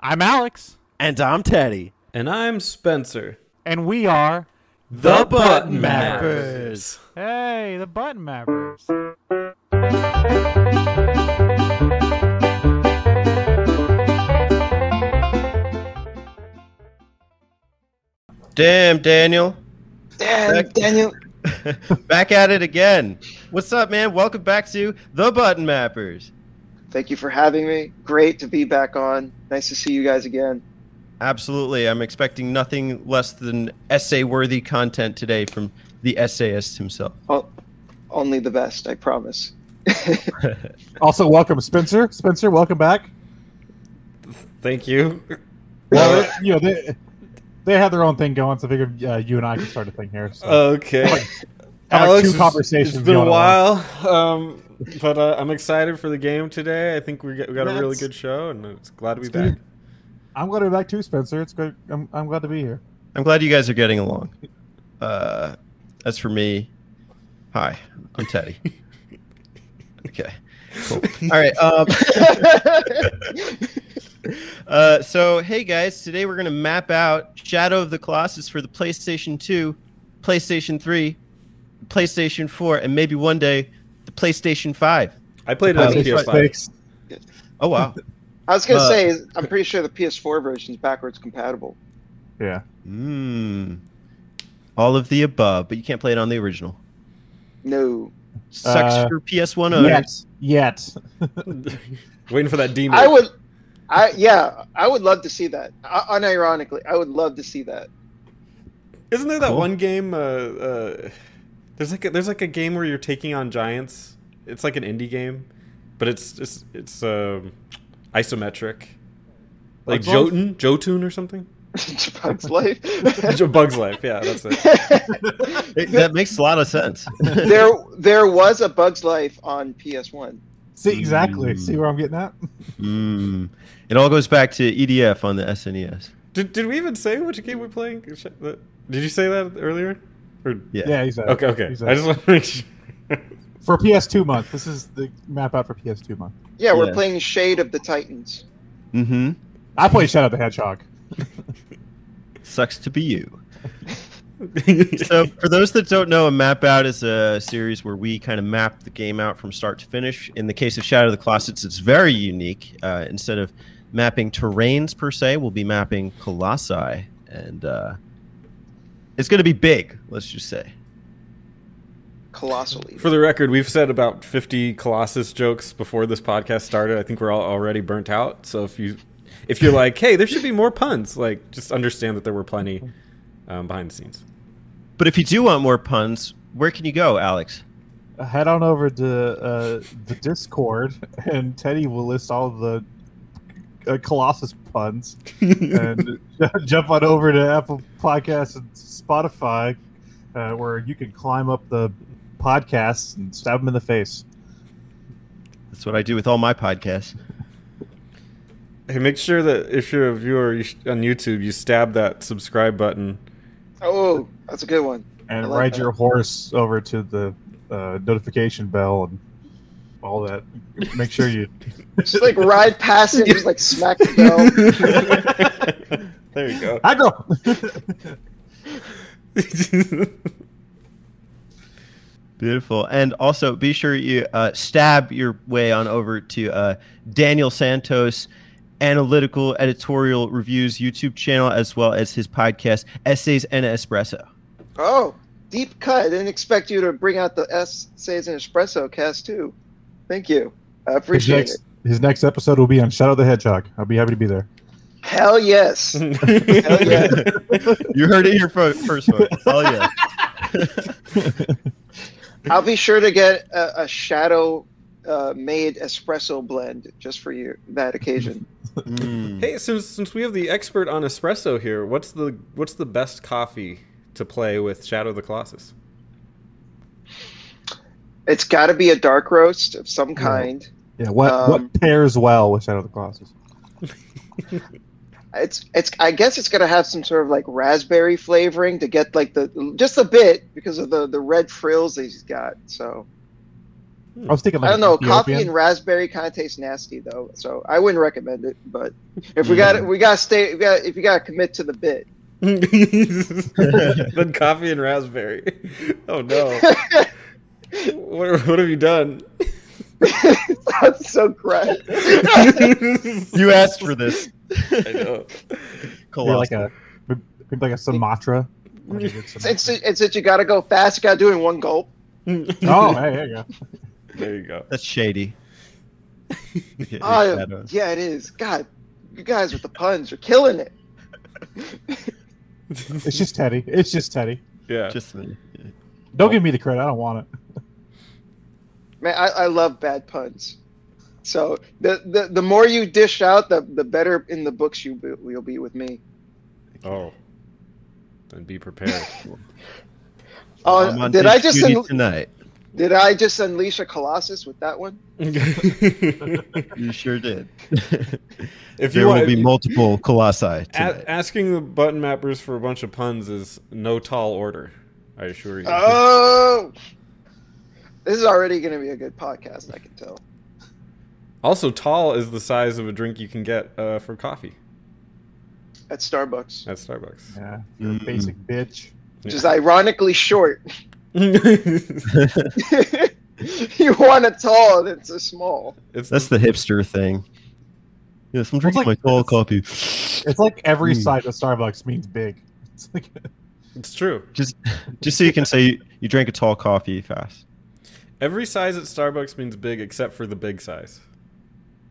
I'm Alex, And I'm Teddy. And I'm Spencer. and we are The Button Mappers. Hey, the Button Mappers. Damn, Daniel. Damn, Back- Daniel. back at it again. What's up, man? Welcome back to The Button Mappers. Thank you for having me. Great to be back on. Nice to see you guys again. Absolutely. I'm expecting nothing less than essay worthy content today from the essayist himself. Oh, only the best, I promise. Also, welcome Spencer. Spencer, welcome back. Thank you. Well, they- you know they they have their own thing going, so I figured uh, you and I could start a thing here. So. Okay. Have like Alex, two it's- conversations It's been a while, um, but uh, I'm excited for the game today. I think we got, we got a really good show, and it's glad to be back. I'm glad to be back too, Spencer. It's good. I'm, I'm glad to be here. I'm glad you guys are getting along. Uh, as for me, hi, I'm Teddy. Okay, cool. All right. Um, uh, so, hey guys, today we're going to map out Shadow of the Colossus for the PlayStation 2, PlayStation 3, PlayStation 4, and maybe one day the PlayStation 5. I played it on Uh, PS5. Oh, wow. I was gonna Uh, say, I'm pretty sure the PS4 version is backwards compatible. Yeah. Mmm. All of the above, but you can't play it on the original. No, Sucks Uh, for PS1 owners. Yet. Yet. Waiting for that demon. I would. I yeah, I would love to see that. Uh, unironically, I would love to see that. Isn't there that Cool. one game? Uh, uh, there's like a, there's like a game where you're taking on giants. It's like an indie game, but it's it's it's um, isometric, like Bugs Life? Jotun, Jotun or something. Bugs Life. Bugs Life, yeah, that's it. It- that makes a lot of sense. there, there was a Bugs Life on PS1. See exactly. Mm. See where I'm getting at? Mm. It all goes back to EDF on the E SNES. Did, did we even say which game we're playing? Did you say that earlier? Or, Yeah. Yeah, he's at. okay, okay. He's I just want to make sure. for PS2 month. This is the map out for PS2 month. Yeah, we're Yes. playing Shade of the Titans. Mm-hmm. I play Shadow the Hedgehog. Sucks to be you. So, for those that don't know, a map out is a series where we kind of map the game out from start to finish. In the case of Shadow of the Colossus, it's very unique. Uh, instead of mapping terrains per se, we'll be mapping colossi, and uh, it's going to be big. Let's just say. Colossally. For the record, we've said about 50 Colossus jokes before this podcast started. I think we're all already burnt out. So if you if you're like, hey, there should be more puns, like just understand that there were plenty um, behind the scenes. But if you do want more puns, where can you go, Alex? Head on over to uh, the Discord, and Teddy will list all the uh, Colossus puns. and jump on over to Apple Podcasts and Spotify, uh, where you can climb up the podcasts and stab them in the face. That's what I do with all my podcasts. Hey, make sure that if you're a viewer you sh- on YouTube, you stab that subscribe button. Oh, that's a good one. And like ride that. your horse over to the uh, notification bell and all that. Make sure you. Just like ride past it, and just like smack the bell. there you go. Agro! Beautiful. And also be sure you uh, stab your way on over to uh, Daniel Santos Analytical Editorial Reviews YouTube channel, as well as his podcast, Essays and Espresso. Oh, deep cut. I didn't expect you to bring out the essays and espresso cast too. Thank you. I His appreciate next, it. his next episode will be on Shadow the Hedgehog. I'll be happy to be there. Hell yes. Hell yeah. you heard it here first, folks. Oh, yeah. I'll be sure to get a, a shadow uh, made espresso blend just for you that occasion. Mm. hey, since since we have the expert on espresso here, what's the what's the best coffee to play with Shadow of the Colossus? It's got to be a dark roast of some kind. Yeah, what Um, what pairs well with Shadow of the Colossus? It's it's. I guess it's gonna have some sort of like raspberry flavoring to get like the just a bit because of the the red frills that he's got. So I was thinking like I don't know. Coffee and raspberry kind of tastes nasty though, so I wouldn't recommend it. But if we got we got to stay. We got if you got to commit to the bit. then coffee and raspberry. Oh no! What, what have you done? That's so gross. you asked for this. I know. Maybe like a maybe like a Sumatra. Like a It's, it's, it's that you got to go fast. You got to do it in one gulp. oh, hey, there you go. There you go. That's shady. Yeah, Oh, yeah, it is. God, you guys with the puns are killing it. It's just Teddy. It's just Teddy. Yeah. Just me. Don't give me the credit. I don't want it. Man, I, I love bad puns. So the, the the more you dish out, the the better in the books you be, you'll be with me. Oh. Then be prepared. Oh, I'm did I just duty un- tonight? did I just unleash a colossus with that one? You sure did. if there you will want, be multiple colossi a- asking the button mappers for a bunch of puns is no tall order. I assure you. Oh, this is already going to be a good podcast. I can tell. also, tall is the size of a drink you can get uh, for coffee At Starbucks, at Starbucks. Yeah, you're a Mm. basic bitch. which is ironically short. you want a tall, and it's a small. That's the hipster thing. Yes, I'm drinking like- my tall coffee. It's like every Mm. size of Starbucks means big. It's like it's true. Just, just so you can say you, you drank a tall coffee fast. Every size at Starbucks means big except for the big size.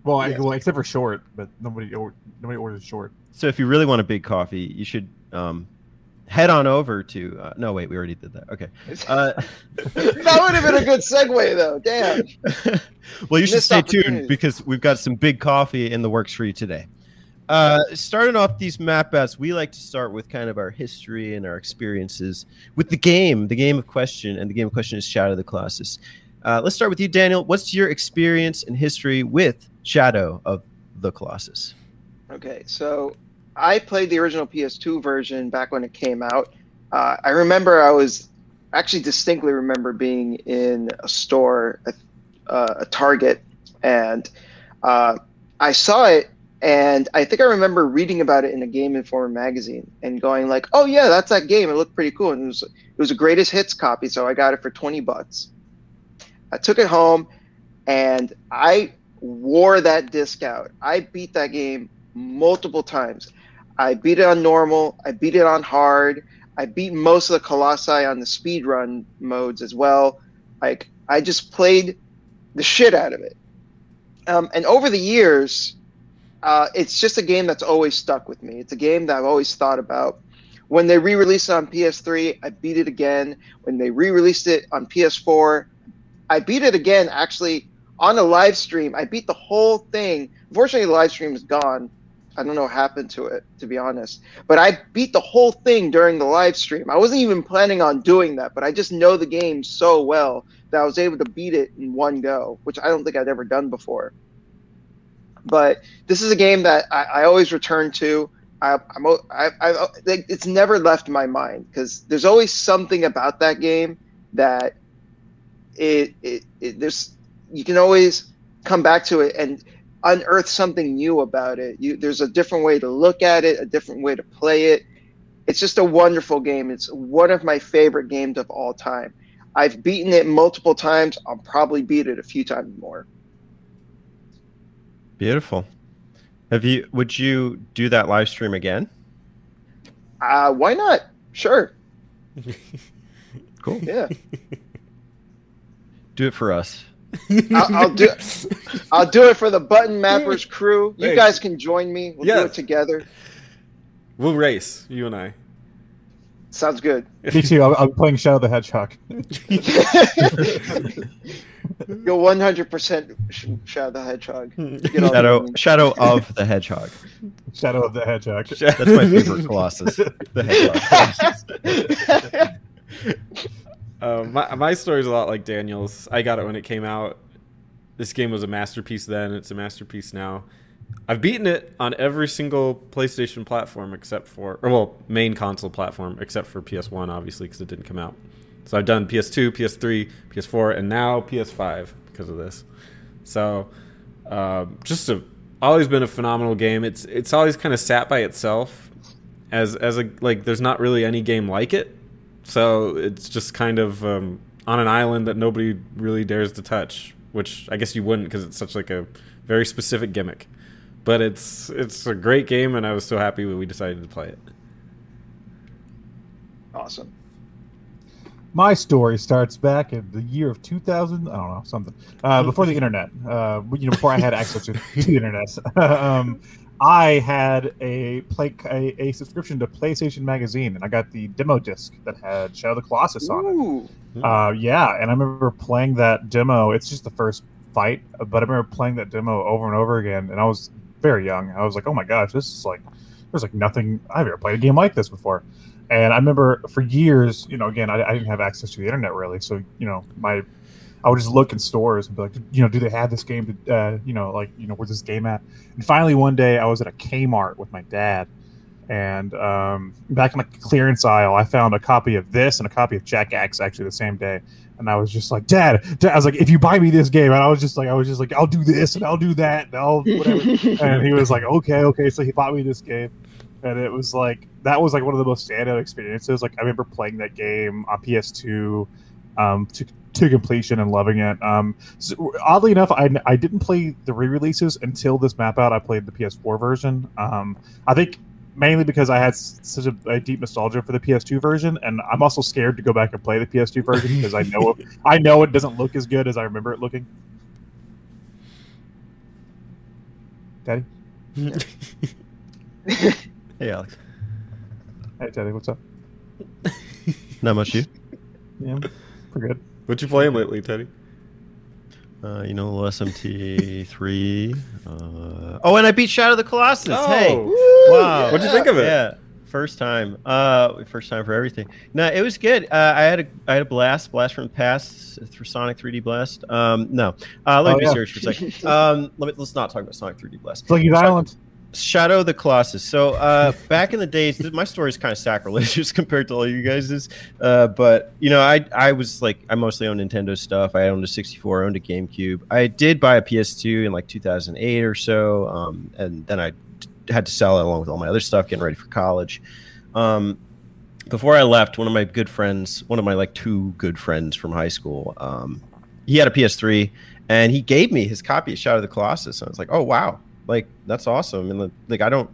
well, I, well, except for short, but nobody or, nobody orders short. So if you really want a big coffee, you should um, head on over to. Uh, no, wait, we already did that. Okay. Uh, that would have been a good segue, though. Damn. well, you should stay tuned because we've got some big coffee in the works for you today. Uh, starting off these map bats, we like to start with kind of our history and our experiences with the game, the game of question, and the game of question is Shadow of the Colossus. Uh, let's start with you, Daniel. What's your experience and history with Shadow of the Colossus? Okay, so I played the original PS2 version back when it came out. Uh, I remember I was actually distinctly remember being in a store, a, uh, a Target, and uh, I saw it, and I think I remember reading about it in a Game Informer magazine and going like, "Oh yeah, that's that game. It looked pretty cool." And it was it was a greatest hits copy, so I got it for twenty bucks. I took it home, and I wore that disc out. I beat that game multiple times. I beat it on normal. I beat it on hard. I beat most of the colossi on the speed run modes as well. Like I just played the shit out of it. Um, and over the years, uh, it's just a game that's always stuck with me. It's a game that I've always thought about. When they re-released it on PS3, I beat it again. When they re-released it on PS4, I beat it again. Actually, on a live stream, I beat the whole thing. Unfortunately, the live stream is gone. I don't know what happened to it, to be honest. But I beat the whole thing during the live stream. I wasn't even planning on doing that, but I just know the game so well that I was able to beat it in one go, which I don't think I'd ever done before. But this is a game that I, I always return to. I, I'm, I, I, it's never left my mind because there's always something about that game that it, it, it there's you can always come back to it and unearth something new about it. You there's a different way to look at it, a different way to play it. It's just a wonderful game. It's one of my favorite games of all time. I've beaten it multiple times. I'll probably beat it a few times more. Beautiful. Have you? Would you do that live stream again? Uh, why not? Sure. Cool. Yeah. Do it for us. I'll, I'll do. I'll do it for the Button Mappers crew. You Hey. guys can join me. We'll do it together. We'll race, you and I. Sounds good. Me too. I'm, I'm playing Shadow the Hedgehog. You're 100% sh- Shadow the Hedgehog. Get all Shadow, the- Shadow of the Hedgehog. Shadow of the Hedgehog. That's my favorite Colossus. The Hedgehog. Uh, my my story's a lot like Daniel's. I got it when it came out. This game was a masterpiece then. It's a masterpiece now. I've beaten it on every single PlayStation platform except for, or well, main console platform except for PS1, obviously, because it didn't come out. So I've done PS2, PS3, PS4, and now PS5 because of this. So um, just a always been a phenomenal game. It's it's always kind of sat by itself as as a like. There's not really any game like it. So it's just kind of um, on an island that nobody really dares to touch. Which I guess you wouldn't because it's such like a very specific gimmick. But it's it's a great game, and I was so happy when we decided to play it. Awesome. My story starts back in the year of 2000. I don't know something uh, before the internet. Uh, you know, before I had access to, to the internet. um, I had a play a, a subscription to PlayStation Magazine, and I got the demo disc that had Shadow of the Colossus on it. Uh, yeah, and I remember playing that demo. It's just the first fight, but I remember playing that demo over and over again. And I was very young. I was like, "Oh my gosh, this is like there's like nothing I've ever played a game like this before." And I remember for years, you know, again, I, I didn't have access to the internet really, so you know, my I would just look in stores and be like, you know, do they have this game? To, uh, you know, like you know, where's this game at? And finally, one day, I was at a Kmart with my dad, and um, back in the clearance aisle, I found a copy of this and a copy of Jak X actually the same day. And I was just like, Dad, Dad, I was like, if you buy me this game, and I was just like, I was just like, I'll do this and I'll do that and I'll whatever. and he was like, okay, okay. So he bought me this game, and it was like that was like one of the most standout experiences. Like I remember playing that game on PS2 um, to to completion and loving it. Um, so, oddly enough, I, I didn't play the re-releases until this map out. I played the PS4 version. Um, I think mainly because I had such a, a deep nostalgia for the PS2 version, and I'm also scared to go back and play the PS2 version because I know I know it doesn't look as good as I remember it looking. Daddy, Hey, Alex. hey Teddy, what's up? Not much you. Yeah, we're good. What you playing lately, Teddy? Uh, you know, SMT three. Uh, oh, and I beat Shadow of the Colossus. Hey, Oh. wow. What'd you think of it? Yeah, first time. Uh, first time for everything. No, it was good. Uh, I had a I had a blast, blast from the past through Sonic 3D Blast. Um, no, uh, let me Oh, be yeah. serious for a second. Um, let me let's not talk about Sonic 3D Blast. Flicky's Island. Shadow of the Colossus. So uh, back in the days, my story is kind of sacrilegious compared to all you guys's. Uh, but you know, I I was like I mostly owned Nintendo stuff. I owned a 64, owned a GameCube. I did buy a PS2 in like 2008 or so, um, and then I had to sell it along with all my other stuff, getting ready for college. Um, before I left, one of my good friends, one of my like two good friends from high school, um, he had a PS3 and he gave me his copy of Shadow of the Colossus. And I was like, oh wow, like that's awesome. And like I don't,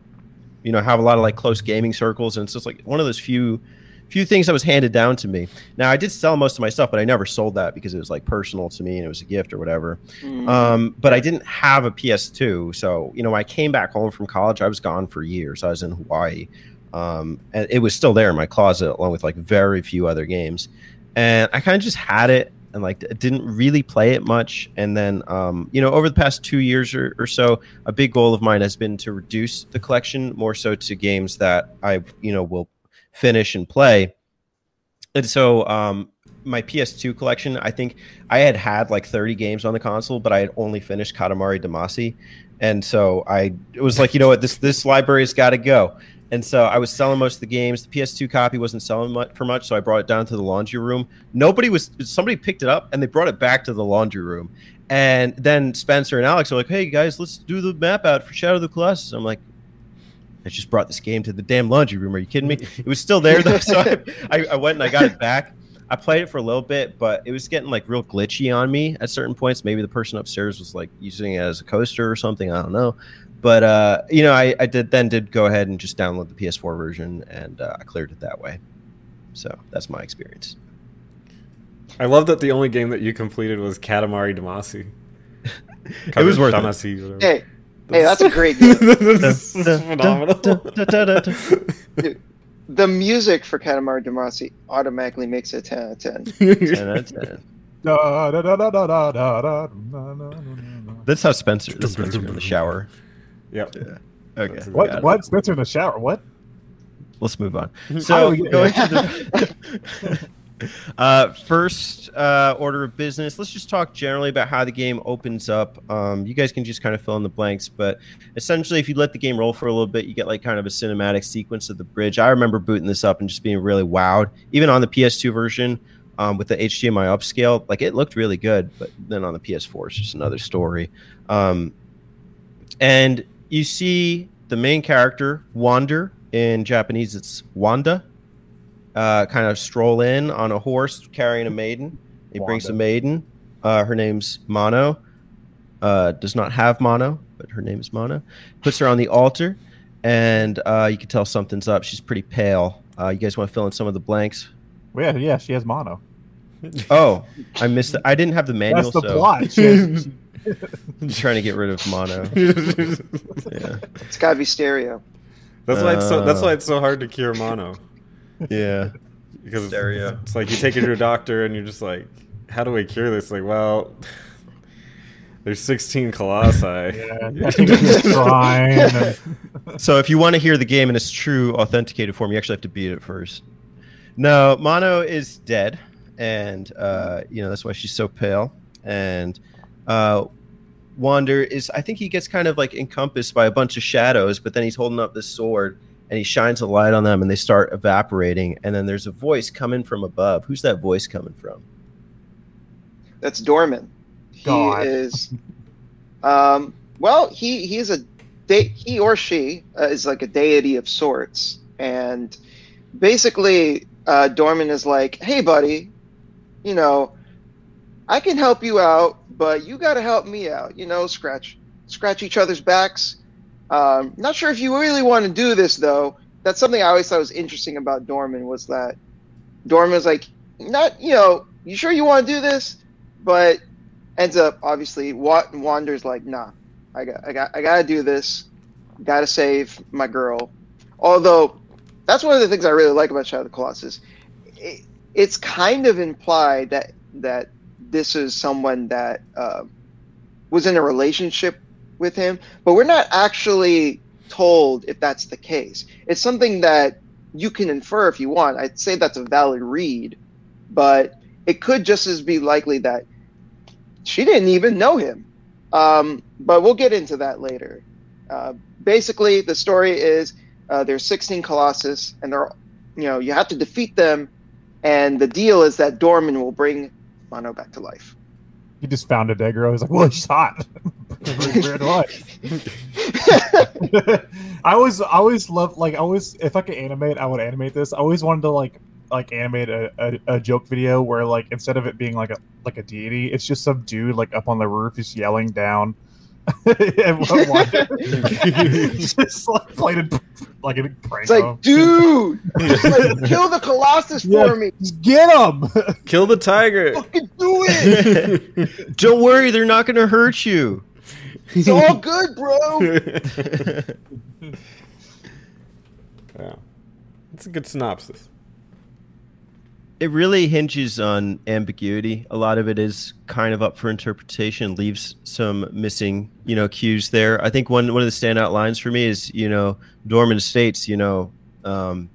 you know, have a lot of like close gaming circles, and it's just like one of those few few things that was handed down to me. Now I did sell most of my stuff, but I never sold that because it was like personal to me and it was a gift or whatever. Mm. Um, but I didn't have a PS2, so you know, when I came back home from college, I was gone for years. I was in Hawaii, um, and it was still there in my closet, along with like very few other games. And I kind of just had it and like didn't really play it much. And then, um, you know, over the past two years or, or so, a big goal of mine has been to reduce the collection more so to games that I, you know, will finish and play. And so, um, my PS2 collection, I think I had had like 30 games on the console, but I had only finished Katamari Damacy. And so I it was like, you know what, this this library's got to go. And so I was selling most of the games. The PS2 copy wasn't selling much for much, so I brought it down to the laundry room. Nobody was somebody picked it up and they brought it back to the laundry room. And then Spencer and Alex are like, "Hey guys, let's do the map out for Shadow of the Colossus." I'm like, I just brought this game to the damn laundry room. Are you kidding me? It was still there though, so I, I, I went and I got it back. I played it for a little bit, but it was getting like real glitchy on me at certain points. Maybe the person upstairs was like using it as a coaster or something. I don't know. But uh, you know, I, I did then did go ahead and just download the PS4 version, and uh, I cleared it that way. So that's my experience. I love that the only game that you completed was Katamari Damacy. It was worth it. Damacy, whatever. Hey, hey, that's a great game. this is phenomenal. the music for Katamari Damacy automatically makes it 10 out of 10. 10 out of 10. Da, da, da, da, da, da, da, da, na, na, na, na, na. That's how Spencer. That's Spencer in the shower. Yep. Okay. What? What? Spencer in the shower? What? Let's move on. So do we going to the uh, first uh, order of business, let's just talk generally about how the game opens up. Um, you guys can just kind of fill in the blanks, but essentially, if you let the game roll for a little bit, you get like kind of a cinematic sequence of the bridge. I remember booting this up and just being really wowed. Even on the PS2 version, um, with the HDMI upscale. Like it looked really good, but then on the PS4, it's just another story. Um, and you see the main character Wander in Japanese, it's Wanda. Uh, kind of stroll in on a horse carrying a maiden. He brings a maiden. Uh, her name's Mono. Uh, does not have Mono, but her name is Mono. Puts her on the altar, and uh, you can tell something's up. She's pretty pale. Uh, you guys want to fill in some of the blanks? Yeah, yeah, she has mono. Oh, I missed. It. I didn't have the manual, That's the so plot. She has, trying to get rid of Mono. Yeah, It's gotta be stereo. That's why it's so. That's Uh. why it's so hard to cure mono. yeah. Because Stereo. It's like you take it to a doctor and you're just like, how do I cure this? Like, well, there's 16 colossi. yeah, I think she's trying. and- So if you want to hear the game in its true authenticated form, you actually have to beat it first. No, Mono is dead, and uh, you know that's why she's so pale. And uh, Wander is, I think he gets kind of like encompassed by a bunch of shadows, but then he's holding up this sword and he shines a light on them, and they start evaporating. And then there's a voice coming from above. Who's that voice coming from? That's Dormin. He God. is, um, well, he he's a de- he or she uh, is like a deity of sorts, and basically, uh, Dormin is like, "Hey, buddy, you know, I can help you out, but you got to help me out. You know, scratch scratch each other's backs. Um, not sure if you really want to do this though. That's something I always thought was interesting about Dormin was that Dormin was like, not you know, you sure you want to do this? But ends up obviously Wa- Wander's like, nah, I got I got I gotta do this. Gotta save my girl. Although that's one of the things I really like about Shadow of the Colossus. It, it's kind of implied that that this is someone that uh, was in a relationship with him, but we're not actually told if that's the case. It's something that you can infer if you want. I'd say that's a valid read, but it could just as be likely that she didn't even know him. Um, but we'll get into that later. Uh, basically, the story is uh, there's 16 Colossus, and they're, you know, you have to defeat them, and the deal is that Dormin will bring Mono back to life. he just found a Degro. He's like, well, she's hot. Weird. I always, I always love like I always if I could animate, I would animate this. I always wanted to like like animate a, a, a joke video where like instead of it being like a like a deity, it's just some dude like up on the roof just yelling down. and what- what- just like played a, like a big prank. It's like, dude, like kill the Colossus Yeah. for me. Just get him. Kill the tiger. Fucking do it. Don't worry, they're not going to hurt you. It's all good, bro. yeah. It's a good synopsis. It really hinges on ambiguity. A lot of it is kind of up for interpretation, leaves some missing, you know, cues there. I think one one of the standout lines for me is, you know, Dormin states, you know, um,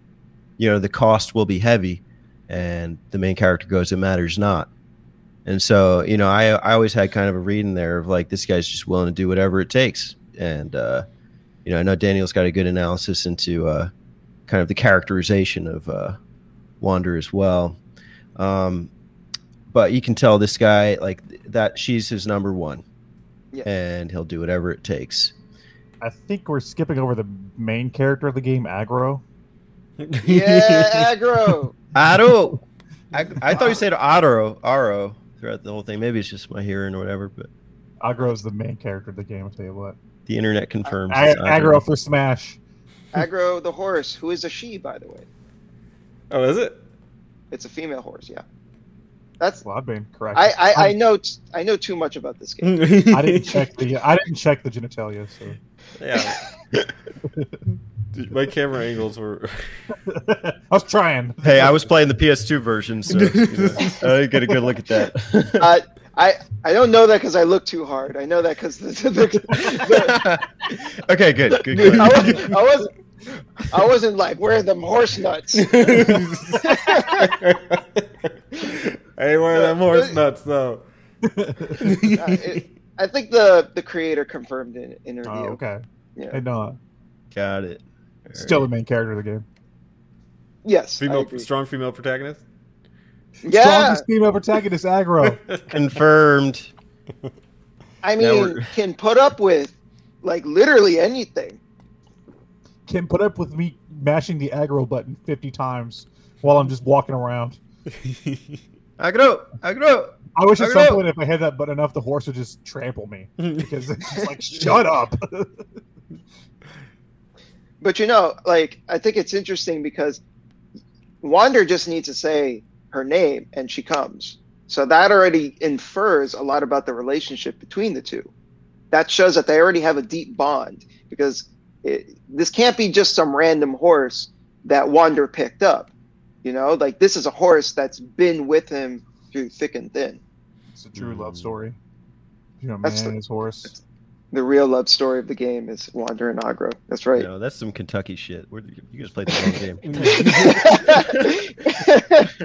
you know, the cost will be heavy, and the main character goes, "It matters not." And so, you know, I I always had kind of a reading there of like this guy's just willing to do whatever it takes, and uh, you know, I know Daniel's got a good analysis into uh, kind of the characterization of. Uh, Wander as well. Um, but you can tell this guy like that she's his number one, Yeah. and he'll do whatever it takes. I think we're skipping over the main character of the game, Agro. Yeah, Agro. Aro, I, I thought you said Aro, Aro throughout the whole thing. Maybe it's just my hearing or whatever, but Agro is the main character of the game. I'll tell you what. the internet confirms. A- it's Agro for Smash. Agro the horse, who is a she, by the way. Oh, is it? It's a female horse. Yeah. That's. Well, I've been correct. I, I, I know t- I know too much about this game. I didn't check the I didn't check the genitalia. So Yeah. Dude, My camera angles were. I was trying. Hey, I was playing the PS2 version, so you know, I get a good look at that. Uh, I I don't know that because I look too hard. I know that because the, the, the, okay, good, good. I, was, I was I wasn't like where are them horse nuts. hey, where are them horse nuts though? Uh, it- I think the the creator confirmed in interview. Oh, okay. Yeah. Hey, no, Got it. still the main character of the game. Yes. Female, strong female protagonist. Yeah, Strongest female protagonist Agro. Confirmed. I mean, can put up with like literally anything. Can put up with me mashing the Agro button 50 times while I'm just walking around. Agro, agro. I wish at I some know. point if I had that button enough, the horse would just trample me because it's just like, shut up. But you know, like I think it's interesting because Wander just needs to say her name and she comes. So that already infers a lot about the relationship between the two. That shows that they already have a deep bond because it, this can't be just some random horse that Wander picked up. You know, like this is a horse that's been with him through thick and thin. it's a true love Mm. story. You know, man That's the- and his horse. The real love story of the game is Wander and Agro. That's right. No, that's some Kentucky shit. Where, you guys played the wrong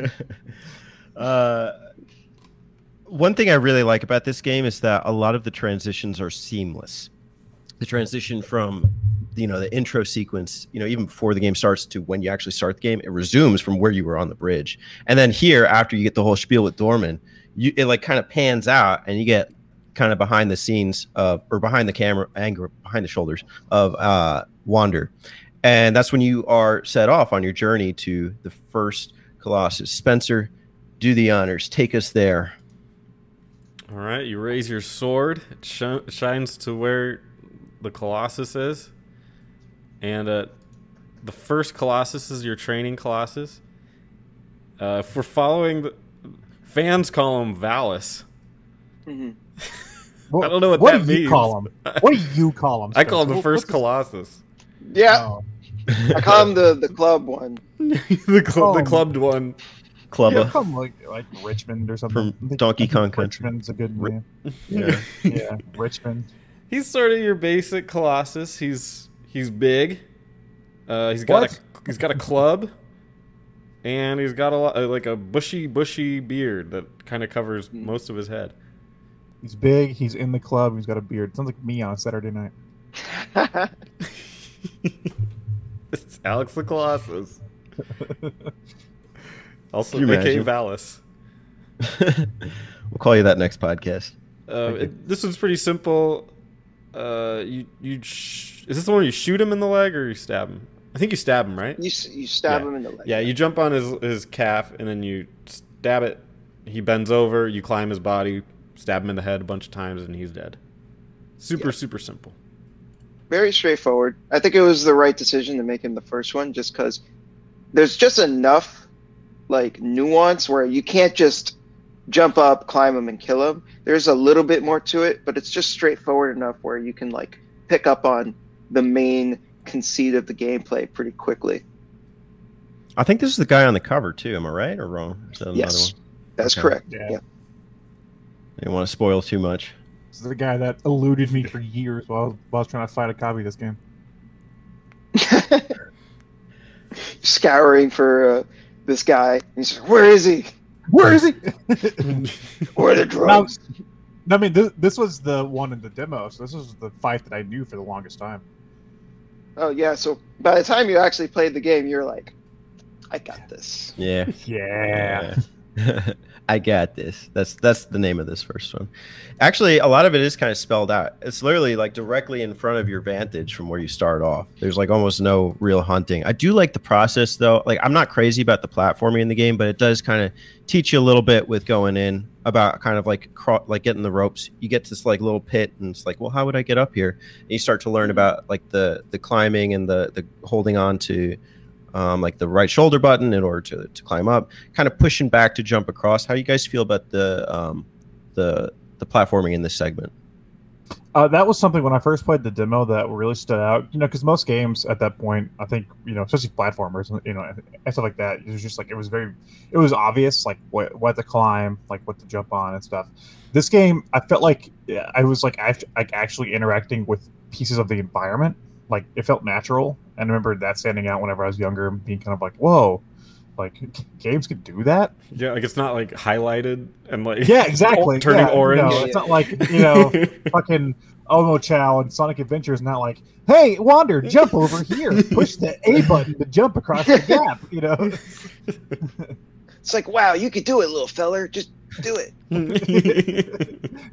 game. uh, one thing I really like about this game is that a lot of the transitions are seamless. The transition from you know the intro sequence, you know, even before the game starts to when you actually start the game, it resumes from where you were on the bridge, and then here after you get the whole spiel with Dormin, you it like kind of pans out and you get kind of behind the scenes of or behind the camera anger behind the shoulders of uh Wander. And that's when you are set off on your journey to the first Colossus. Spencer, do the honors. Take us there. All right, you raise your sword. It sh- shines to where the Colossus is, and uh, the first Colossus is your training Colossus. Uh, if we're following the fans, call him Valus. Mhm. What, I don't know what what that do you call him? What do you call him? I call him the first Colossus. Yeah, Oh. I call him the the club one. the, cl- the clubbed one. Yeah, Clubba. call like like Richmond or something. From Donkey Kong Country. Richmond's a good name. Yeah. Yeah, Richmond. He's sort of your basic Colossus. He's he's big. Uh, he's got What? a he's got a club, and he's got a lot, uh, like a bushy bushy beard that kind of covers most of his head. He's big. He's in the club. He's got a beard. Sounds like me on a Saturday night. it's Alex the Colossus. also, Can you aka imagine? Valus. we'll call you that next podcast. Uh, it, this one's pretty simple. Uh, you you sh- is this the one you shoot him in the leg or you stab him? I think you stab him, right? You you stab Yeah. him in the leg. Yeah, you jump on his his calf and then you stab it. He bends over. You climb his body, stab him in the head a bunch of times, and he's dead. Super Yeah. super simple. very straightforward. I think it was the right decision to make him the first one, just because there's just enough like nuance where you can't just jump up, climb him, and kill him. There's a little bit more to it, but it's just straightforward enough where you can like pick up on the main conceit of the gameplay pretty quickly. I think this is the guy on the cover too. Am I right or wrong? Is that Yes, one? that's Okay. correct. Yeah. Yeah. I didn't want to spoil too much. This is the guy that eluded me for years while I was, while I was trying to fight a copy of this game. Scouring for uh, this guy. He's like, where is he? Where is he? Where are the drugs? I mean, this, this was the one in the demo, so this was the fight that I knew for the longest time. Oh yeah. So by the time you actually played the game, you're like, I got this. Yeah. Yeah. Yeah. I got this. That's that's the name of this first one. Actually, a lot of it is kind of spelled out. It's literally like directly in front of your vantage from where you start off. There's like almost no real hunting. I do like the process though. Like I'm not crazy about the platforming in the game, but it does kind of teach you a little bit with going in about kind of like craw- like getting the ropes. You get to this like little pit and it's like, well, how would I get up here? And you start to learn about like the the climbing and the the holding on to um, like the right shoulder button in order to, to climb up, kind of pushing back to jump across. How you guys feel about the um, the the platforming in this segment? Uh, that was something when I first played the demo that really stood out. You know, because most games at that point, I think, you know, especially platformers, you know, and stuff like that, it was just like it was very, it was obvious, like what what to climb, like what to jump on and stuff. This game, I felt like I was like act- like actually interacting with pieces of the environment. Like it felt natural, and I remember that standing out whenever I was younger, being kind of like, whoa, like games could do that. Yeah, like it's not like highlighted and like Yeah, exactly. turning Yeah, orange. No, it's not like you know fucking Omochao and Sonic Adventure is not like, hey, Wander, jump over here, push the A button to jump across the gap. You know, It's like, wow, you could do it, little feller. Just do it.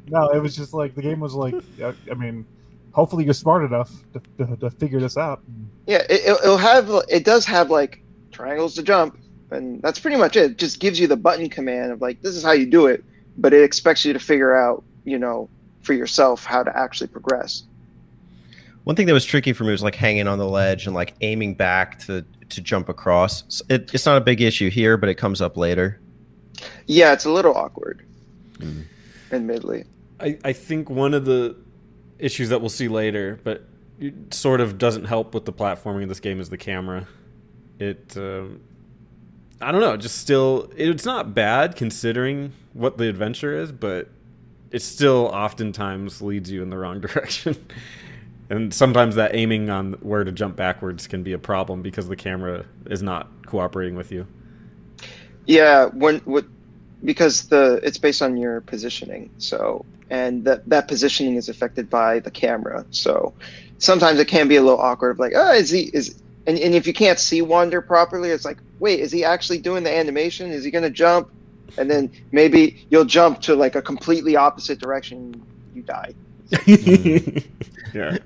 No, it was just like the game was like. I, I mean, hopefully you're smart enough to, to, to figure this out. Yeah, it, it'll- it'll have. It does have like triangles to jump, and that's pretty much it. It just gives you the button command of like, this is how you do it, but it expects you to figure out, you know, for yourself how to actually progress. One thing that was tricky for me was like hanging on the ledge and like aiming back to to jump across. It, it's not a big issue here, but it comes up later. Yeah, it's a little awkward, Mm. admittedly. I, I think one of the issues that we'll see later, but it sort of doesn't help with the platforming of this game is the camera. It, um, I don't know, just still, it's not bad considering what the adventure is, but it still oftentimes leads you in the wrong direction. and sometimes that aiming on where to jump backwards can be a problem because the camera is not cooperating with you. Yeah, when what because the it's based on your positioning. So and that that positioning is affected by the camera. So sometimes it can be a little awkward. Of like, oh, is he is and, and if you can't see Wander properly, it's like, wait, is he actually doing the animation? Is he gonna jump? And then maybe you'll jump to like a completely opposite direction. You die. yeah.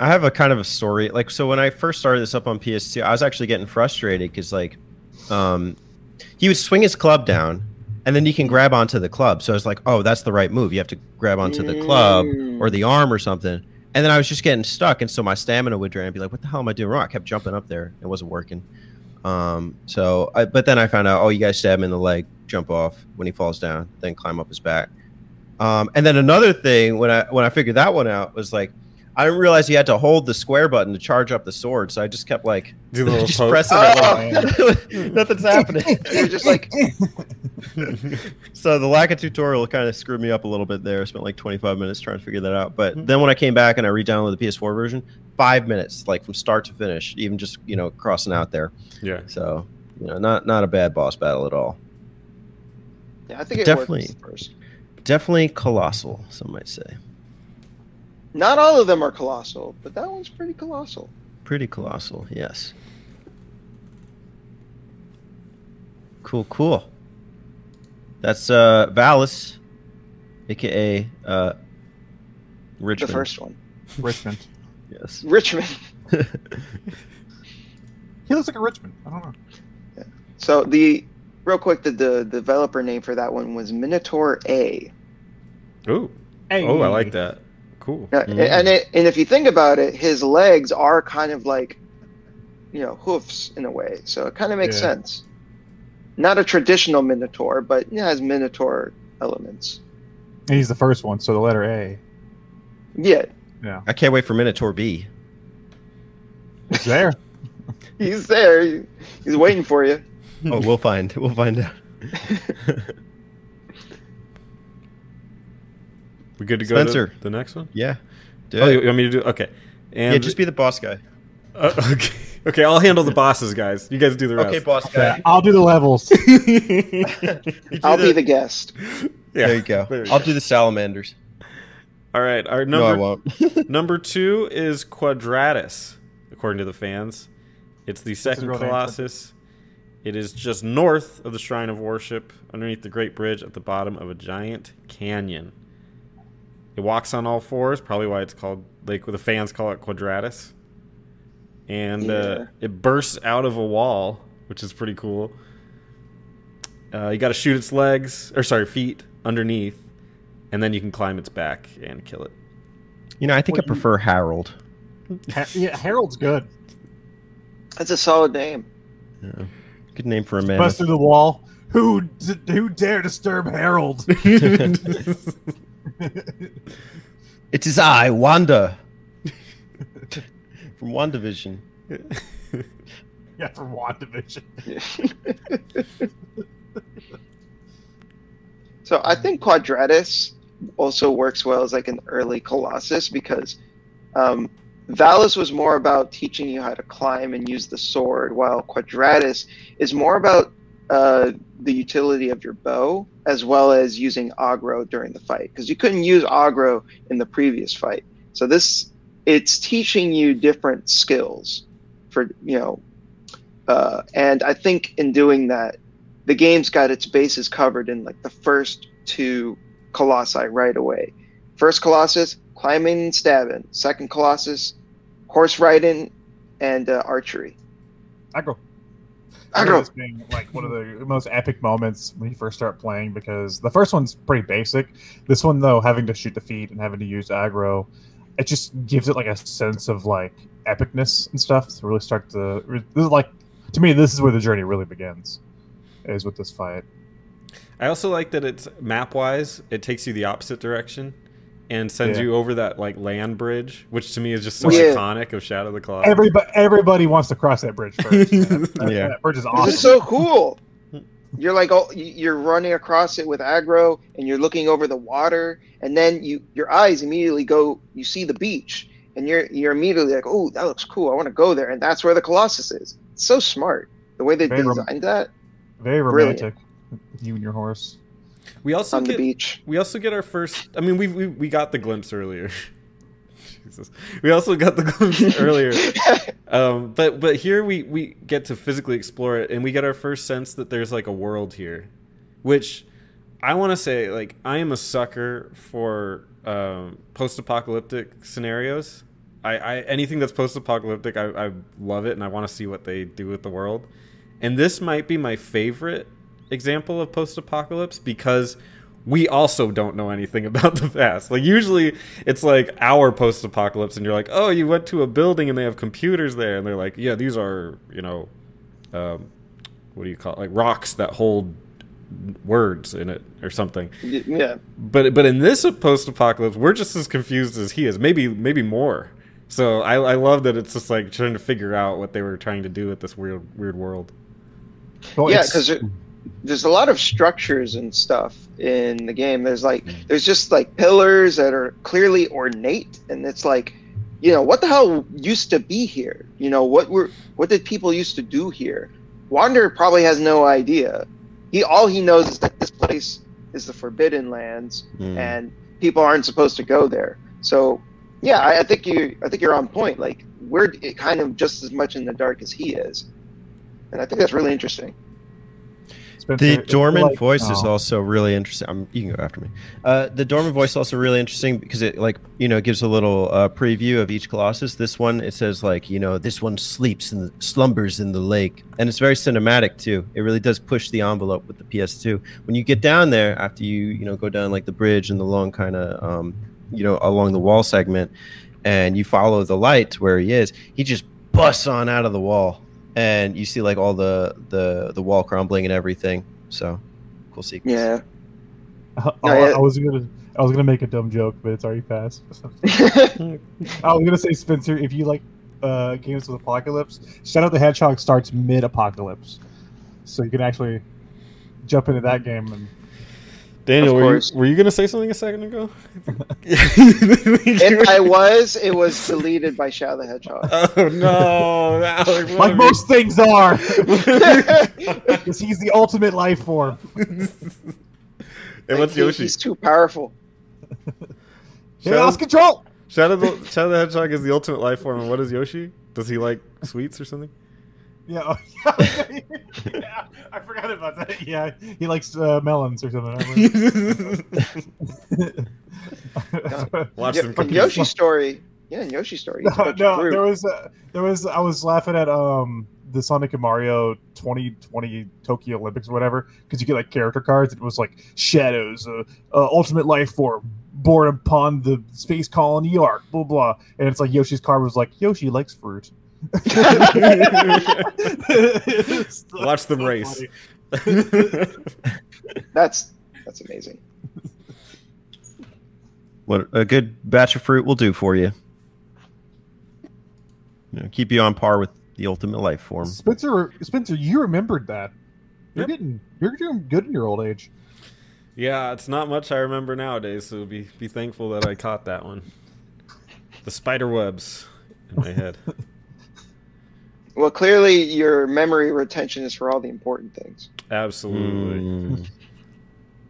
I have a kind of a story. Like, so when I first started this up on PS2, I was actually getting frustrated because, like, um, he would swing his club down, and then you can grab onto the club. So I was like, oh, that's the right move. You have to grab onto the club or the arm or something. And then I was just getting stuck, and so my stamina would drain. I'd be like, what the hell am I doing wrong? I kept jumping up there. It wasn't working. Um, so, I, but then I found out, oh, you guys stab him in the leg, jump off when he falls down, then climb up his back. Um, and then another thing when I when I figured that one out was like I didn't realize you had to hold the square button to charge up the sword, so I just kept like Do the just poke. pressing Oh. it. Nothing's happening. You're just like, so the lack of tutorial kind of screwed me up a little bit there. I spent like 25 minutes trying to figure that out. But mm-hmm. then when I came back and I re-downloaded the PS4 version, five minutes, like from start to finish, even just you know crossing out there. yeah. So you know, not not a bad boss battle at all. yeah, I think it Definitely. works. Definitely colossal, some might say. Not all of them are colossal, but that one's pretty colossal. Pretty colossal, yes. Cool, cool. That's uh Valus, aka uh Richmond. The first one, Richmond. Yes. Richmond. He looks like a Richmond. I don't know. So the real quick, the, the developer name for that one was Minotaur A. Ooh. Hey. Oh, I like that. Cool. Uh, Mm. And it, and if you think about it, his legs are kind of like, you know, hoofs in a way. So it kind of makes Yeah. sense. Not a traditional Minotaur, but it has Minotaur elements. He's the first one, so the letter A. Yeah, Yeah. I can't wait for Minotaur B. It's there. he's there. He's waiting for you. Oh, we'll find. We'll find out. We good to go Spencer. to the next one? yeah. Do Oh, it. you, you want me to do? Okay. And yeah, just be the boss guy. Uh, okay. Okay, I'll handle the bosses, guys. You guys do the rest. Okay, boss Yeah, guy. I'll do the levels. Do I'll be the guest. Yeah, There you go. there you I'll go. do the salamanders. All right, our No, I number won't. number two is Quadratus, according to the fans. It's the second real name, Colossus. It is just north of the Shrine of Worship, underneath the Great Bridge, at the bottom of a giant canyon. It walks on all fours, probably why it's called like the fans call it Quadratus. And uh, it bursts out of a wall, which is pretty cool. Uh, you got to shoot its legs, or sorry, feet underneath, and then you can climb its back and kill it. You know, I think I What you- prefer Harold. Ha- yeah, Harold's good. That's a solid name. Yeah. Good name for a man. Bust through the wall. Who d- who dare disturb Harold? It is I, Wanda. From WandaVision. yeah, from WandaVision. So I think Quadratus also works well as like an early Colossus because um, Valus was more about teaching you how to climb and use the sword, while Quadratus is more about uh, the utility of your bow as well as using Agro during the fight because you couldn't use Agro in the previous fight. So this it's teaching you different skills for you know uh, and I think in doing that, the game's got its bases covered in like the first two colossi right away. First colossus, climbing and stabbing. Second colossus, horse riding and uh, archery. Agro. Agro. remember this being like one of the most epic moments when you first start playing because the first one's pretty basic. This one though, having to shoot the feet and having to use Agro, it just gives it like a sense of like epicness and stuff to really start to. This is like to me, this is where the journey really begins, is with this fight. I also like that it's map wise. It takes you the opposite direction and sends Yeah. you over that like land bridge, which to me is just so Yeah. iconic of Shadow of the Colossus. Everybody, everybody wants to cross that bridge first. man. That- Yeah. that bridge is awesome. is so cool. You're like, oh, you- you're running across it with Agro, and you're looking over the water, and then you your eyes immediately go. You see the beach, and you're you're immediately like, oh, that looks cool. I want to go there, and that's where the Colossus is. It's so smart the way they Very rom- designed that Very Brilliant. romantic. You and your horse. We also on the get beach. we also get our first. I mean, we we, we got the glimpse earlier. Jesus, we also got the glimpse earlier. Um, but but here we we get to physically explore it, and we get our first sense that there's like a world here, which I want to say like I am a sucker for um, post-apocalyptic scenarios. I, I anything that's post-apocalyptic, I, I love it, and I want to see what they do with the world. And this might be my favorite example of post-apocalypse because we also don't know anything about the past. Like usually it's like our post-apocalypse and you're like, "Oh, you went to a building and they have computers there." And they're like, "Yeah, these are, you know, um, what do you call it? Like rocks that hold words in it or something." Yeah, But but in this post-apocalypse, we're just as confused as he is. Maybe maybe more. So I, I love that it's just like trying to figure out what they were trying to do with this weird weird world. Well, yeah, because there's a lot of structures and stuff in the game. There's like there's just like pillars that are clearly ornate, and it's like, you know, what the hell used to be here? You know, what were what did people used to do here? Wander probably has no idea. He all he knows is that this place is the Forbidden Lands, Mm. and people aren't supposed to go there. So, yeah, I, I think you I think you're on point. Like we're kind of just as much in the dark as he is, and I think that's really interesting. The it's Dormin like- voice is oh. also really interesting. Um, you can go after me. Uh, the Dormin voice is also really interesting because it like you know gives a little uh, preview of each colossus. This one it says like you know this one sleeps and slumbers in the lake, and it's very cinematic too. It really does push the envelope with the PS2. When you get down there after you you know go down like the bridge and the long kind of um, you know along the wall segment, and you follow the light to where he is, he just busts on out of the wall and you see like all the the the wall crumbling and everything. So cool sequence. Yeah. Oh, No, yeah. I was gonna, I was gonna make a dumb joke, but it's already passed. I was gonna say, Spencer, if you like uh, games with apocalypse, Shadow the Hedgehog starts mid-apocalypse, so you can actually jump into that game and Daniel, were you, were you going to say something a second ago? if I was, it was deleted by Shadow the Hedgehog. oh no, Alex, like have most things are, because he's the ultimate life form. and what's He- Yoshi? He's too powerful. He Shadow, lost control. Shadow, the, Shadow the Hedgehog is the ultimate life form, and what is Yoshi? Does he like sweets or something? Yeah, oh, yeah, I forgot about that. Yeah, he likes uh, melons or something. Watch Yeah, them from cookies. Yoshi's story. Yeah, in Yoshi's story. No, no, there was uh, there was I was laughing at um the Sonic and Mario 2020 Tokyo Olympics or whatever because you get like character cards. It was like shadows, uh, uh, ultimate life form, born upon the space colony Ark, blah blah. And it's like Yoshi's card was like Yoshi likes fruit. It's Watch them so race. That's that's amazing. What a good batch of fruit will do for you. You know, keep you on par with the ultimate life form. Spencer, Spencer, you remembered that. You're Yep. getting you're doing good in your old age. yeah, it's not much I remember nowadays, so be be thankful that I caught that one. The spider webs in my head. Well, clearly your memory retention is for all the important things. Absolutely. Mm.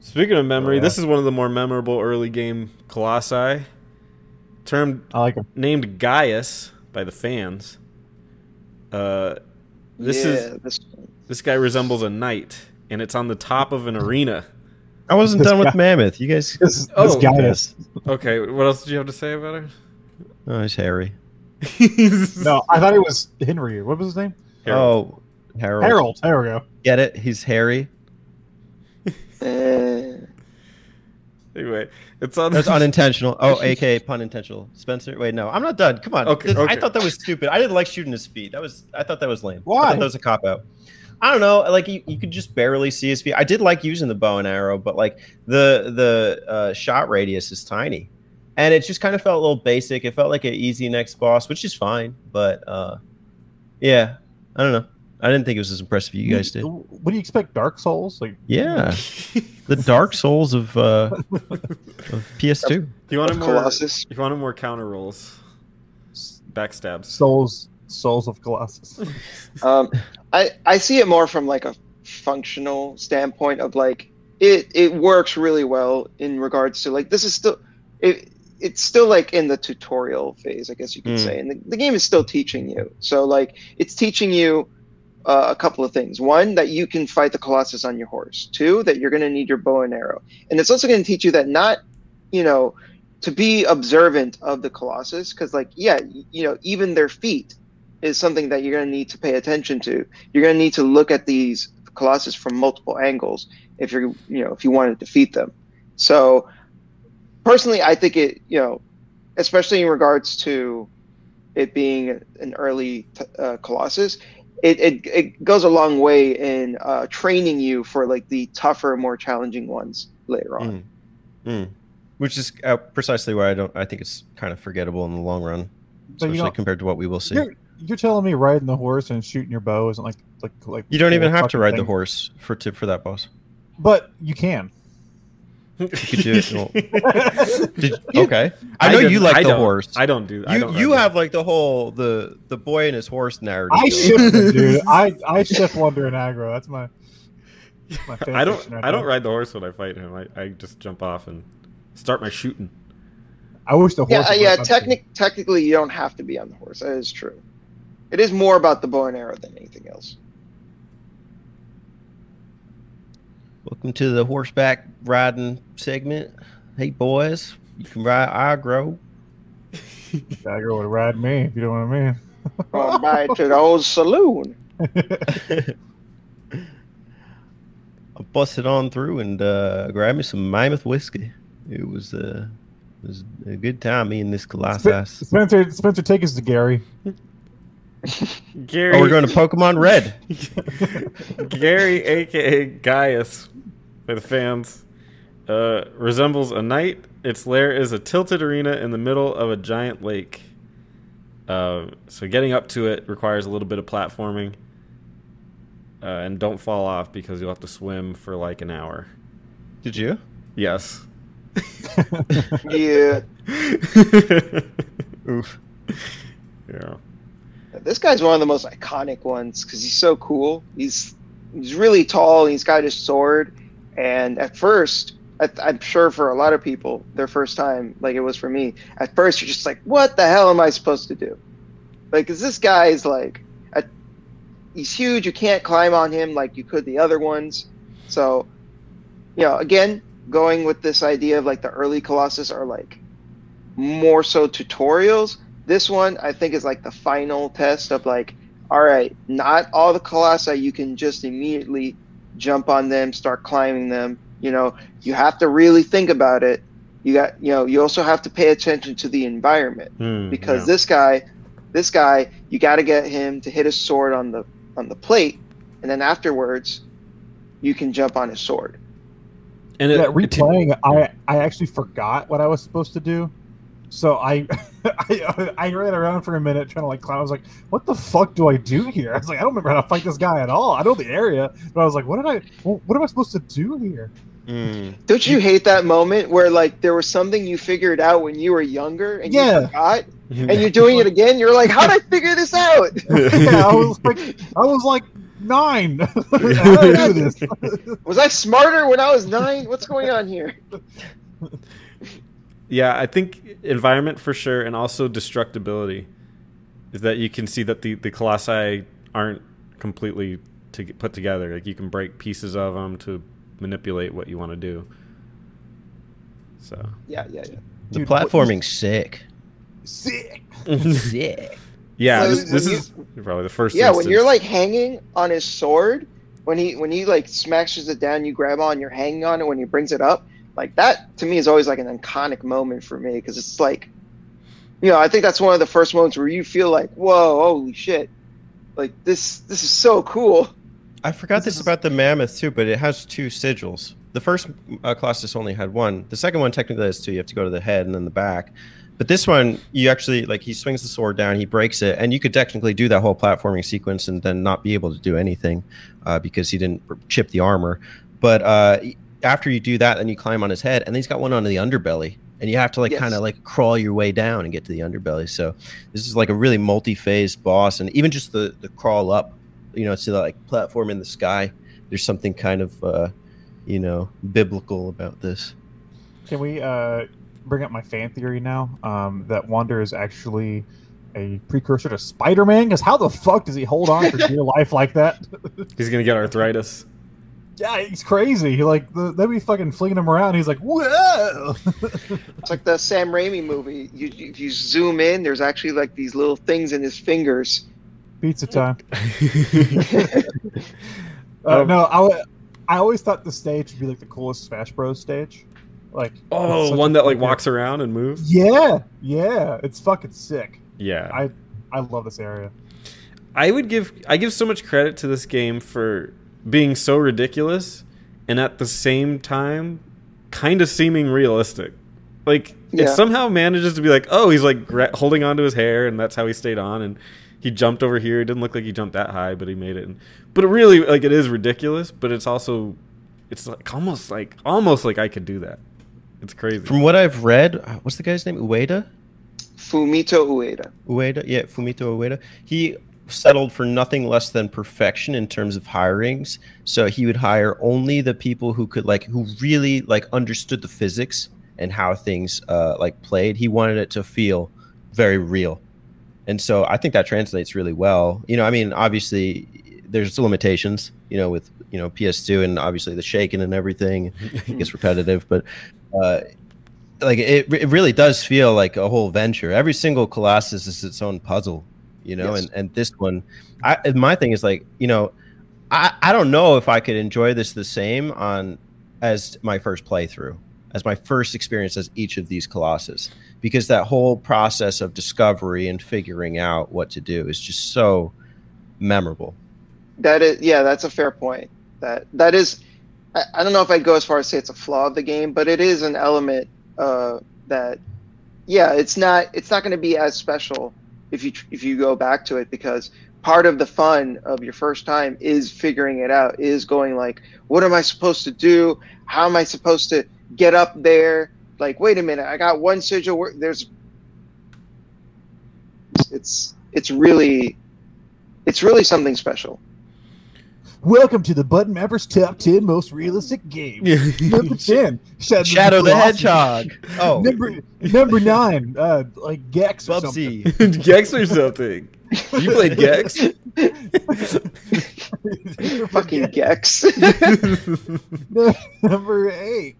Speaking of memory, Oh, yeah. this is one of the more memorable early game colossi. Termed I like him. named Gaius by the fans. Uh, This yeah, is this this guy resembles a knight, and it's on the top of an arena. I wasn't This done with guy- Mammoth. You guys. This, this Oh, guy yes. is. Okay, what else did you have to say about her? Oh, he's Harry. Her? No, I thought it was Henry. What was his name? Harold. Oh, Harold. Harold. There we go. Get it? He's Harry. Anyway, it's on. That's unintentional. Oh, aka pun intentional. Spencer. Wait, no, I'm not done. Come on. Okay, This- I thought that was stupid. I didn't like shooting his feet. That was. I thought that was lame. I Why? thought that was a cop out. I don't know. Like you, you could just barely see his feet. I did like using the bow and arrow, but like the the uh, shot radius is tiny, and it just kind of felt a little basic. It felt like an easy next boss, which is fine. But uh, yeah, I don't know. I didn't think it was as impressive as you guys did. What do you expect? Dark Souls? Like Yeah, the Dark Souls of uh, of PS2. Do you want of more? Colossus. You want more counter rolls, backstabs. Souls, Souls of Colossus. Um, I I see it more from like a functional standpoint of like it it works really well in regards to like this is still it it's still like in the tutorial phase I guess you could Mm. say and the, the game is still teaching you so like it's teaching you uh, a couple of things one that you can fight the colossus on your horse two that you're going to need your bow and arrow and it's also going to teach you that not you know to be observant of the colossus because like yeah you know even their feet is something that you're going to need to pay attention to. You're going to need to look at these colossus from multiple angles if you're, you know, if you want to defeat them. So, personally, I think it, you know, especially in regards to it being an early t- uh, colossus, it, it it goes a long way in uh, training you for like the tougher, more challenging ones later on. Mm. Mm. Which is uh, precisely why I don't. I think it's kind of forgettable in the long run, So you especially compared to what we will see. You're, you're telling me riding the horse and shooting your bow isn't like like like You don't even have to fucking ride the horse for to, for that boss. but you can. You could do it, well, Did, okay, I know don't- you like I the horse. I don't do. I you don't you have like the whole the the boy and his horse narrative. I ship them, dude. I I ship Wander and Agro. That's my. my the- fan I don't. right I don't ride the horse when I fight him. I, I just jump off and start my shooting. I wish the horse. Yeah, yeah. ride up to me. Technic- technically, you don't have to be on the horse. That is true. It is more about the bow and arrow than anything else. Welcome to the horseback riding segment. Hey boys, you can ride Agro. Agro would ride me if you know what I mean. Going by to the old saloon. I busted on through and uh, grabbed me some Mammoth whiskey. It was uh, it was a good time. Me and this Colossus. Spencer, Spencer, take us to Gary. Gary. Oh, we're going to Pokemon Red. Gary, aka Gaius, by the fans, uh, resembles a knight. Its lair is a tilted arena in the middle of a giant lake. Uh, so getting up to it requires a little bit of platforming. Uh, and don't fall off because you'll have to swim for like an hour. Did you? Yes. Yeah, Oof. yeah. This guy's one of the most iconic ones because he's so cool. He's he's really tall. He's got his sword, and at first, I, I'm sure for a lot of people, their first time, like it was for me. At first, you're just like, "What the hell am I supposed to do?" Like, cause this guy's like, a, he's huge. You can't climb on him like you could the other ones. So, you know, again, going with this idea of like the early Colossus are like more so tutorials. This one, I think, is like the final test of like, all right, not all the Colossi you can just immediately jump on them, start climbing them. You know, you have to really think about it. You got, you know, you also have to pay attention to the environment Hmm, because yeah. this guy, this guy, you got to get him to hit his sword on the on the plate, and then afterwards, you can jump on his sword. and yeah, it, replaying, I I actually forgot what I was supposed to do, so I I I ran around for a minute trying to like climb. I was like, "What the fuck do I do here?" I was like, "I don't remember how to fight this guy at all. I know the area, but I was like, what did I? What, what am I supposed to do here?" Mm. Don't you hate that moment where like there was something you figured out when you were younger and Yeah. you forgot, and you're doing it again? You're like, how did I figure this out? yeah, I was like, I was like nine. how did I do this? Was I smarter when I was nine? What's going on here? Yeah, I think environment for sure, and also destructibility is that you can see that the the colossi aren't completely to get put together. Like you can break pieces of them to manipulate what you want to do. So Yeah, yeah, yeah. The Dude, what- platforming's sick. Sick. sick. yeah, So this, this when is probably the first. Yeah, when you're like hanging on his sword, when he when he like smashes it down, you grab on, you're hanging on it. When he brings it up, like that to me is always like an iconic moment for me because it's like, you know, I think that's one of the first moments where you feel like, whoa, holy shit, like this this is so cool. I forgot This this, is- about the mammoth too, but it has two sigils. The first uh, Colossus only had one. The second one technically has two. You have to go to the head and then the back. But this one, you actually like he swings the sword down, he breaks it, and you could technically do that whole platforming sequence and then not be able to do anything uh, because he didn't chip the armor. But uh, after you do that, then you climb on his head, and he's got one on the underbelly, and you have to like Yes. kind of like crawl your way down and get to the underbelly. So this is like a really multi-phase boss, and even just the the crawl up, you know, to the like platform in the sky. There's something kind of uh, you know biblical about this. Can we uh, bring up my fan theory now? Um, that Wander is actually a precursor to Spider-Man. Because how the fuck does he hold on for dear life like that? he's gonna get arthritis. Yeah, he's crazy. Like the, they be fucking flinging him around. He's like, whoa. It's like the Sam Raimi movie. You you, you zoom in, there's actually like these little things in his fingers. Pizza time. Uh, Um, no, I, w- I always thought the stage would be like the coolest Smash Bros. stage. Like, it's oh, such one a that like walks around and moves. Yeah, yeah, it's fucking sick. Yeah, I I love this area. I would give I give so much credit to this game for being so ridiculous and at the same time kind of seeming realistic. Like it somehow manages to be like, oh, he's like gra- holding onto his hair and that's how he stayed on and he jumped over here. It didn't look like he jumped that high, but he made it. And, but it really like it is ridiculous, but it's also it's like almost like almost like I could do that. It's crazy. From what I've read, uh, what's the guy's name? Ueda. Fumito Ueda. Ueda, yeah, Fumito Ueda. He settled for nothing less than perfection in terms of hirings. So he would hire only the people who could like who really like understood the physics and how things uh like played. He wanted it to feel very real. And so I think that translates really well. You know, I mean, obviously there's limitations, you know, with, you know, PS2 and obviously the shaking and everything it gets repetitive, but uh, like it, it really does feel like a whole venture. Every single Colossus is its own puzzle, you know, Yes. and, and this one, I, my thing is like, you know, I, I don't know if I could enjoy this the same on as my first playthrough, as my first experience as each of these Colossus, because that whole process of discovery and figuring out what to do is just so memorable. That is, yeah, that's a fair point. That that is, I, I don't know if I'd go as far as say it's a flaw of the game, but it is an element uh, that, yeah, it's not it's not going to be as special if you if you go back to it because part of the fun of your first time is figuring it out, is going like, what am I supposed to do? How am I supposed to get up there? Like, wait a minute, I got one sigil. There's, it's it's really, it's really something special. Welcome to the Button Mappers Top 10 Most Realistic Games. Number 10, Shadow, Shadow the Colossus. Hedgehog. Oh, Number number nine, uh, like Gex or something. Gex or something. You played Gex? Fucking Gex. number eight,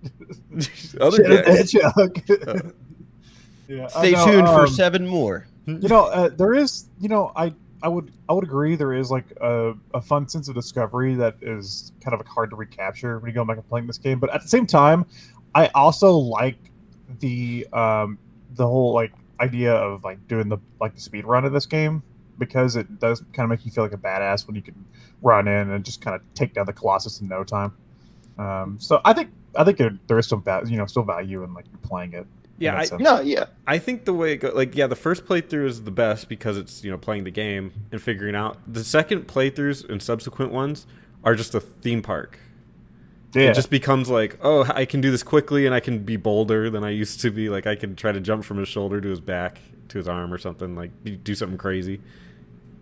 Other Shadow the Gex. Hedgehog. yeah, I Stay know, tuned for um, seven more. You know, uh, there is. You know, I I would I would agree there is like a, a fun sense of discovery that is kind of like hard to recapture when you go back and playing this game. But at the same time, I also like the um the whole like idea of like doing the like the speed run of this game because it does kind of make you feel like a badass when you can run in and just kind of take down the colossus in no time. Um, so I think I think there, there is some value, you know, still value in like playing it. In Yeah, I, sense. no, yeah. I think the way it goes, like, yeah, the first playthrough is the best because it's you know playing the game and figuring out. The second playthroughs and subsequent ones are just a theme park. yeah. It just becomes like, oh, I can do this quickly and I can be bolder than I used to be. Like I can try to jump from his shoulder to his back to his arm or something. Like do- do something crazy.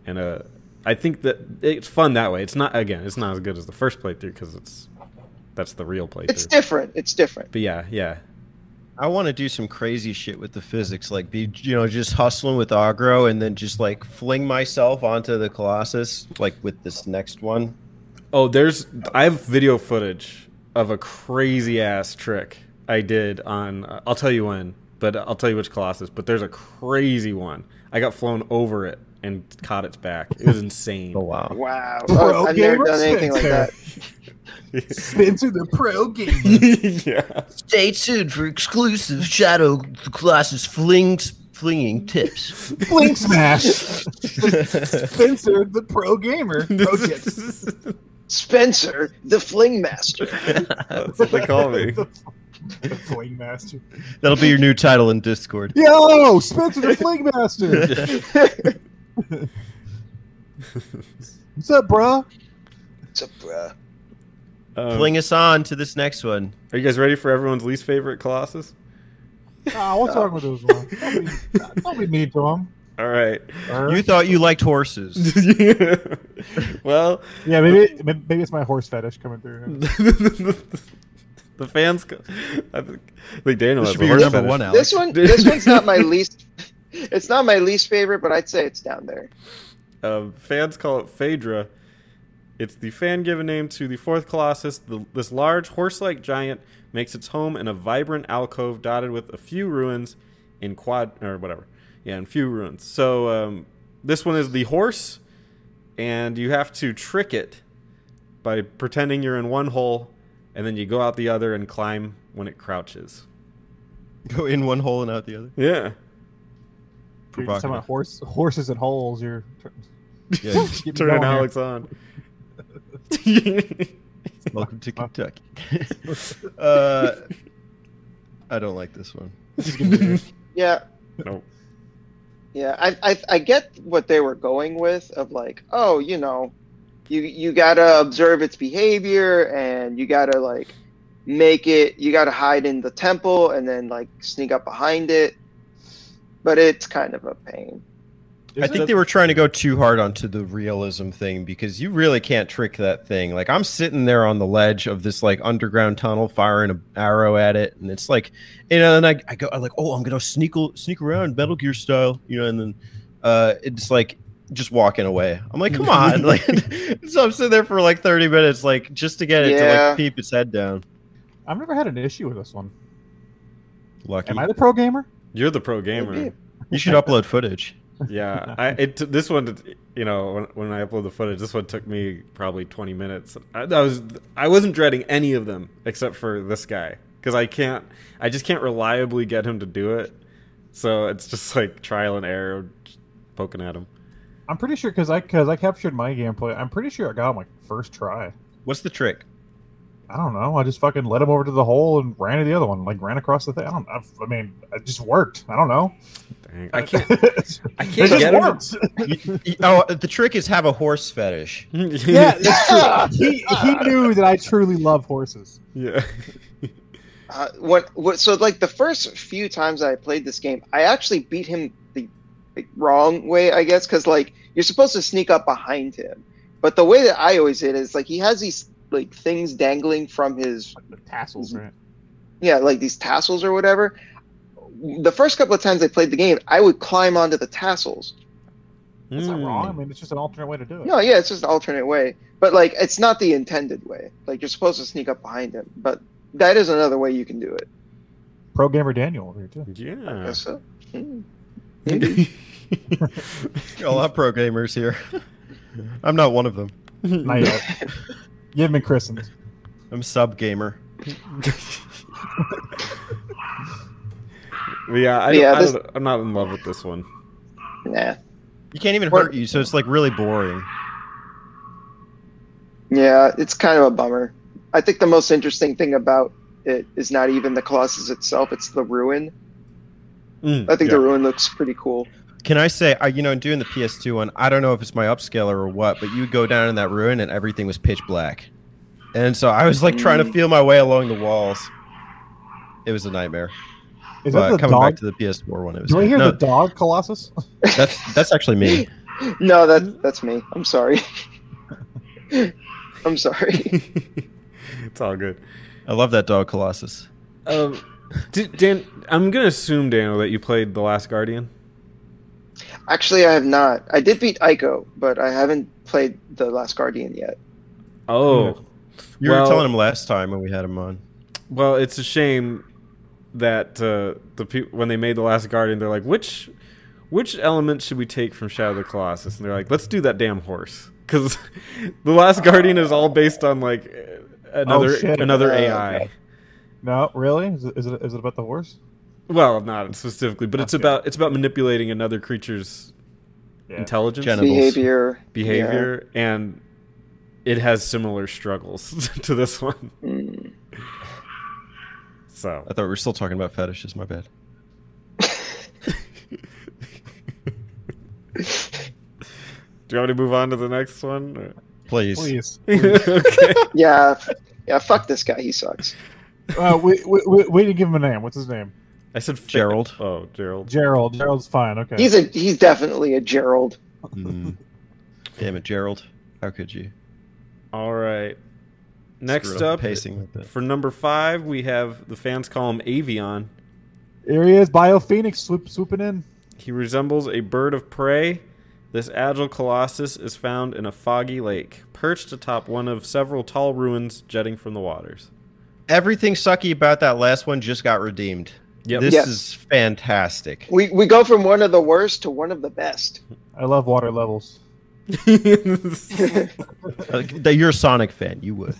And uh, I think that it's fun that way. It's not again, it's not as good as the first playthrough because it's that's the real playthrough. It's different. It's different. but yeah, yeah. I want to do some crazy shit with the physics, like be you know just hustling with Agro and then just like fling myself onto the Colossus, like with this next one. Oh, there's I have video footage of a crazy ass trick I did on. Uh, I'll tell you when, but I'll tell you which Colossus. But there's a crazy one. I got flown over it and caught its back. It was insane. Oh wow! Wow. Pro Oh, I've never gamer done anything like that. Spencer the pro gamer. yeah. Stay tuned for exclusive Shadow Colossus flings flinging tips. Fling smash. Spencer the pro gamer. Pro tips. Spencer, the fling master. That's what they call me. The fling master. That'll be your new title in Discord. Yo, Spencer the fling master. What's up, bro? What's up, bruh? Um, Fling us on to this next one. are you guys ready for everyone's least favorite Colossus? What's wrong with those ones? Don't be, don't be mean to them. All right. You thought you liked horses. well, yeah, maybe maybe it's my horse fetish coming through. the fans. co- I think, I think Daniel This has should a be your horse number fetish. one, Alex. This one, this one's not my least. It's not my least favorite, but I'd say it's down there. Uh, fans call it Phaedra. It's the fan given name to the fourth Colossus. The, this large horse like giant makes its home in a vibrant alcove dotted with a few ruins in quad or whatever. Yeah, in few ruins. So um, this one is the horse, and you have to trick it by pretending you're in one hole, and then you go out the other and climb when it crouches. Go in one hole and out the other. Yeah. You're just talking about horse, horses and holes. You're Yeah. Turning. Alex on. Welcome to Kentucky. uh, I don't like this one. Yeah, nope. yeah. I, I, I get what they were going with of like, oh, you know, you you gotta observe its behavior and you gotta like make it. You gotta hide in the temple and then like sneak up behind it. But it's kind of a pain. I think they were trying to go too hard onto the realism thing because you really can't trick that thing. Like I'm sitting there on the ledge of this like underground tunnel, firing an arrow at it, and it's like, you know, and I, I go, I'm like, oh, I'm gonna sneak sneak around Metal Gear style, you know, and then uh, it's like just walking away. I'm like, come on, like, so I'm sitting there for like 30 minutes, like just to get it to like peep its head down. I've never had an issue with this one. Lucky, Am I the pro gamer? You're the pro gamer. you should upload footage. Yeah, I it t- this one, you know, when, when I upload the footage, this one took me probably 20 minutes. I, I was I wasn't dreading any of them except for this guy because I can't, I just can't reliably get him to do it. So it's just like trial and error, poking at him. I'm pretty sure because I because I captured my gameplay. I'm pretty sure I got him like first try. What's the trick? I don't know. I just fucking led him over to the hole and ran to the other one. Like ran across the thing. I don't. I, I mean, it just worked. I don't know. Dang, I can't, I can't just get him. works. You- you- oh, the trick is have a horse fetish. To... yeah, that's true. He he knew that I truly love horses. yeah. Uh, what, what? So like the first few times I played this game, I actually beat him the, the wrong way, I guess, because like you're supposed to sneak up behind him, but the way that I always did is like he has these like things dangling from his the tassels, right? yeah, like these tassels or whatever. The first couple of times I played the game, I would climb onto the tassels. That's not Mm. wrong. I mean, it's just an alternate way to do it. No, yeah, it's just an alternate way, but like it's not the intended way. Like you're supposed to sneak up behind him, but that is another way you can do it. Pro gamer Daniel over here too. I Yeah. guess so. Hmm. A lot of pro gamers here. I'm not one of them. Not yet. You haven't been christened. I'm sub gamer. But yeah, I, yeah I this... I'm not in love with this one. Nah. You can't even hurt you, so it's like really boring. Yeah, it's kind of a bummer. I think the most interesting thing about it is not even the Colossus itself; it's the ruin. Mm, I think yeah. the ruin looks pretty cool. Can I say, I, you know, doing the PS2 one, I don't know if it's my upscaler or what, but you go down in that ruin and everything was pitch black. And so I was like trying to feel my way along the walls. It was a nightmare. Is but that the coming dog? back to the PS4 one, it was Do I hear no, the dog Colossus? that's that's actually me. No, that that's me. I'm sorry. I'm sorry. it's all good. I love that dog Colossus. Um, Did, Dan, I'm gonna assume Daniel that you played The Last Guardian. Actually, I have not. I did beat Ico, but I haven't played The Last Guardian yet. Oh, You Well- were telling him last time when we had him on. well, it's a shame that uh, the peop when they made The Last Guardian, they're like, which which element should we take from Shadow of the Colossus? And they're like, let's do that damn horse because The Last Guardian is all based on like another Oh, another Uh, AI. okay. No, really? Is it, is it, is it about the horse? Well, not specifically, but it's Okay. about it's about manipulating another creature's Yeah. intelligence, Genitals. Behavior. behavior, and it has similar struggles to this one. Mm. So I thought we were still talking about fetishes. My bad. Do you want me to move on to the next one? or- Please. Please. okay. Yeah. Yeah. Fuck this guy. He sucks. uh, we, we, we, we didn't give him a name. What's his name? I said fa- Gerald. Oh, Gerald. Gerald. Gerald's fine. Okay. He's a. He's definitely a Gerald. Mm. Damn it, Gerald. How could you? All right. Next Screw up, pacing like for number five, we have the fans call him Avion. Here he is, Bio Phoenix, swoop, swooping in. He resembles a bird of prey. This agile colossus is found in a foggy lake, perched atop one of several tall ruins jutting from the waters. Everything sucky about that last one just got redeemed. Yep. This Yes. is fantastic. We we go from one of the worst to one of the best. I love water levels. Uh, that you're a Sonic fan, you would.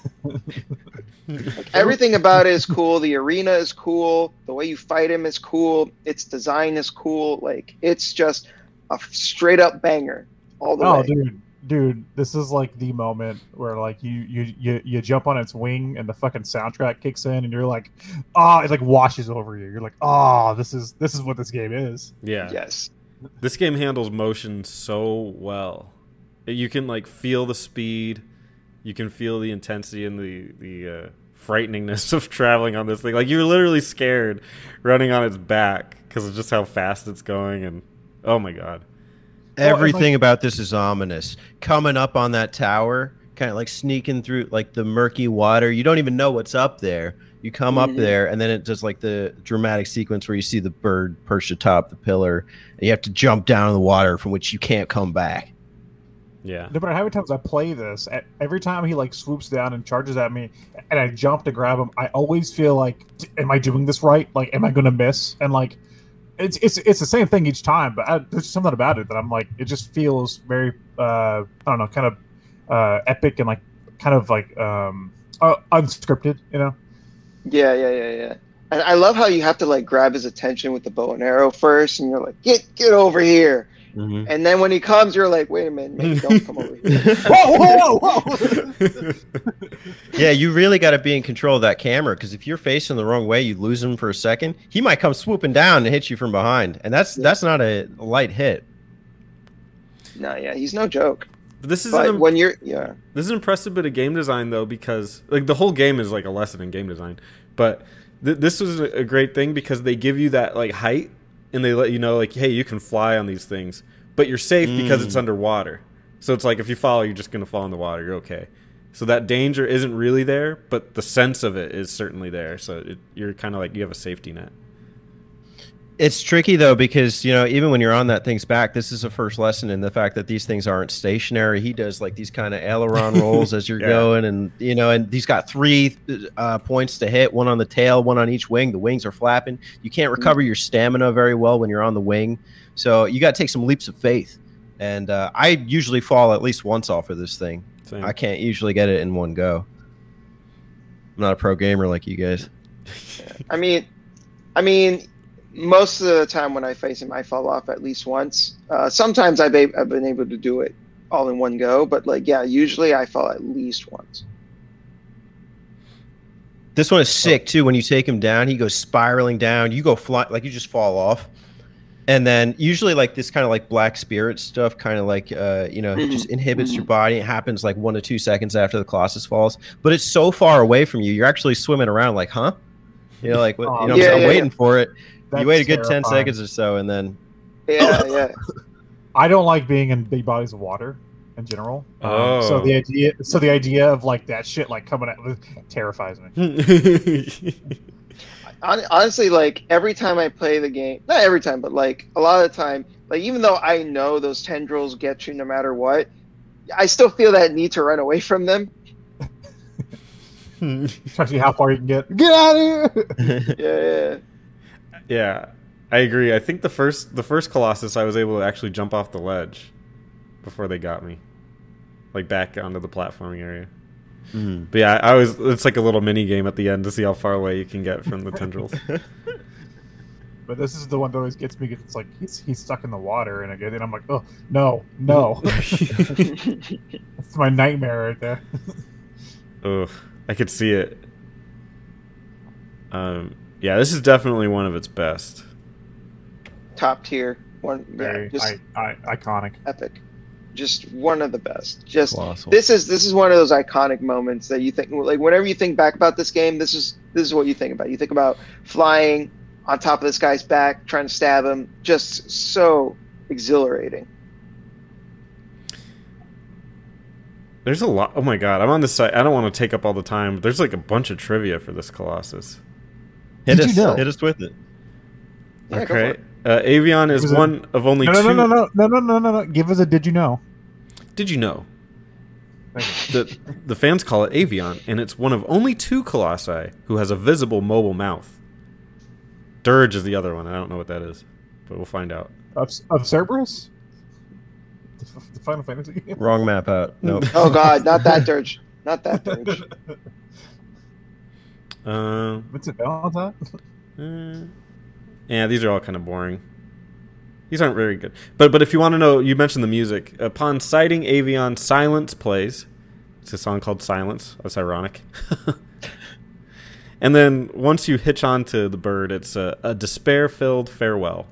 Everything about it is cool. The arena is cool. The way you fight him is cool. Its design is cool. Like it's just a straight up banger all the Oh, way. dude, dude, this is like the moment where like you you you you jump on its wing and the fucking soundtrack kicks in and you're like, ah, it like washes over you. You're like, oh, this is this is what this game is. yeah. Yes. This game handles motion so well. You can like feel the speed, you can feel the intensity and the the uh, frighteningness of traveling on this thing. Like you're literally scared running on its back because of just how fast it's going. And oh my god, Well, and, Everything about this is ominous. Coming up on that tower, kind of like sneaking through like the murky water. You don't even know what's up there. You come up Mhm. there, and then it does like the dramatic sequence where you see the bird perched atop the pillar, and you have to jump down in the water from which you can't come back. yeah, No matter how many times I play this, e- every time he like swoops down and charges at me, and I jump to grab him, I always feel like, "D- am I doing this right? Like, am I gonna miss? And like, it's it's it's the same thing each time, but I, there's something about it that I'm like, it just feels very, uh, I don't know, kind of uh, epic and like, kind of like um, uh, unscripted, you know? Yeah, yeah, yeah, yeah. And I love how you have to like grab his attention with the bow and arrow first, and you're like, get get over here. Mm-hmm. And then when he comes, you're like, wait a minute, maybe don't come over here. whoa, whoa, whoa, whoa! Yeah, you really got to be in control of that camera because if you're facing the wrong way, you lose him for a second. He might come swooping down and hit you from behind, and that's that's not a light hit. no, yeah, he's no joke. this is But an, when you're, yeah, this is an impressive bit of game design though because like the whole game is like a lesson in game design, but th- this was a a great thing because they give you that like height and they let you know like hey you can fly on these things, but you're safe because it's Mm. underwater. So it's like if you fall, you're just gonna fall in the water. You're okay. So that danger isn't really there, but the sense of it is certainly there. So it, you're kind of like you have a safety net. It's tricky though because you know even when you're on that thing's back, this is a first lesson in the fact that these things aren't stationary. He does like these kind of aileron rolls as you're Yeah. going, and you know, and he's got three uh, points to hit: one on the tail, one on each wing. The wings are flapping. You can't recover your stamina very well when you're on the wing, so you got to take some leaps of faith. And uh, I usually fall at least once off of this thing. Same. I can't usually get it in one go. I'm not a pro gamer like you guys. I mean, I mean, most of the time when I face him, I fall off at least once. Uh, sometimes I've, a- I've been able to do it all in one go, but like, yeah, usually I fall at least once. This one is sick too. When you take him down, he goes spiraling down. You go fly like you just fall off, and then usually like this kind of like black spirit stuff, kind of like uh, you know, it just inhibits your body. It happens like one to two seconds after the colossus falls, but it's so far away from you. You're actually swimming around like, huh? You know, like what? You know, I'm, yeah, I'm yeah, waiting for it. That's you wait a good ten seconds or so, and then Yeah, yeah. I don't like being in big bodies of water in general. Um, Oh. so the idea, so the idea of like that shit like coming at terrifies me. honestly, like every time I play the game, not every time, but like a lot of the time, like even though I know those tendrils get you no matter what, I still feel that need to run away from them. Especially how far you can get. Get out of here! Yeah, Yeah, I agree. I think the first the first Colossus I was able to actually jump off the ledge before they got me, like back onto the platforming area. Mhm. But yeah, I was. It's like a little mini game at the end to see how far away you can get from the tendrils. But this is the one that always gets me. because It's like he's he's stuck in the water, and I get, and I'm like, oh no, no, it's my nightmare right there. Ugh, I could see it. Um, yeah, this is definitely one of its best. top tier, one, yeah, Very just I, I, iconic. epic, just one of the best. Just Colossal. this is this is one of those iconic moments that you think like whenever you think back about this game, this is this is what you think about. You think about flying on top of this guy's back, trying to stab him, just so exhilarating. There's a lot. Oh my god, I'm on this site. I don't want to take up all the time, but there's like a bunch of trivia for this Colossus. Hit Did us, you know? hit us with it. Yeah, okay, it. uh, Avion is Was it- one of only No, no, two. no, no, no, no, no, no, no. Give us a did you know? Did you know the the fans call it Avion, and it's one of only two colossi who has a visible mobile mouth. Dirge is the other one. I don't know what that is, but we'll find out. Of, of Cerberus? The, the Final Fantasy game? Wrong map out. Nope. Oh God, not that dirge, not that dirge. Um, Vincent Valentine? eh, yeah, these are all kind of boring. These aren't very good. But but if you want to know, you mentioned the music. Upon sighting Avion, Silence plays. It's a song called Silence. That's ironic. and then once you hitch on to the bird, it's a, a despair-filled farewell.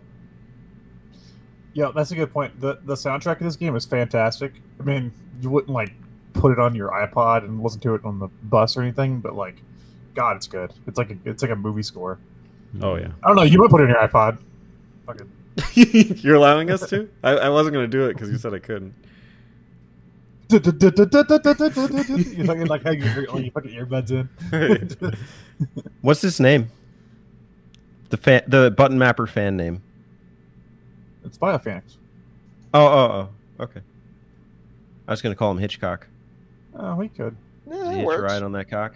Yeah, that's a good point. The the soundtrack of this game is fantastic. I mean, you wouldn't like put it on your iPod and listen to it on the bus or anything, but like, God, it's good. It's like a, it's like a movie score. Oh yeah. I don't know. You might put it on your iPod. Fucking You're allowing us to? I, I wasn't going to do it because you said I couldn't. you fucking like how you, oh, you fucking earbuds in. What's his name? The fan, the button mapper fan name. it's Biophoenix. Oh, oh, oh. Okay. I was gonna call him Hitchcock. Oh, we could. Yeah, Did that you hitch works. ride on that cock?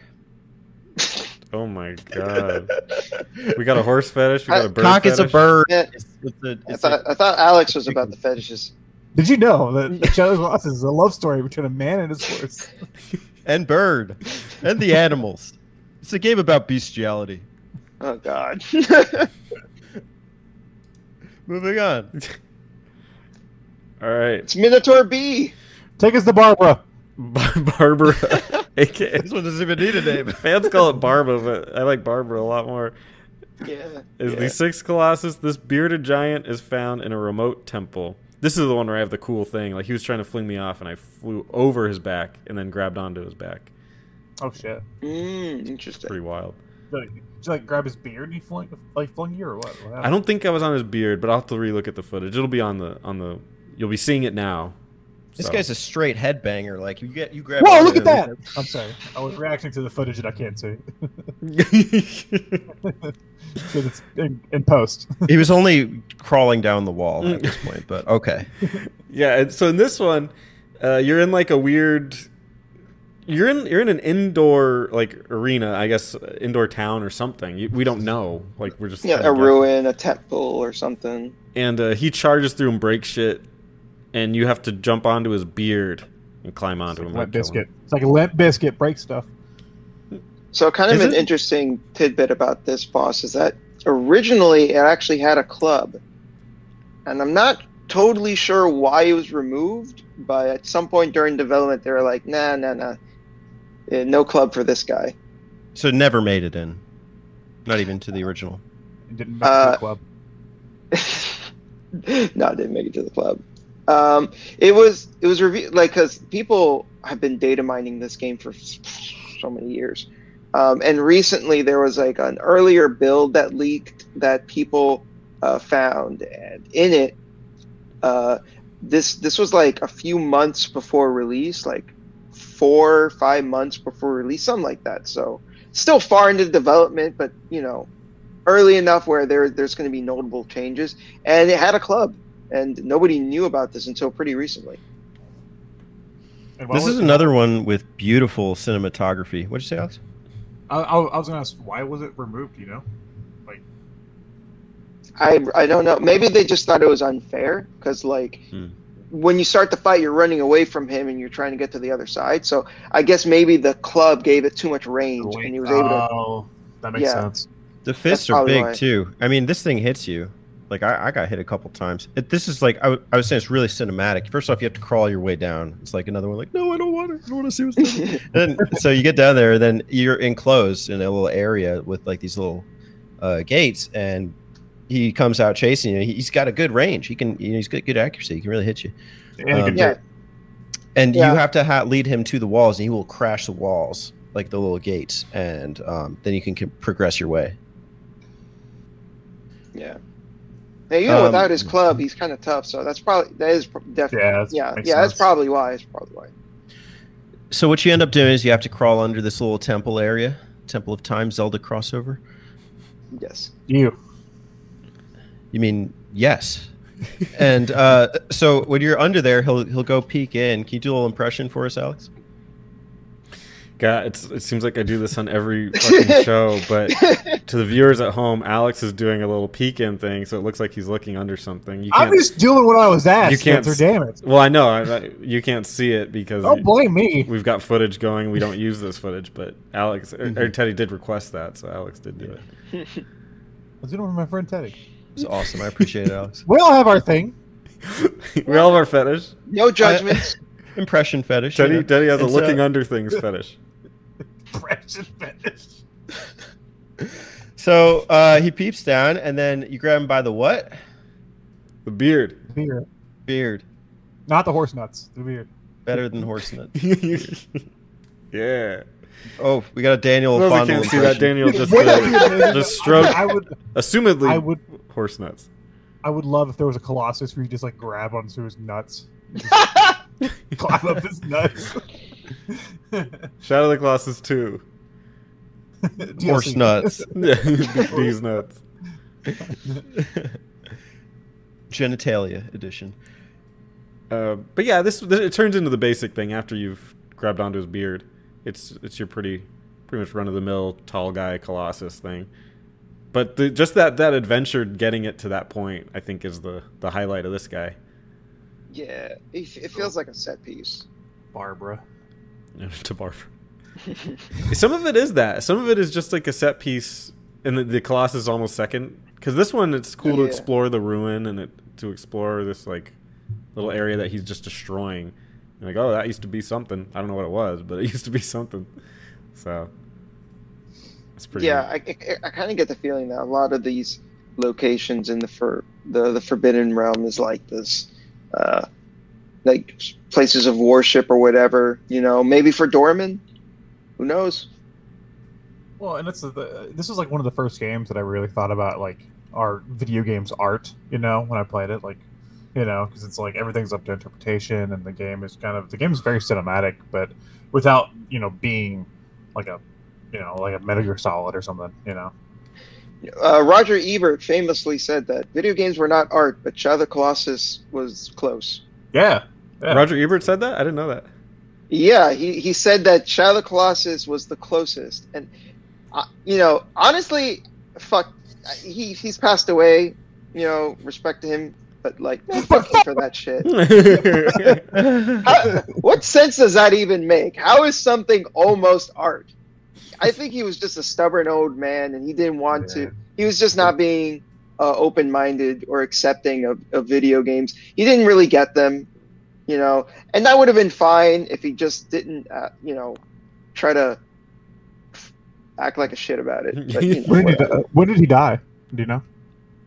Oh my god. We got a horse fetish. We got a bird cock is a bird. Yeah. It's, it's a, I it's thought a, I thought Alex was about the fetishes. Did you know that Shadow's Lost is a love story between a man and his horse? and bird, and the animals. It's a game about bestiality. Oh God. Moving on. All right. it's Minotaur B. Take us to Barbara. Barbara. AKA. This one doesn't even need a name. Fans call it Barba, but I like Barbara a lot more. Yeah. Is yeah. the sixth Colossus. This bearded giant is found in a remote temple. This is the one where I have the cool thing. Like he was trying to fling me off, and I flew over his back and then grabbed onto his back. Oh shit! Mm, interesting. Pretty wild. Did you like grab his beard and he flung, like flung you or what? what I don't think I was on his beard, but I'll have to relook at the footage. It'll be on the on the. You'll be seeing it now. This So. guy's a straight headbanger. Like you get, you grab. Whoa! Look at that. I'm sorry. I was reacting to the footage that I can't see. Because it's in, in post. He was only crawling down the wall at this point, but okay. yeah. And so in this one, uh, you're in like a weird. You're in you're in an indoor like arena, I guess, indoor town or something. You, we don't know. Like we're just Yeah, a guessing. ruin, a temple, or something. And uh, he charges through and breaks shit, and you have to jump onto his beard and climb It's onto like him. limp like kill him. biscuit. It's like a Limp Bizkit. Break stuff. So, kind of Is an it? interesting tidbit about this boss is that originally it actually had a club, and I'm not totally sure why it was removed. But at some point during development, they were like, "Nah, nah, nah, Eh, no club for this guy." So never made it in, not even to the original. It didn't make it to Uh, the club. no, it didn't make it to the club. Um, it was it was revealed like because people have been data mining this game for so many years, um, and recently there was like an earlier build that leaked that people uh, found, and in it, uh, this this was like a few months before release, like four five months before release, something like that. So still far into development, but you know, early enough where there there's going to be notable changes, and it had a club, and nobody knew about this until pretty recently. This was- is another one with beautiful cinematography. What'd you say, Alex? I, I I was gonna ask why was it removed? You know, like I I don't know. Maybe they just thought it was unfair because like Hmm. when you start the fight, you're running away from him and you're trying to get to the other side. So I guess maybe the club gave it too much range and he was able to. Oh, that makes Yeah. sense. The fists are big why. too. I mean, this thing hits you. Like I, I got hit a couple times. It, this is like I, w- I was saying, it's really cinematic. First off, you have to crawl your way down. It's like another one. Like no, I don't want to. I don't want to see what's down. and then, so you get down there, then you're enclosed in a little area with like these little uh, gates, and he comes out chasing you. He's got a good range. He can. You know, he's got good accuracy. He can really hit you. And Um, yeah, And Yeah. you have to ha- lead him to the walls, and he will crash the walls like the little gates, and um, then you can c- progress your way. yeah. Now, even Um, without his club, he's kind of tough. So that's probably that is definitely yeah, that's, yeah yeah. That's probably why. That's probably why. So what you end up doing is you have to crawl under this little temple area, Temple of Time Zelda crossover. Yes. you. You mean yes? and uh, so when you're under there, he'll he'll go peek in. Can you do a little impression for us, Alex? God, it's, it seems like I do this on every fucking show, but to the viewers at home, Alex is doing a little peek in thing, so it looks like he's looking under something. You I'm just doing what I was asked. You can't Spencer, s- damn it! Well, I know I, I, you can't see it because Don't blame me. we've got footage going. We don't use this footage, but Alex or, or Teddy did request that, so Alex did do it. I was doing it with my friend Teddy. It's awesome. I appreciate it, Alex. We all have our thing. we all have our fetish. No judgments. Impression fetish. you Teddy, know? Teddy has a And so- uh, looking under things fetish. Precious fetish. So uh, he peeps down, and then you grab him by the what? The beard. Beard. Beard. Not the horse nuts. The beard. Better than horse nuts. yeah. Oh, we got a Daniel. Those that Fondle can't see that. Daniel just uh, just stroke. I would. assumedly I would. horse nuts. I would love if there was a Colossus where you just like grab onto his nuts, and just climb up his nuts. Shadow of the Colossus 2. Horse DLC. nuts. Yeah, these nuts. Genitalia edition. Uh, but yeah, this, this it turns into the basic thing after you've grabbed onto his beard. It's it's your pretty pretty much run of the mill tall guy Colossus thing. But the, just that that adventure getting it to that point, I think, is the the highlight of this guy. yeah, it, it feels like a set piece. Barbara. to barf. Some of it is that. Some of it is just like a set piece, and the, the Colossus is almost second. Because this one, it's cool to explore the ruin and it, to explore this like little area that he's just destroying. You're like, oh, that used to be something. I don't know what it was, but it used to be something. So it's pretty. yeah, neat. I, I, I kind of get the feeling that a lot of these locations in the for the the Forbidden Realm is like this, uh, like places of worship or whatever. You know, maybe for Dormin, who knows? Well, and it's the, this is like one of the first games that I really thought about like our video games art. You know, when I played it, like you know, because it's like everything's up to interpretation, and the game is kind of the game is very cinematic, but without you know being like a you know like a Metal Gear Solid or something. You know. Uh, Roger Ebert famously said that video games were not art, but Shadow of the Colossus was close. Yeah. yeah. Roger Ebert said that. I didn't know that. Yeah, he, he said that Shadow of the Colossus was the closest, and uh, you know, honestly, fuck, he he's passed away. You know, respect to him, but like, man, fuck him for that shit. How, what sense does that even make? How is something almost art? I think he was just a stubborn old man, and he didn't want to. He was just not being uh, open-minded or accepting of, of video games. He didn't really get them, you know, and that would have been fine if he just didn't, uh, you know, try to act like a shit about it. But, you know, When did, he, uh, when did he die? Do you know?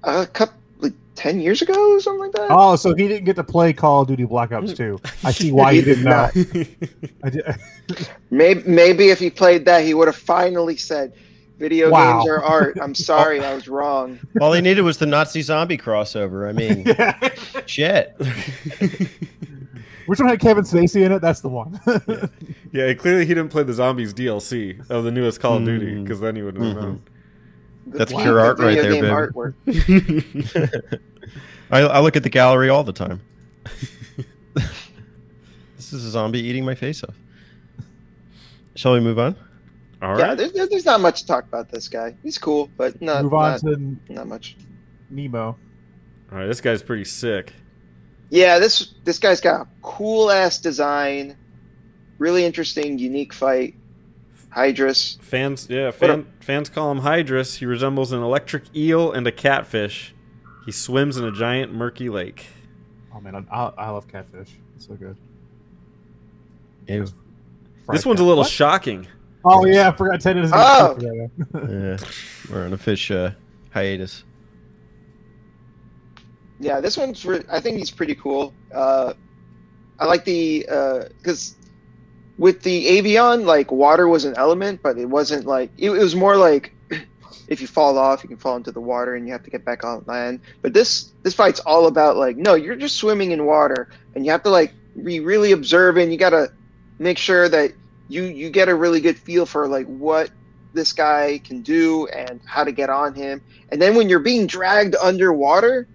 a couple, like ten years ago, or something like that. Oh, so he didn't get to play Call of Duty Black Ops 2. I see why he didn't know. Maybe, maybe if he played that, he would have finally said, "Video Wow. games are art." I'm sorry, I was wrong. All he needed was the Nazi zombie crossover. I mean, shit. Which one had Kevin Spacey in it? That's the one. yeah, clearly he didn't play the Zombies DLC of the newest Call of Duty because then he would have Mhm. known. That's peak pure of art right there, game baby. artwork. I, I look at the gallery all the time. this is a zombie eating my face off. Shall we move on? All Yeah, right. there's, there's there's not much to talk about this guy. He's cool, but not Move on not, to not much. Nemo. All right. This guy's pretty sick. Yeah, this this guy's got a cool ass design, really interesting, unique fight. Hydrus. Fans, yeah, What fan, fans call him Hydrus. He resembles an electric eel and a catfish. He swims in a giant murky lake. Oh man, I, I love catfish. It's so good. Ew. this Fried one's a little What? shocking. Oh yeah, I forgot Ted is. Oh! Yeah, we're on a fish uh, hiatus. Yeah, this one's. Re- I think he's pretty cool. Uh, I like the because with the Avion, like water was an element, but it wasn't like it, it was more like if you fall off, you can fall into the water and you have to get back on land. But this this fight's all about like no, you're just swimming in water and you have to like be really observant. You got to make sure that you you get a really good feel for like what this guy can do and how to get on him. And then when you're being dragged underwater,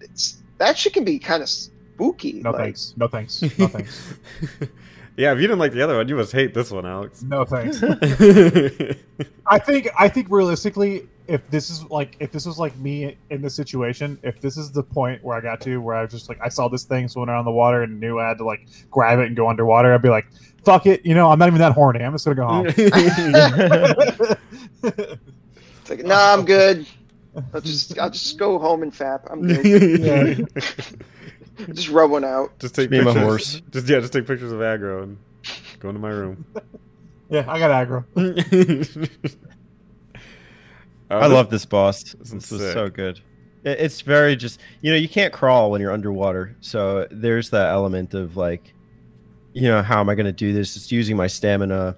it's, that shit can be kind of spooky. No like, thanks. No thanks. No thanks. yeah, if you didn't like the other one, you must hate this one, Alex. No thanks. I think I think realistically, if this is like if this was like me in this situation, if this is the point where I got to where I was just like I saw this thing swimming around the water and knew I had to like grab it and go underwater, I'd be like, "Fuck it," you know, I'm not even that horny. I'm just gonna go home. It's like, nah, I'm good. I'll just I'll just go home and fap. I'm good. just rub one out. just take me my pictures. horse. Just yeah, just take pictures of Agro and go into my room. yeah, I got aggro. I love this boss. This is is sick. so good. It- It's very just you know you can't crawl when you're underwater, so there's that element of like, you know, how am I going to do this? It's using my stamina,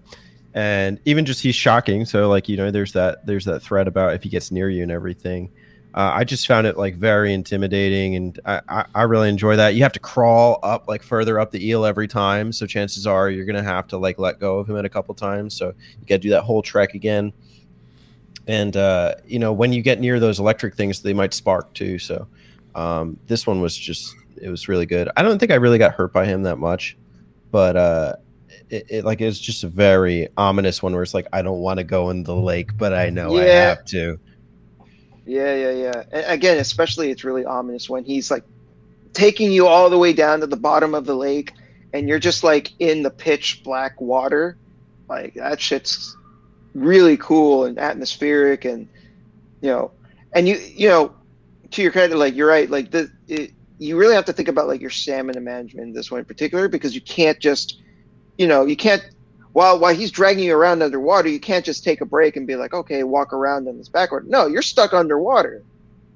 and even just he's shocking. So like you know, there's that there's that threat about if he gets near you and everything. Uh, I just found it like very intimidating, and I, I, I really enjoy that. You have to crawl up like further up the eel every time, so chances are you're gonna have to like let go of him at a couple times. So you got to do that whole trek again and uh, you know when you get near those electric things they might spark too so um, this one was just it was really good i don't think i really got hurt by him that much but uh, it, it like it's just a very ominous one where it's like i don't want to go in the lake but i know i have to Yeah, yeah, yeah. A- again, especially it's really ominous when he's like taking you all the way down to the bottom of the lake, and you're just like in the pitch black water. Like that shit's really cool and atmospheric, and you know, and you you know, to your credit, like you're right. Like the it, you really have to think about like your stamina management in this one in particular because you can't just, you know, you can't while while he's dragging you around underwater, you can't just take a break and be like, okay, walk around on this backward. No, you're stuck underwater,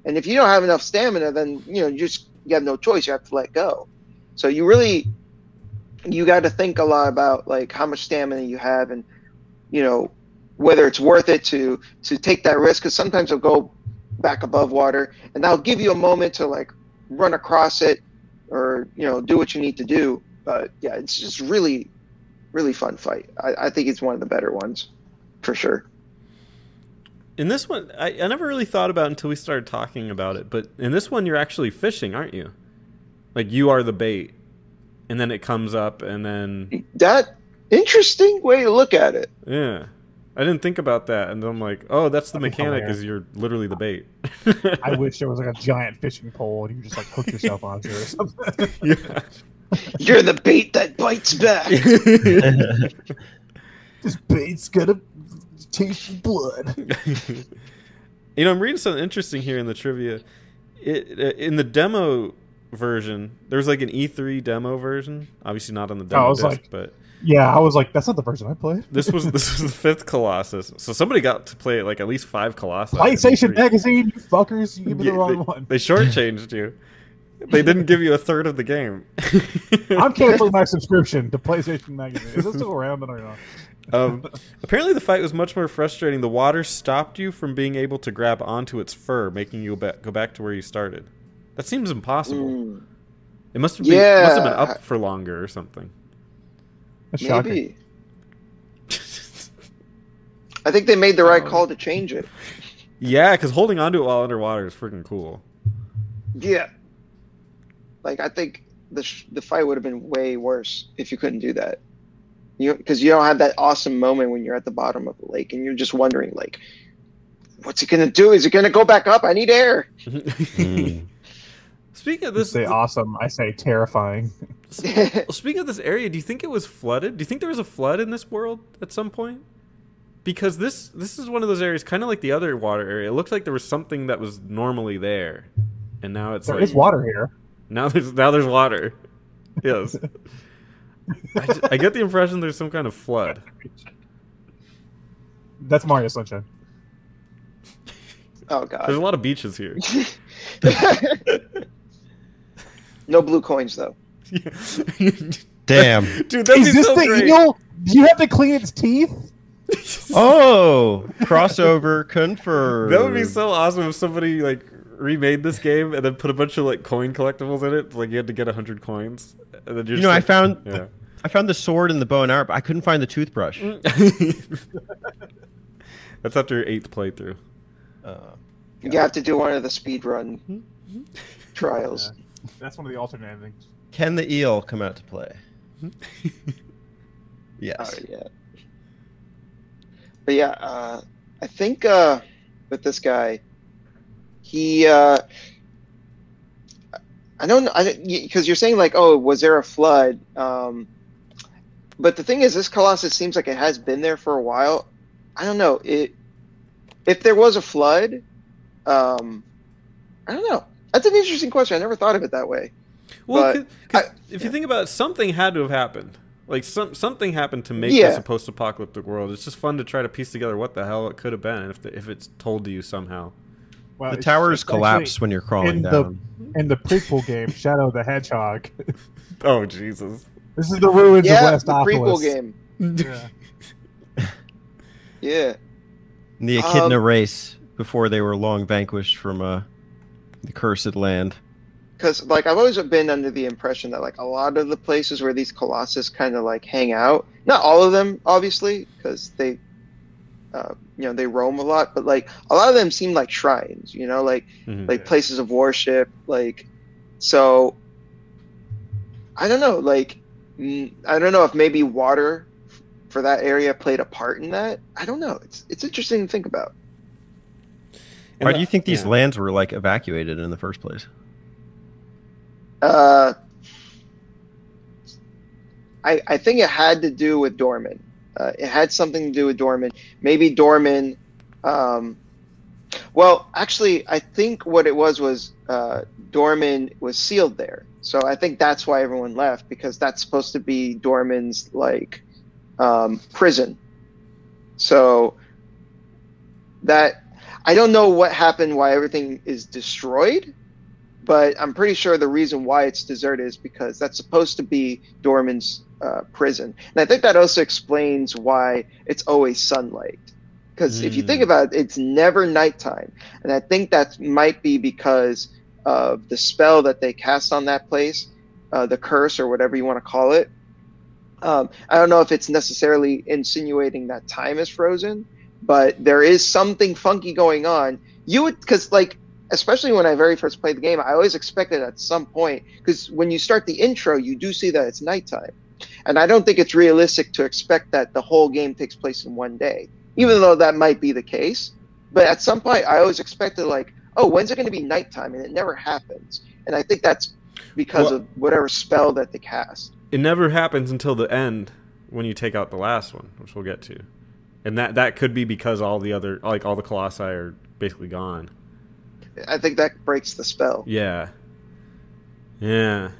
and if you don't have enough stamina, then you know you just you have no choice. You have to let go. So you really you got to think a lot about like how much stamina you have, and you know whether it's worth it to to take that risk. Because sometimes it'll go back above water, and that'll give you a moment to like run across it or you know do what you need to do. But yeah, it's just really really fun fight. I, I think it's one of the better ones, for sure. In this one, I, I never really thought about until we started talking about it. But in this one, you're actually fishing, aren't you? Like you are the bait, and then it comes up, and then That interesting way to look at it. yeah, I didn't think about that, and then I'm like, oh, that's the That'd mechanic. hilarious. Is you're literally the bait. I wish there was like a giant fishing pole and you just like hook yourself onto it or something. yeah. You're the bait that bites back. this bait's gonna taste blood. you know, I'm reading something interesting here in the trivia. It, uh, in the demo version, there's like an E3 demo version. Obviously, not on the Oh, I demo was disc, like- but Yeah, I was like, that's not the version I played. this was this was the fifth Colossus. So somebody got to play like at least five Colossus. PlayStation E3. magazine, you fuckers, you give me Yeah, the wrong they, one. They shortchanged you. They didn't give you a third of the game. I'm canceling my subscription to PlayStation magazine. Is it still around or not? Um, apparently, the fight was much more frustrating. The water stopped you from being able to grab onto its fur, making you go back, go back to where you started. That seems impossible. Mm, It must have been, must have been up for longer or something. That's maybe. I think they made the right Oh. call to change it. Yeah, because holding onto it while underwater is freaking cool. Yeah. Like I think the sh- the fight would have been way worse if you couldn't do that. You because you don't have that awesome moment when you're at the bottom of the lake and you're just wondering like, what's it gonna do? Is it gonna go back up? I need air. Mm. Speaking of You this, say awesome. I say terrifying. well, speaking of this area, do you think it was flooded? Do you think there was a flood in this world at some point? Because this this is one of those areas, kind of like the other water area. It looked like there was something that was normally there, and now it's There like is water here. now there's now there's water. Yes, I, ju- I get the impression there's some kind of flood. That's Mario Sunshine. oh god. There's a lot of beaches here. no blue coins though. Damn. dude, that'd Is this so the great. eel? Do you have to clean its teeth? Oh, crossover confirmed. That would be so awesome if somebody like remade this game and then put a bunch of like coin collectibles in it. Like you had to get hundred coins. And then you're You just know, I found Yeah. I found the sword and the bow and arrow, but I couldn't find the toothbrush. That's after your eighth playthrough. Uh, You have to do one of the speed run trials. That's one of the alternate endings. Can the eel come out to play? Oh Yes. yeah. But yeah, uh, I think uh, with this guy, he. Uh, I don't because you're saying like, oh, was there a flood? Um, but the thing is, this Colossus seems like it has been there for a while. I don't know. It if there was a flood, um, I don't know. That's an interesting question. I never thought of it that way. Well, But 'cause- 'cause I- if you think about it, something had to have happened. Like some something happened to make Yeah. this a post-apocalyptic world. It's just fun to try to piece together what the hell it could have been if the, if it's told to you somehow. Well, The towers it's actually collapse when you're crawling in the- down. in the prequel game, Shadow the Hedgehog. Oh Jesus! this is the ruins yeah, of the prequel game. Yeah. Yeah. And the Echidna Um, race before they were long vanquished from uh, the cursed land. Because like I've always been under the impression that like a lot of the places where these colossus kind of like hang out, not all of them obviously, because they, uh, you know, they roam a lot, but like a lot of them seem like shrines, you know, like Mhm. like places of worship, like so. I don't know, like mm, I don't know if maybe water for that area played a part in that. I don't know. It's it's interesting to think about. And Why do you think these yeah. lands were like evacuated in the first place? Uh, I I think it had to do with Dormin. Uh, it had something to do with Dormin. Maybe Dormin. Um, well, actually, I think what it was was uh, Dormin was sealed there. So I think that's why everyone left because that's supposed to be Dormin's like um, prison. So that I don't know what happened, why everything is destroyed, but I'm pretty sure the reason why it's deserted is because that's supposed to be Dormin's uh, prison, and I think that also explains why it's always sunlight. Because if you think Mm. about it, it's never nighttime, and I think that might be because of the spell that they cast on that place, uh, the curse or whatever you want to call it. Um, I don't know if it's necessarily insinuating that time is frozen, but there is something funky going on. You would, because like, especially when I very first played the game, I always expected at some point, because when you start the intro, you do see that it's nighttime, and I don't think it's realistic to expect that the whole game takes place in one day, even though that might be the case. But at some point, I always expected like, oh, when's it going to be nighttime, and it never happens, and I think that's because Well- of whatever spell that they cast. It never happens until the end when you take out the last one, which we'll get to, and that that could be because all the other like all the colossi are basically gone. I think that breaks the spell. Yeah. Yeah.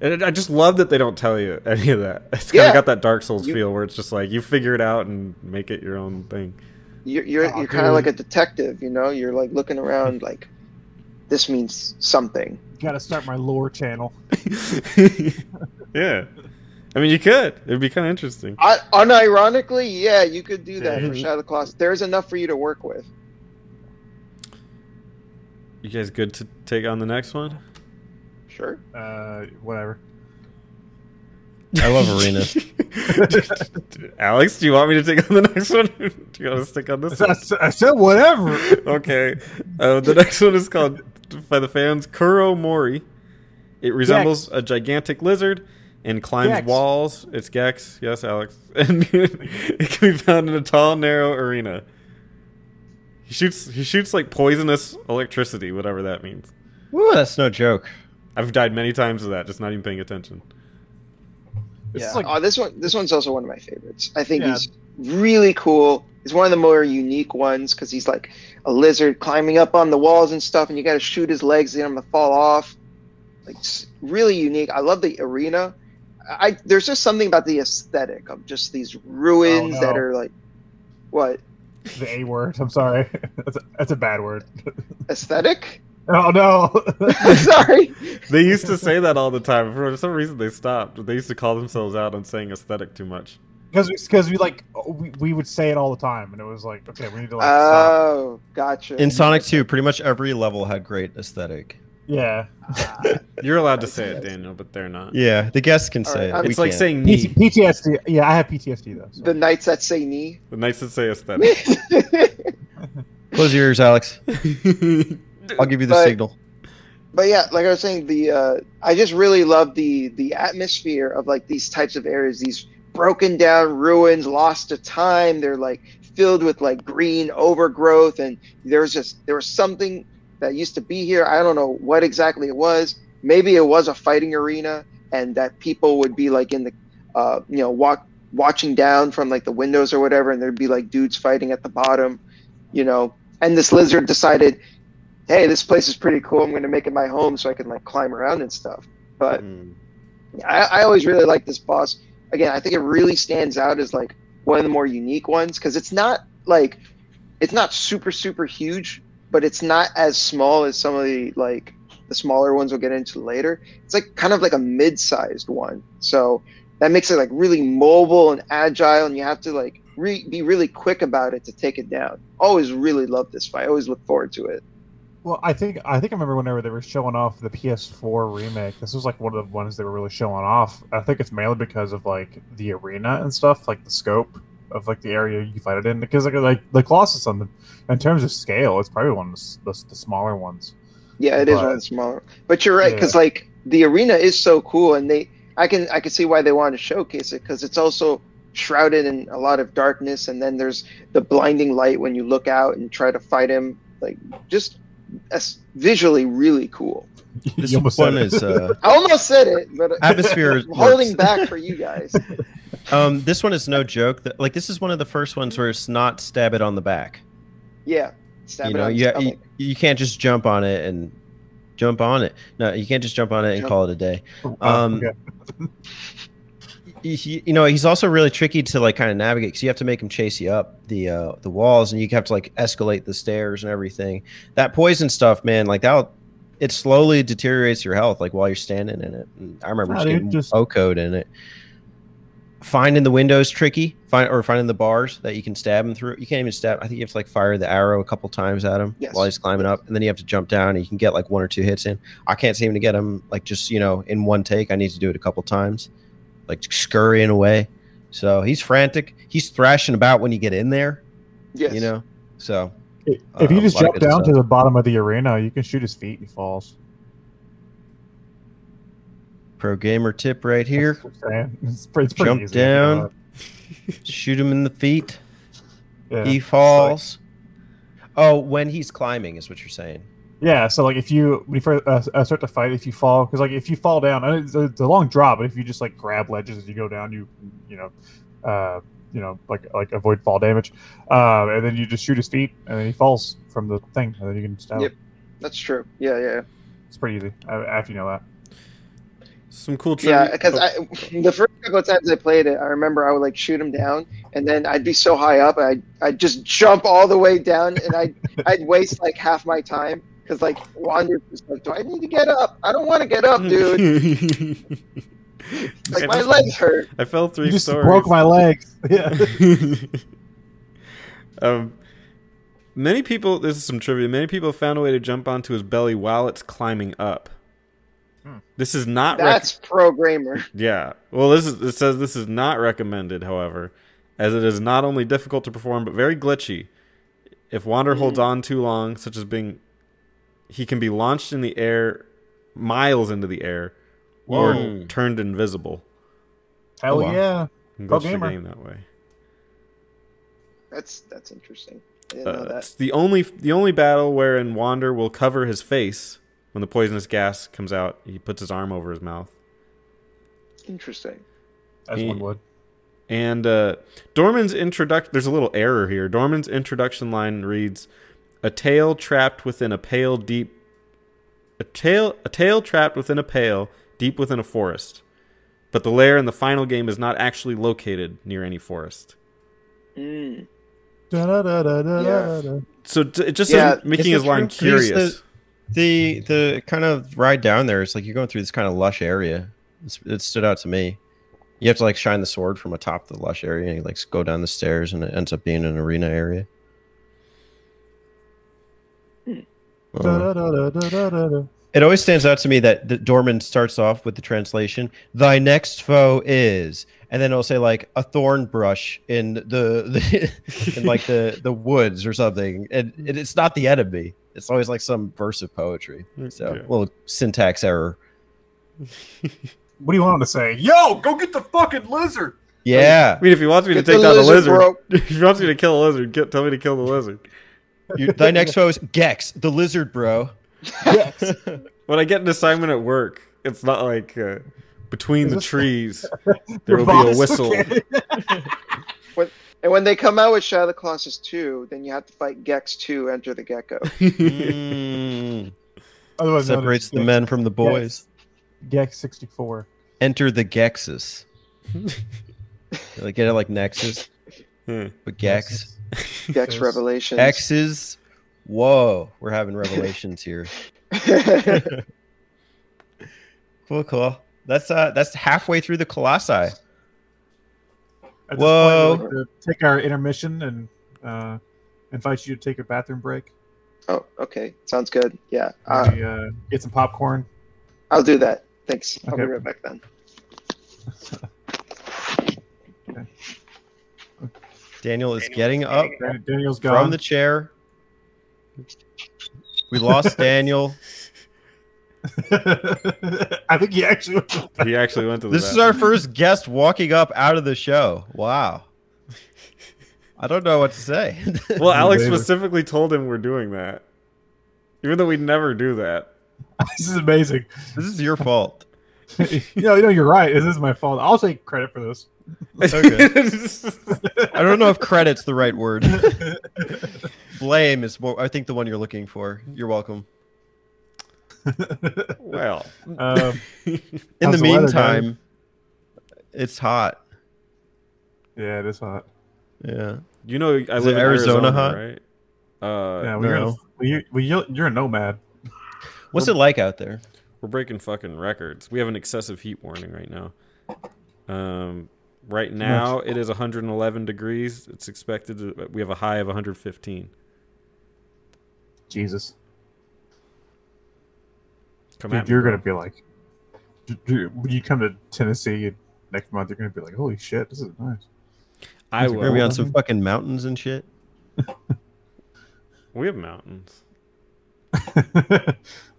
And it, I just love that they don't tell you any of that. It's kind of Yeah. got that Dark Souls You- feel where it's just like you figure it out and make it your own thing. You're you're, Oh, you're kind of like a detective, you know. You're like looking around, like this means something. Got to start my lore channel. yeah. I mean, you could. It'd be kind of interesting. I, unironically, yeah, you could do that for. Shadow of the Colossus. There's enough for you to work with. You guys good to take on the next one? Sure. Uh, whatever. I love arenas. Alex, do you want me to take on the next one? do you want to stick on this I, one? s- I said whatever. Okay. Uh, the next one is called, by the fans, Kuro Mori. It resembles a gigantic lizard and climbs Gex. walls. It's Gex. Yes, Alex. And it can be found in a tall, narrow arena. He shoots. He shoots like poisonous electricity, whatever that means. Woo, that's no joke. I've died many times of that, just not even paying attention. This yeah. like oh, this one this one's also one of my favorites. I think Yeah. he's really cool. He's one of the more unique ones because he's like a lizard climbing up on the walls and stuff, and you got to shoot his legs to get him to fall off. Like it's really unique. I love the arena. I there's just something about the aesthetic of just these ruins Oh, no. that are like what the A word. I'm sorry. That's a, that's a bad word. aesthetic. Oh no. Sorry. They used to say that all the time. For some reason, they stopped. They used to call themselves out on saying aesthetic too much. Because because we like oh, we, we would say it all the time, and it was like, okay, we need to like stop. Oh, gotcha. In Sonic 2, pretty much every level had great aesthetic. Yeah, Ah, You're allowed to say it, Daniel, but they're not. Yeah, the guests can All say right, it. We It's like can't. saying knee. PTSD. Yeah, I have PTSD though. so. the knights that say knee. The nights that say aesthetic. Close your ears, Alex. I'll give you the But- signal. but yeah, like I was saying, the uh, I just really love the the atmosphere of like these types of areas, these broken down ruins, lost to time. They're like filled with like green overgrowth, and there's just there was something that used to be here. I don't know what exactly it was. Maybe it was a fighting arena, and that people would be like in the, uh, you know, walk watching down from like the windows or whatever, and there'd be like dudes fighting at the bottom, you know. And this lizard decided, hey, this place is pretty cool. I'm going to make it my home so I can like climb around and stuff. But Mm. I, I always really like this boss. Again, I think it really stands out as like one of the more unique ones because it's not like it's not super super huge, but it's not as small as some of the like the smaller ones we'll get into later. It's like kind of like a mid-sized one, so that makes it like really mobile and agile, and you have to like re- be really quick about it to take it down. Always really love this fight. I always look forward to it. Well, I think I think I remember whenever they were showing off the PS4 remake. This was like one of the ones they were really showing off. I think it's mainly because of like the arena and stuff, like the scope of like the area you fight it in. Because like like the Colossus on the in terms of scale, it's probably one of the, the, the smaller ones. Yeah, it is But- one of the smaller. But you're right because like the arena is so cool, and they I can I can see why they want to showcase it because it's also shrouded in a lot of darkness, and then there's the blinding light when you look out and try to fight him. Like just visually really cool. This You one it. is uh, I almost said it, but Atmosphere I'm holding back for you guys. um, this one is no joke. Like this is one of the first ones where it's not stab it on the back. Yeah, stab you it know, on the you, you you can't just jump on it and jump on it. No, you can't just jump on it and Jump. call it a day. Oh, Um, okay. you, you know he's also really tricky to like kind of navigate because you have to make him chase you up the uh the walls and you have to like escalate the stairs and everything that poison stuff man like that it slowly deteriorates your health like while you're standing in it and i remember oh, Nah, just dude, getting just- code in it finding the windows tricky find or finding the bars that you can stab him through you can't even stab i think you have to like fire the arrow a couple times at him Yes. while he's climbing up and then you have to jump down and you can get like one or two hits in i can't seem to get him like just you know in one take i need to do it a couple times like scurrying away. So he's frantic. He's thrashing about when you get in there, Yes. you know. So if uh, you just a jump down to the bottom of the arena, you can shoot his feet. He falls. pro gamer tip right here: That's what I'm saying. It's, pretty- it's pretty Jump easy, down. shoot him in the feet. Yeah. He falls. Oh, when he's climbing is what you're saying. Yeah, so like if you when you first uh, uh, start to fight, if you fall, because like if you fall down, it's, it's a long drop, but if you just like grab ledges as you go down, you you know, uh, you know, like like avoid fall damage, um, and then you just shoot his feet, and then he falls from the thing, and then you can stab Yep. That's true. Yeah, yeah. It's pretty easy uh, after you know that. Some cool trivia. Yeah, because oh, I the first couple of times I played it, I remember I would like shoot him down, and then I'd be so high up, I'd I'd just jump all the way down, and I'd I'd waste like half my time because like Wander was like, do I need to get up? I don't want to get up, dude. Like my just- legs hurt. I fell three You just stories. broke my legs. Yeah. um, many people. This is some trivia. Many people found a way to jump onto his belly while it's climbing up. This is not. That's pro gamer. Yeah. Well, this is it says this is not recommended, however, as it is not only difficult to perform but very glitchy. If Wander holds on too long, such as being he can be launched in the air miles into the air or turned invisible. Hell Oh, wow. yeah. And Pro glitch the gamer. game that way. That's that's interesting. I Uh, that. it's the only the only battle wherein Wander will cover his face when the poisonous gas comes out. He puts his arm over his mouth. Interesting. As Yeah. one would. And uh, Dormin's introduction, there's a little error here. Dormin's introduction line reads, "A tail trapped within a pale deep, a tail, a tail trapped within a pail deep within a forest." But the lair in the final game is not actually located near any forest. Mm. Da-da-da-da-da-da. So it just Yeah, says making Is his line curious. The the kind of ride down there is like you're going through this kind of lush area. It's, it stood out to me. You have to like shine the sword from atop the lush area and you like go down the stairs and it ends up being an arena area. Uh, Da-da-da-da-da-da-da. It always stands out to me that the Dormin starts off with the translation, "Thy next foe is," and then it'll say like a thorn brush in the, the in like the the woods or something, and it, it's not the enemy. It's always like some verse of poetry. So Yeah. little syntax error. What do you want him to say? Yo, go get the fucking lizard. Yeah, I mean, if he wants me to take the down the lizard, lizard, bro. if he wants me to kill a lizard, get, tell me to kill the lizard. You- thy next foe is Gex, the lizard, bro. Yes. When I get an assignment at work, it's not like uh, between the trees there will be a whistle. Okay. And when they come out with Shadow of the Colossus 2, then you have to fight Gex 2, Enter the Gecko. Mm. Otherwise Separates the Gex- men from the boys. Gex 64. Enter the Gexes. like get it like Nexus, Hmm. but Gex. Gex Yes. Revelations. X's. Whoa, we're having revelations here. Cool, cool. That's uh that's halfway through the Colossi. At this Whoa. point, we'd like to take our intermission and uh, invite you to take a bathroom break. oh, okay. Sounds good. Yeah. Uh, Maybe, uh, get some popcorn. I'll do that. Thanks. I'll be right back then. Daniel is getting up Dan- Daniel's from the chair. We lost Daniel. I think he actually went to the He actually went to the. This is our first guest walking up out of the show. Wow. I don't know what to say. Well, Alex Later. specifically told him we're doing that, even though we never do that. This is amazing. this is your fault. you know, you know, you're right. This is my fault. I'll take credit for this. Okay. I don't know if credit's the right word. Blame is more, I think the one you're looking for. You're welcome. well, Um, In How's the the meantime, it's hot. yeah, it is hot. Yeah. you know, I Is live it in Arizona Arizona, hot? right? Uh, Yeah, well, you're, no. a, well, you're, well, you're, you're a nomad. What's it like out there? We're breaking fucking records. We have an excessive heat warning right now. Um, right now it is 111 degrees. It's expected to. We have a high of 115. Jesus. Come Dude, at me, you're going to be like, when you come to Tennessee next month, you're going to be like, holy shit, this is nice. I We're gonna be on some fucking mountains and shit. We have mountains.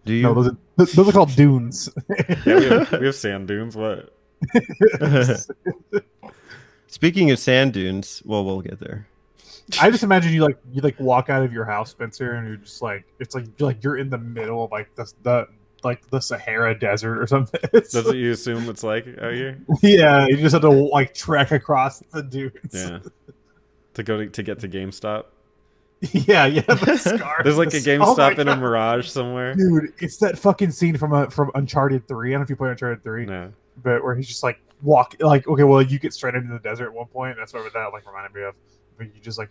Do you? no, those are, those are called dunes. Yeah, we have, we have sand dunes. What? Speaking of sand dunes, well, we'll get there. I just imagine you like you like walk out of your house, Spencer, and you're just like it's like you're like you're in the middle of like the the like the Sahara Desert or something. It's That's what you assume it's like out here. yeah, you just have to like trek across the dunes. Yeah. To go to, to get to GameStop. yeah, yeah. The scar. There's like the a s- oh GameStop in a Mirage somewhere. Dude, it's that fucking scene from uh, from Uncharted Three. I don't know if you play Uncharted Three, No. But where he's just like walk like okay, well you get straight into the desert at one point. That's what that like reminded me of. But you just like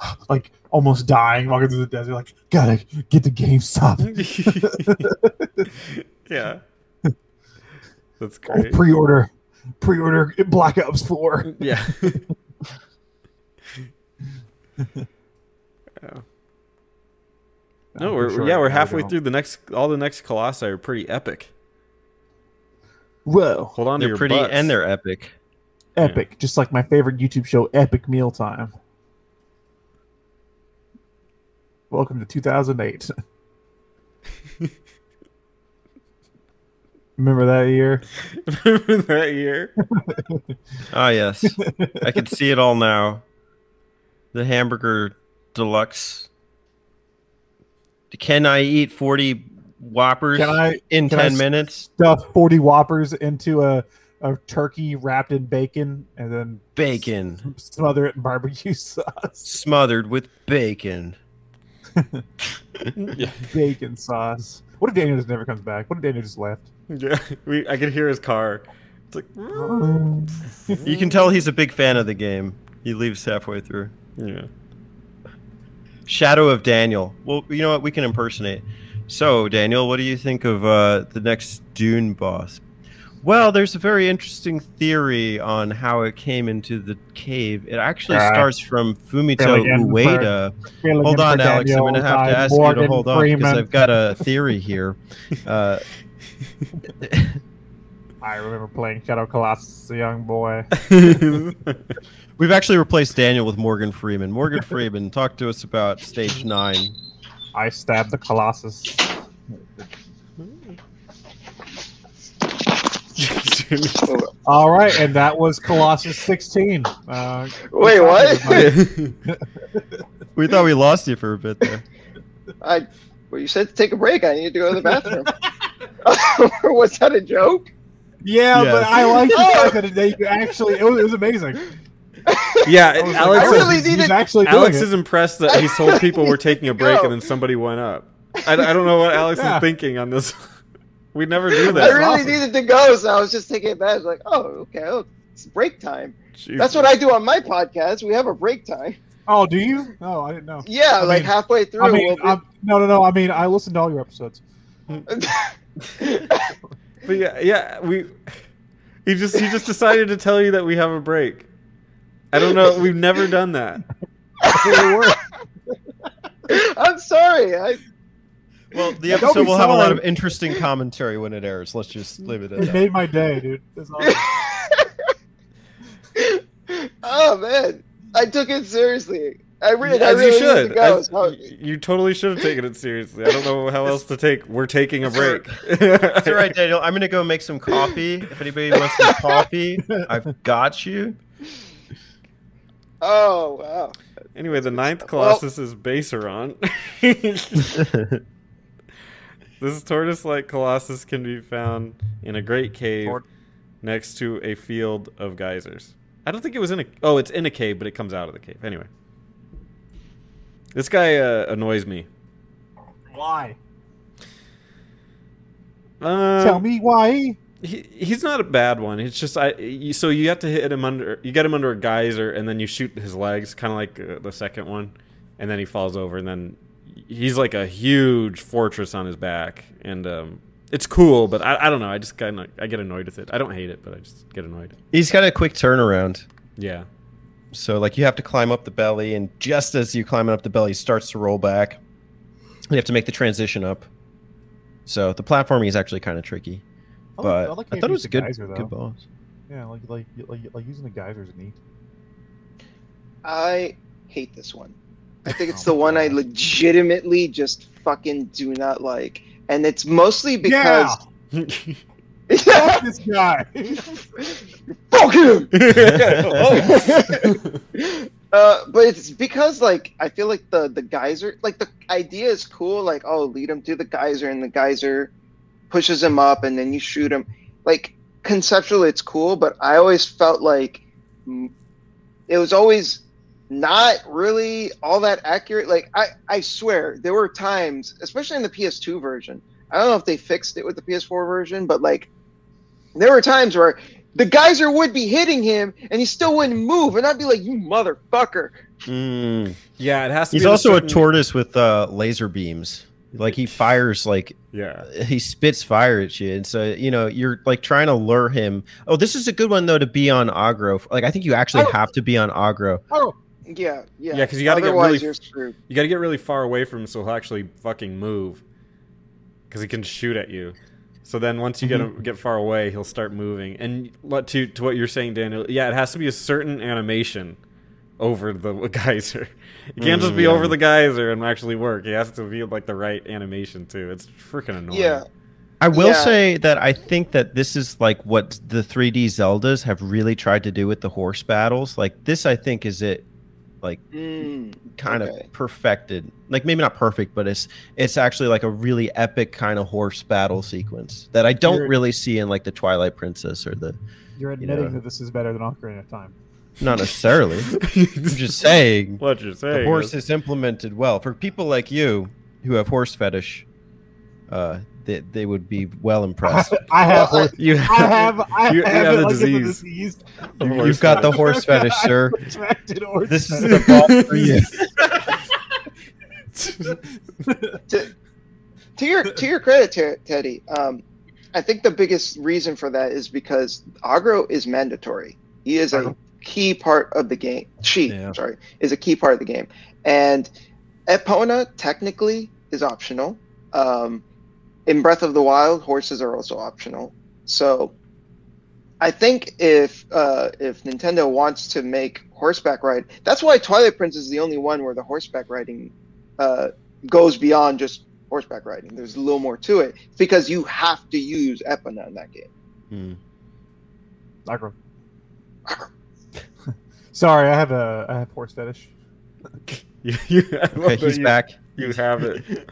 like almost dying walking through the desert, like gotta get to GameStop. yeah. That's Oh, great. pre-order, pre-order Black Ops Four. Yeah. Yeah. No, we're sure yeah, we're halfway through the next. All the next colossi are pretty epic. Whoa, Hold on to They're pretty butts. and they're epic. epic! Just like my favorite YouTube show, Epic Mealtime. Welcome to 2008. Remember that year? Remember that year. Ah, yes. I can see it all now. The hamburger deluxe. Can I eat 40 Whoppers Can I in can I minutes? stuff 40 Whoppers into a, a turkey wrapped in bacon and then Bacon. smother it in barbecue sauce? Smothered with bacon. Bacon sauce. What if Daniel just never comes back? What if Daniel just left? Yeah. We I can hear his car. It's like You can tell he's a big fan of the game. He leaves halfway through. Yeah. Shadow of Daniel. Well, you know what? We can impersonate. So, Daniel, what do you think of uh, the next Dune boss? Well, there's a very interesting theory on how it came into the cave. It actually Ah. starts from Fumito in for- Ueda. Hold on, Alex. I'm going to have to ask you to hold on because I've got a theory here. Uh, I remember playing Shadow Colossus as a young boy. we've actually replaced Daniel with Morgan Freeman. Morgan Freeman, talk to us about Stage 9. I stabbed the Colossus. All right, and that was Colossus 16. Uh, Wait, what? We thought we lost you for a bit there. I well, you said to take a break. I need to go to the bathroom. was that a joke? yeah, Yes. but I like the Oh. fact that they actually it was, it was amazing. yeah, I was like, Alex. I oh, really he's- he's needed- actually Alex it. is impressed that he told people we're taking a break and then somebody went up. I, I don't know what Alex Yeah. is thinking on this. we never do that. I really awesome. needed to go, so I was just taking advantage. Like, oh, okay, oh, it's break time. Jesus. That's what I do on my podcast. We have a break time. Oh, do you? No, I didn't know. Yeah, I like mean- halfway through. I mean, we'll be- no, no, no. I mean, I listened to all your episodes. But yeah, yeah, we. He just he just decided to tell you that we have a break. I don't know. We've never done that. I'm sorry. I Well, the Don't episode be will have a lot of interesting commentary when it airs. Let's just leave it at It that. made my day, dude. That's awesome. oh man, I took it seriously. I really, I As really you should. to go. As- so- you, you totally should have taken it seriously. I don't know how else to take. We're taking a break. That's all right, Daniel. I'm gonna go make some coffee. If anybody wants some coffee, I've got you. Oh wow. Anyway, the ninth Well- Colossus is Basaran. this tortoise-like Colossus can be found in a great cave Tort- next to a field of geysers. I don't think it was in a. Oh, it's in a cave, but it comes out of the cave. Anyway, this guy uh, annoys me. Why? Uh, Tell me why. He, he's not a bad one. It's just I. You, so you have to hit him under. You get him under a geyser, and then you shoot his legs, kind of like uh, the second one, and then he falls over, and then he's like a huge fortress on his back, and um, it's cool. But I, I don't know. I just kind of I get annoyed with it. I don't hate it, but I just get annoyed. He's got a quick turnaround. Yeah. So like you have to climb up the belly, and just as you climb up the belly, he starts to roll back. You have to make the transition up. So the platforming is actually kind of tricky, I like- but I like I thought it was a good, the geyser, good boss. Yeah, like like like, like using the geysers is neat. I hate this one. I think it's Oh the my one I legitimately just fucking do not like, and it's mostly because Fuck this guy. fuck him. oh. Uh, but it's because like I feel like the the geyser, like the idea is cool. Like oh, lead him to the geyser, and the geyser pushes him up, and then you shoot him. Like conceptually, it's cool, but I always felt like it was always not really all that accurate. Like I I swear there were times, especially in the PS2 version. I don't know if they fixed it with the PS4 version, but like there were times where the geyser would be hitting him and he still wouldn't move, and I'd be like, "You motherfucker!" Mm. yeah, it has to. He's be also a certain- tortoise with uh, laser beams. Like he fires like Yeah. he spits fire at you, and so you know you're like trying to lure him. Oh, this is a good one though to be on Agro. Like I think you actually Oh. have to be on Agro. Oh, Yeah, yeah. Yeah, 'cause you gotta get really- you're screwed. You got to get really far away from him so he'll actually fucking move. Because he can shoot at you. So then once you get mm-hmm. get far away, he'll start moving. And what to to what you're saying, Daniel? Yeah, it has to be a certain animation over the geyser. It can't just Mm, be yeah. over the geyser and actually work. It has to be like the right animation too. It's freaking annoying. Yeah. I will Yeah. say that I think that this is like what the 3D Zeldas have really tried to do with the horse battles. Like this, I think is it, like Mm, kind Okay. of perfected. Like maybe not perfect, but it's it's actually like a really epic kind of horse battle sequence that I don't You're- really see in like the Twilight Princess or the. You're admitting know. that this is better than Ocarina of Time. Not necessarily. I'm just saying what you're saying. the horse is- is implemented well for people like you who have horse fetish. Uh, they, they would be well impressed. I have. Well, I- horse- you I have. I You- you have, have the a disease. disease. You- horse You've got the horse fetish, sir. Horse This is the ball for you. to, to your to your credit, Ter- Teddy, um, I think the biggest reason for that is because Agro is mandatory. He is a Agro. Key part of the game. She, Yeah. Sorry, is a key part of the game, and Epona technically is optional. Um, in Breath of the Wild, horses are also optional. So, I think if uh, if Nintendo wants to make horseback ride, that's why Twilight Princess is the only one where the horseback riding uh, goes beyond just horseback riding. There's a little more to it because you have to use Epona in that game. Hmm. Agro. Sorry, I have a I have horse fetish. You, you, Okay, he's you- back. You have it.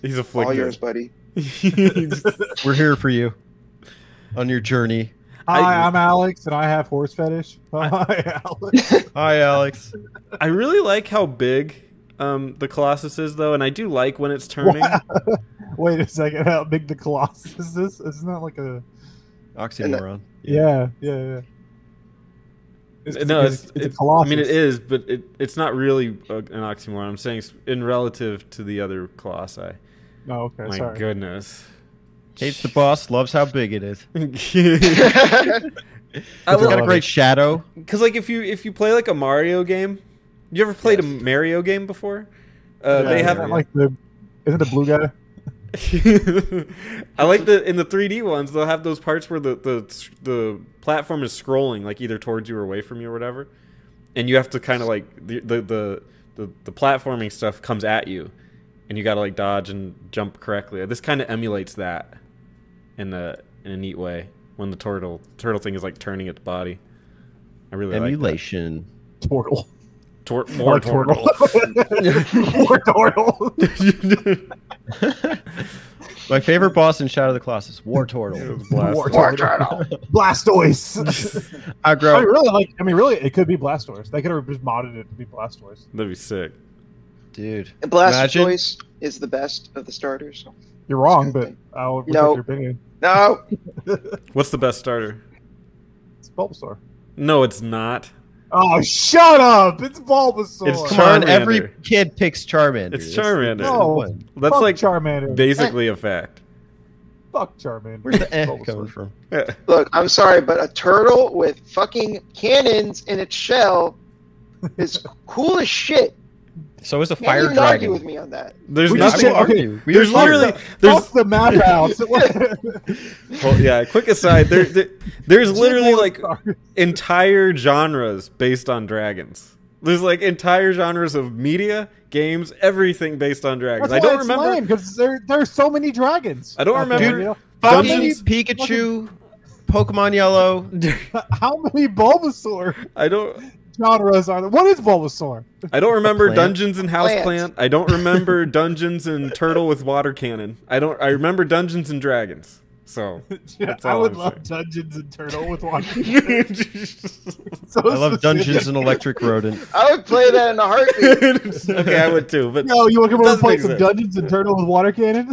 He's All afflicted. yours, buddy. We're here for you on your journey. Hi, I- I'm Alex, and I have horse fetish. Hi, Alex. Hi, Alex. I really like how big um, the Colossus is, though, and I do like when it's turning. Wait a second. How big the Colossus is? Isn't that like a? Oxymoron. Yeah, yeah, yeah. It's, no, it's, it's, it's, it's a Colossus. I mean, it is, but it, it's not really a, an oxymoron. I'm saying s- in relative to the other Colossi. Oh, okay. My sorry. goodness. Hates the boss, loves how big it is. I It's got a love great shadow. Because like if you if you play like a Mario game, you ever played a Mario game before? Uh, Yeah, they isn't have like the. Isn't it the blue guy? I like the in the 3D ones. They'll have those parts where the the the platform is scrolling like either towards you or away from you or whatever, and you have to kind of like the the, the the the platforming stuff comes at you, and you got to like dodge and jump correctly. This kind of emulates that in a in a neat way when the turtle turtle thing is like turning its body. I really Emulation. Turtle. like that. Tor- more More turtle. More turtle. My favorite boss in Shadow of the Colossus, War Turtle. Blast. War War turtle. turtle. Blastoise. I I grow. mean, really, like, I mean, really, it could be Blastoise. They could have just modded it to be Blastoise. That'd be sick. Dude. Blastoise is the best of the starters. You're wrong, but I'll respect No. your opinion. No, What's the best starter? It's Bulbasaur. No, it's not. Oh, shut up! It's Bulbasaur. It's Come on, Charmander. every kid picks Charmander. It's Charmander. that's No. That's Fuck like Charmander. basically a fact. Fuck Charmander. Where's the eh Bulbasaur. coming from? look, I'm sorry, but a turtle with fucking cannons in its shell is cool as shit. So is a Can't fire even argue dragon. with me on that. There's We I just nothing. okay, argue. We There's are literally there's the map out. well, yeah. Quick aside, there, there there's literally like entire genres based on dragons. There's like entire genres of media, games, everything based on dragons. That's I don't remember. because there there's so many dragons. I don't out there, remember- you know? Fucking Dungeons- Pikachu, Pokemon Yellow. How many Bulbasaur I don't. Genres are there? What is Bulbasaur? I don't remember. Dungeons and Houseplant. I don't remember Dungeons and Turtle with Water Cannon. I don't. I remember Dungeons and Dragons. So That's I would I'm love saying. Dungeons and Turtle with one. okay, I love Dungeons and Electric Rodent. I would play that in a heartbeat. Okay, I would too. But No, you want to come over and play some sense. Dungeons and Turtle with water cannon?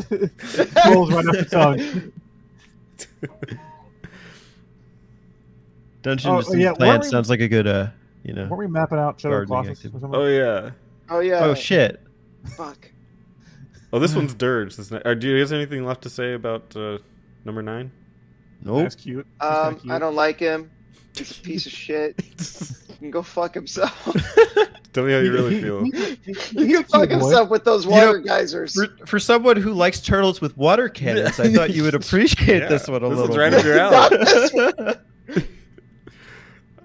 Rolls right off the tongue. Dungeons Oh, and yeah, weren't Plants sounds like a good, uh, you know. Weren't we mapping out Shadow of the Gardening Colossus or oh yeah. Oh yeah. Oh shit! Fuck. Oh, this one's dirge. This ne- do you guys have anything left to say about uh, number nine? Nope. That's cute. That's Um, cute. I don't like him. He's a piece of shit. He can go fuck himself. Tell me how you really feel. he- he's You a fuck cute himself with those You know, water geysers. For, for someone who likes turtles with water cannons, I thought you would appreciate Yeah, this one a this little. is right bit. up your alley.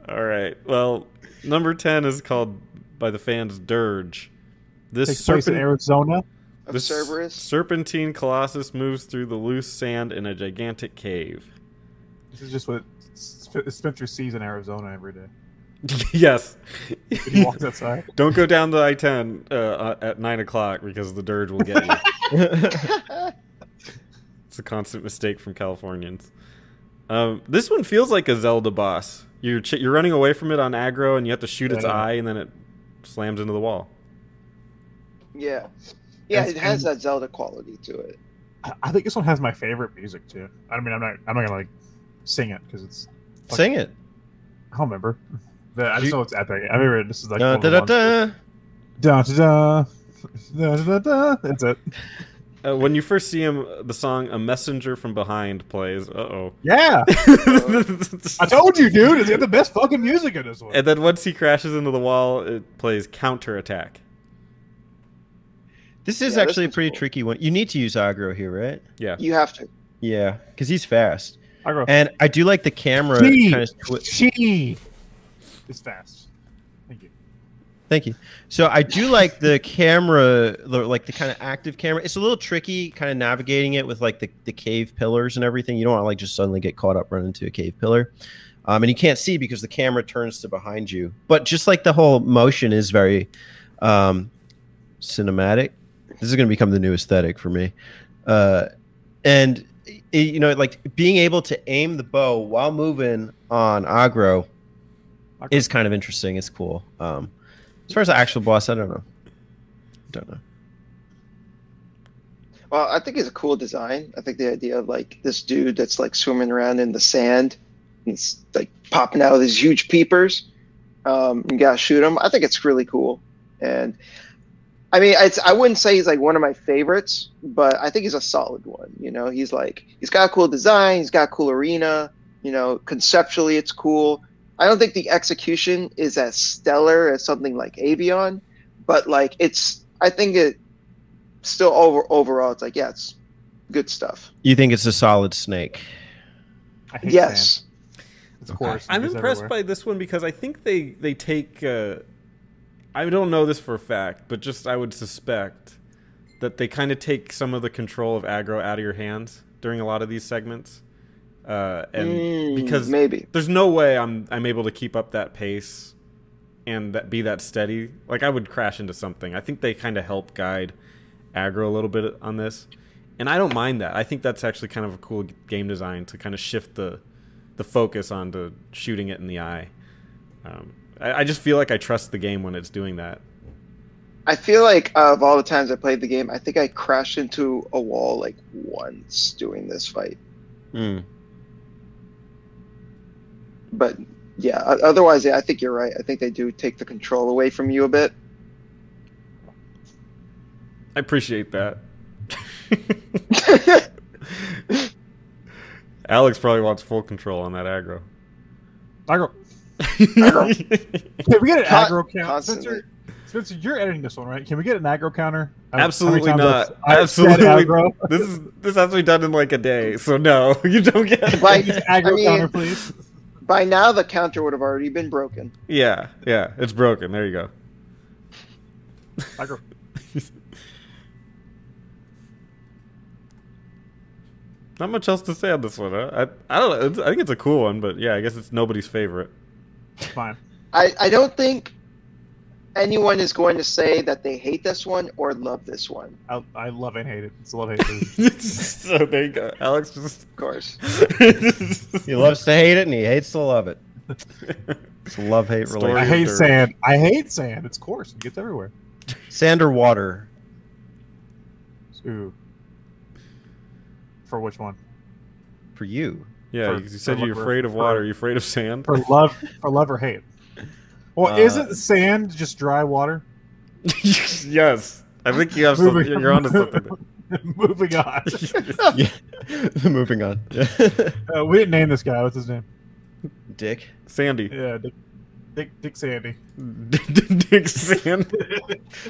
All right. Well, number ten is called by the fans Dirge. This Takes place in serpent, Arizona. The Cerberus. serpentine colossus moves through the loose sand in a gigantic cave. This is just what Sp- Spencer sees in Arizona every day. yes. He walks outside. Don't go down the I-10 uh, uh, at nine o'clock because the dirge will get you. it's a constant mistake from Californians. Um, this one feels like a Zelda boss. You're ch- you're running away from it on Agro, and you have to shoot its Yeah. eye, and then it slams into the wall. yeah. Yeah, That's- it has that Zelda quality to it. I- I think this one has my favorite music too. I mean, I'm not. I'm not gonna like sing it because it's. Sing it. I don't remember. But I just You- know it's epic. I remember this is like. Da, da, da, da. Da, da, da, da, da, da. That's it. Uh, when you first see him, the song "A Messenger from Behind" plays. Uh oh. Yeah, I told you, dude. It's got the best fucking music in this one. and then once he crashes into the wall, it plays counterattack. This is Yeah, this actually a pretty cool. tricky one. You need to use Agro here, right? Yeah. You have to. Yeah, because he's fast, I go. and I do like the camera She, kind of. Twi- she is fast. Thank you. So I do like the camera, the, like the kind of active camera. It's a little tricky, kind of navigating it with like the, the cave pillars and everything. You don't want to like just suddenly get caught up running into a cave pillar, um, and you can't see because the camera turns to behind you. But just like the whole motion is very um, cinematic. This is going to become the new aesthetic for me, uh, and it, you know, like being able to aim the bow while moving on Agro is kind of interesting. It's cool. Um, as far as the actual boss, I don't know. I Don't know. Well, I think it's a cool design. I think the idea of like this dude that's like swimming around in the sand, and it's like popping out of these huge peepers. Um, you gotta shoot him. I think it's really cool, and I mean, I wouldn't say he's like one of my favorites, but I think he's a solid one. You know, he's like he's got a cool design. He's got a cool arena. You know, conceptually it's cool. I don't think the execution is as stellar as something like Avion, but like it's I think it still over overall it's like yeah it's good stuff You think it's a solid snake? I yes sand. It's coarse. I'm impressed everywhere. by this one because I think they they take. Uh, I don't know this for a fact, but just I would suspect that they kind of take some of the control of Agro out of your hands during a lot of these segments, uh, and Mm, because maybe there's no way I'm I'm able to keep up that pace and that be that steady. Like I would crash into something. I think they kind of help guide Agro a little bit on this, and I don't mind that. I think that's actually kind of a cool game design to kind of shift the the focus onto shooting it in the eye. Um, I, I just feel like I trust the game when it's doing that. i feel like uh, of all the times i played the game i think i crashed into a wall like once doing this fight Hmm. But yeah otherwise yeah, i think you're right i think they do take the control away from you a bit I appreciate that. Alex probably wants full control on that Agro. Agro. Agro. Can we get an Con- Agro count? constantly. Spencer, Spencer, you're editing this one, right? Can we get an Agro counter? How- how many Absolutely not. I've- I've Absolutely. Agro? This is this has to be done in like a day. So no, you don't get. Like- Agro I mean- counter, please. By now the counter would have already been broken Yeah, yeah, it's broken. There you go. Agro. Not much else to say on this one. Huh? I I don't know. It's, I think it's a cool one, but yeah, I guess it's nobody's favorite. Fine. i i don't think anyone is going to say that they hate this one or love this one I, I love and hate it. It's a love hate. thing. so there you go. Alex just. of course He loves to hate it and he hates to love it. It's a love hate Story. I hate dirt. sand. I hate sand. It's coarse. It gets everywhere. Sand or water? Ooh. For which one? For you. yeah, For- you said you're what- afraid of for- water. You're af're afraid of sand. For love, for love or hate? Well, Uh, isn't sand just dry water? yes, I think you have something. You're onto something. Moving on. yeah. Moving on. Uh, we didn't name this guy. What's his name? Dick. Sandy. Yeah. Dick. Dick, Dick Sandy. Dick Sandy.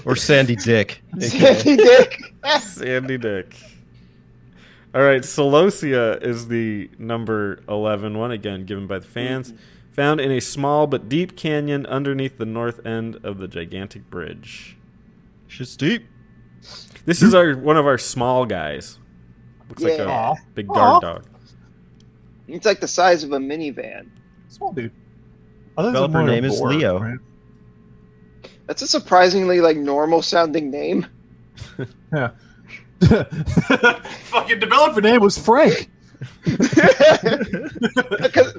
Or Sandy Dick. Sandy Dick. Sandy Dick. All right, Celosia is the number 11 one, again, given by the fans. Found in a small but deep canyon underneath the north end of the gigantic bridge. Shit's deep. This is our one of our small guys. Looks like Yeah. a big Aw. guard dog. It's like the size of a minivan. Small dude. I think it's Developer name is boar, Leo. right? That's a surprisingly like normal sounding name. Yeah. Fucking developer name was Frank. Because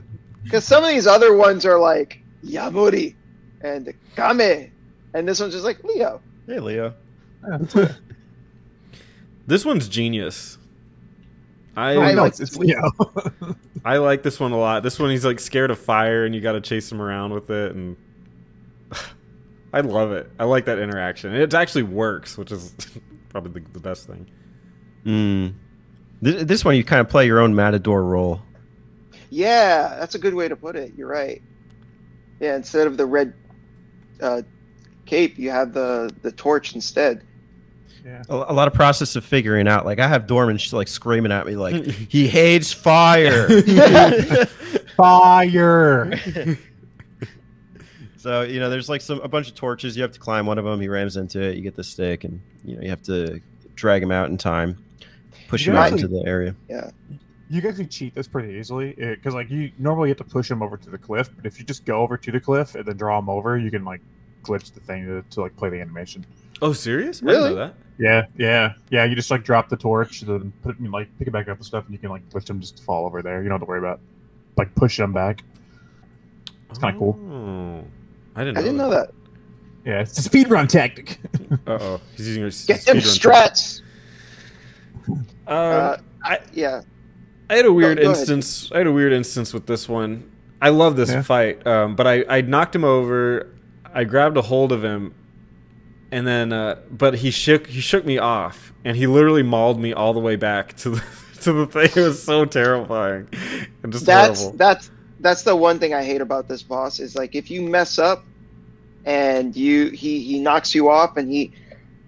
some of these other ones are like Yamuri and Kame, and this one's just like Leo. Hey, Leo. This one's genius. I No, I no, like it's, it's Leo. I like this one a lot. This one he's like scared of fire and you got to chase him around with it and I love it. I like that interaction. It actually works, which is probably the, the best thing. Mm. This, this one, you kind of play your own Matador role. Yeah, that's a good way to put it. You're right. Yeah, instead of the red uh, cape, you have the the torch instead. yeah. A, a lot of process of figuring out. Like, I have Dormin she's like screaming at me, like, he hates fire. Fire. so, you know, there's like some a bunch of torches. You have to climb one of them. He rams into it. You get the stick, and, you know, you have to drag him out in time, push him out Right. into the area. You guys can cheat this pretty easily because, like, you normally have to push him over to the cliff, but if you just go over to the cliff and then draw him over, you can like glitch the thing to, to like play the animation. Oh, serious? I Really? didn't know that. Yeah, yeah, yeah. You just like drop the torch, then put it, like pick it back up and stuff, and you can like glitch him just to fall over there. You don't have to worry about like push him back. It's kinda cool. Oh. I didn't I know didn't know that. Yeah, it's a speed run tactic. Uh oh. He's using a s- Get them speedrun trick. strats. Um, Uh, I, Yeah. I had a weird go ahead. instance. I had a weird instance with this one. I love this Yeah. fight, um, but I, I knocked him over. I grabbed a hold of him, and then uh, but he shook he shook me off, and he literally mauled me all the way back to the to the thing. It was so terrifying and just That's horrible. that's that's the one thing I hate about this boss is like if you mess up and you he he knocks you off and he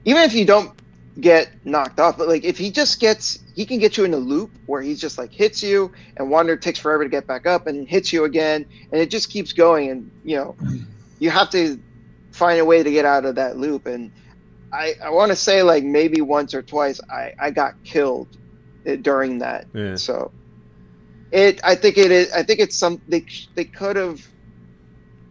even if you don't get knocked off, but like if he just gets he can get you in a loop where he just like hits you and Wander takes forever to get back up and hits you again and it just keeps going. And you know you have to find a way to get out of that loop. And I, I want to say like maybe once or twice I, I got killed uh, during that. Yeah. so it I think it is I think it's some they they could have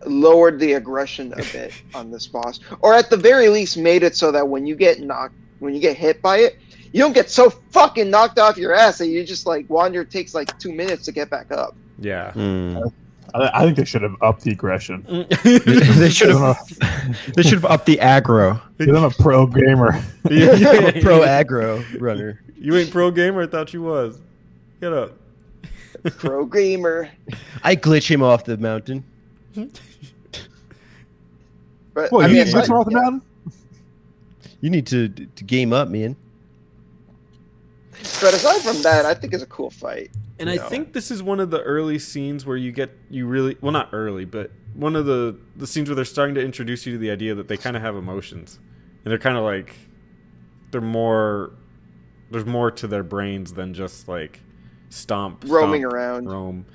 lowered the aggression a bit on this boss or at the very least made it so that when you get knocked when you get hit by it you don't get so fucking knocked off your ass that you just like wander takes like two minutes to get back up yeah. Mm. I, I think they should have upped the aggression. they should have. They should have upped the aggro. a, give them a pro gamer. Yeah. Pro aggro runner. You ain't pro gamer. I thought you was. Get up. pro gamer I glitch him off the mountain. but Well, I you mean, need to I- off the mountain. You need to to game up, man. but aside from that I think it's a cool fight And I know. think this is one of the early scenes where you get you really well not early, but one of the the scenes where they're starting to introduce you to the idea that they kind of have emotions, and they're kind of like they're more there's more to their brains than just like stomp roaming stomp, around roam.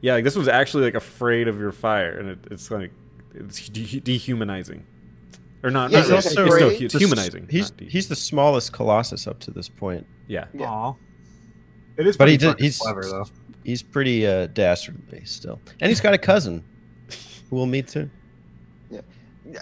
Yeah, like this was actually like afraid of your fire, and it, it's like it's de- dehumanizing, or not? Yeah, not he's really. also it's, no, afraid- it's The s- humanizing. He's he's the smallest Colossus up to this point, yeah. Yeah. Aw. It is but he did. He's clever though. he's pretty uh, dastardly still, and he's got a cousin who we'll meet soon.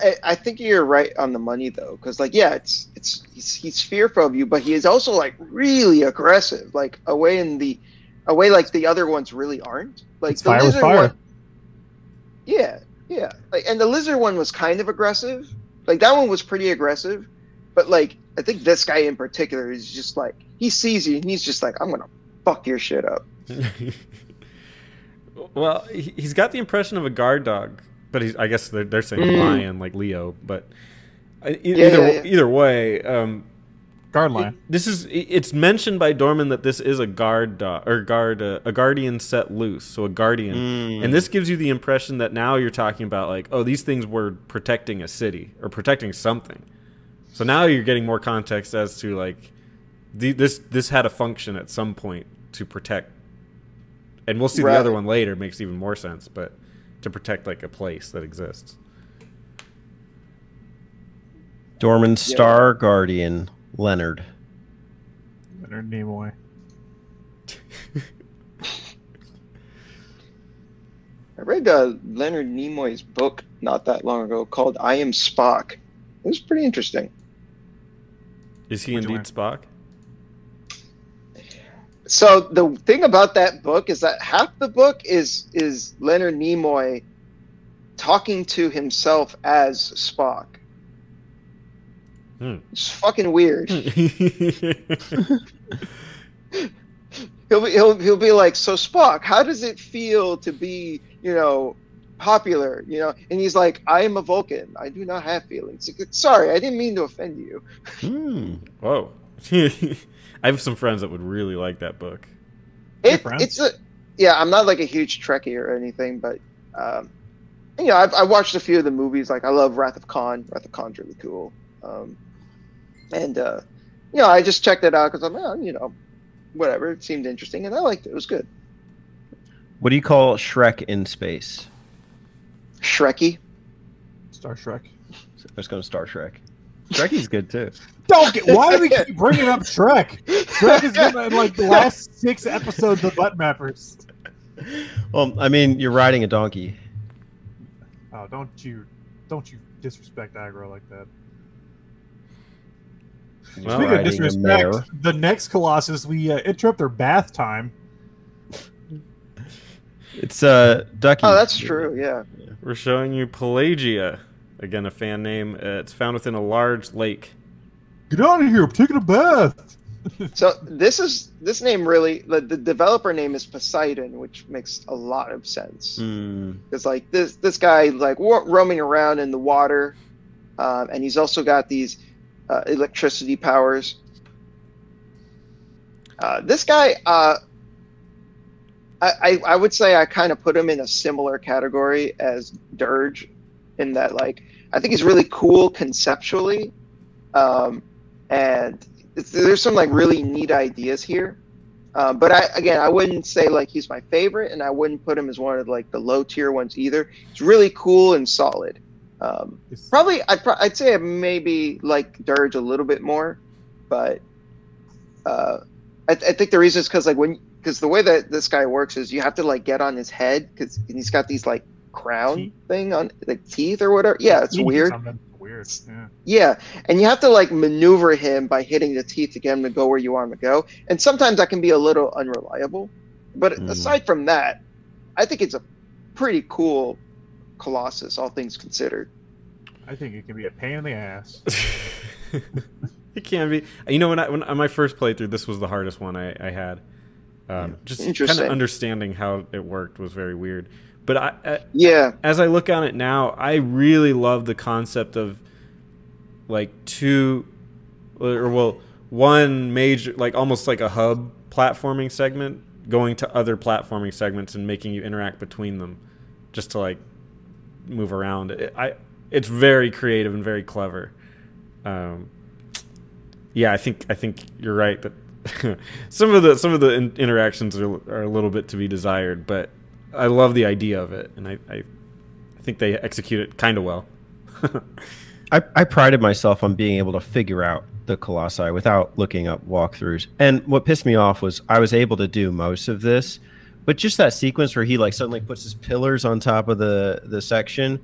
I, I think you're right on the money though, because like yeah, it's it's he's, he's fearful of you, but he is also like really aggressive, like away in the away like the other ones really aren't. Like It's fire lizard fire. one, yeah, yeah, like and the lizard one was kind of aggressive. Like that one was pretty aggressive, but like I think this guy in particular is just like he sees you and he's just like I'm gonna fuck your shit up. well, he- he's got the impression of a guard dog, but he's, I guess they're, they're saying Mm. lion like Leo. But I- e- Yeah, either yeah, yeah. either way, um, Guard line. It- this is it's mentioned by Dormin that this is a guard dog or guard uh, a guardian set loose, so a guardian. Mm. And this gives you the impression that now you're talking about like, oh, these things were protecting a city or protecting something. So now you're getting more context as to like the, this this had a function at some point to protect. And we'll see Right. the other one later makes even more sense, but to protect like a place that exists. Dormin Star Guardian Leonard. Leonard Nimoy. I read uh, Leonard Nimoy's book not that long ago called "I Am Spock." It was pretty interesting. Is he Which indeed one? Spock? So the thing about that book is that half the book is is Leonard Nimoy talking to himself as Spock. Hmm. It's fucking weird. he'll be he'll he'll be like, "So Spock, how does it feel to be, you know, popular, you know?" And he's like, "I am a Vulcan. I do not have feelings. Sorry, I didn't mean to offend you." Hmm. Whoa. I have some friends that would really like that book. It, it's a yeah. I'm not like a huge Trekkie or anything, but um, you know, I've I watched a few of the movies. Like I love Wrath of Khan. Wrath of Khan's really cool. Um, and uh, you know, I just checked it out because I'm, oh, you know, whatever. It seemed interesting, and I liked it. It was good. What do you call Shrek in space? Shrekky. Star Shrek. I was going to Star Trek. Shrekky's good too. Don't get. Why do we keep bringing up Shrek? Shrek is in, in like the last six episodes of Butt Mappers. Well, I mean, you're riding a donkey. Oh, don't you, don't you disrespect Agro like that. You're Well, Speaking of disrespect, mare. the next Colossus, we uh, interrupt their bath time. It's uh, Ducky. Oh, that's true. Yeah. We're showing you Pelagia. Again, a fan name. Uh, it's found within a large lake. Get out of here! I'm taking a bath. So this is this name really the, the developer name is Poseidon, which makes a lot of sense. Hmm. Because like this this guy like wa- roaming around in the water, um, and he's also got these uh, electricity powers. Uh, this guy, uh, I, I would say I kind of put him in a similar category as Dirge, in that like I think he's really cool conceptually, um, and there's some like really neat ideas here. Um, but I again, I wouldn't say like he's my favorite, and I wouldn't put him as one of like the low tier ones either. He's really cool and solid. Um, probably, I'd, pro- I'd say maybe like Dirge a little bit more, but uh, I, I think the reason is because like when because the way that this guy works is you have to like get on his head because he's got these like crown Teeth? thing on like teeth or whatever. Yeah, it's weird. Weird. Yeah. Yeah, and you have to like maneuver him by hitting the teeth to get him to go where you want him to go. And sometimes that can be a little unreliable. But Mm. aside from that, I think it's a pretty cool Colossus, all things considered. I think it can be a pain in the ass. it can be. You know, when I when on my first playthrough, this was the hardest one I, I had. Um, just kind of understanding how it worked was very weird. But I, I, Yeah, as I look on it now, I really love the concept of like two, or well, one major, like almost like a hub platforming segment going to other platforming segments and making you interact between them, just to like move around. It, I, it's very creative and very clever. Um, yeah, I think I think you're right that some of the some of the in- interactions are, are a little bit to be desired, but I love the idea of it, and I I, I think they execute it kind of well. I, I prided myself on being able to figure out the colossi without looking up walkthroughs. And what pissed me off was I was able to do most of this, but just that sequence where he like suddenly puts his pillars on top of the the section,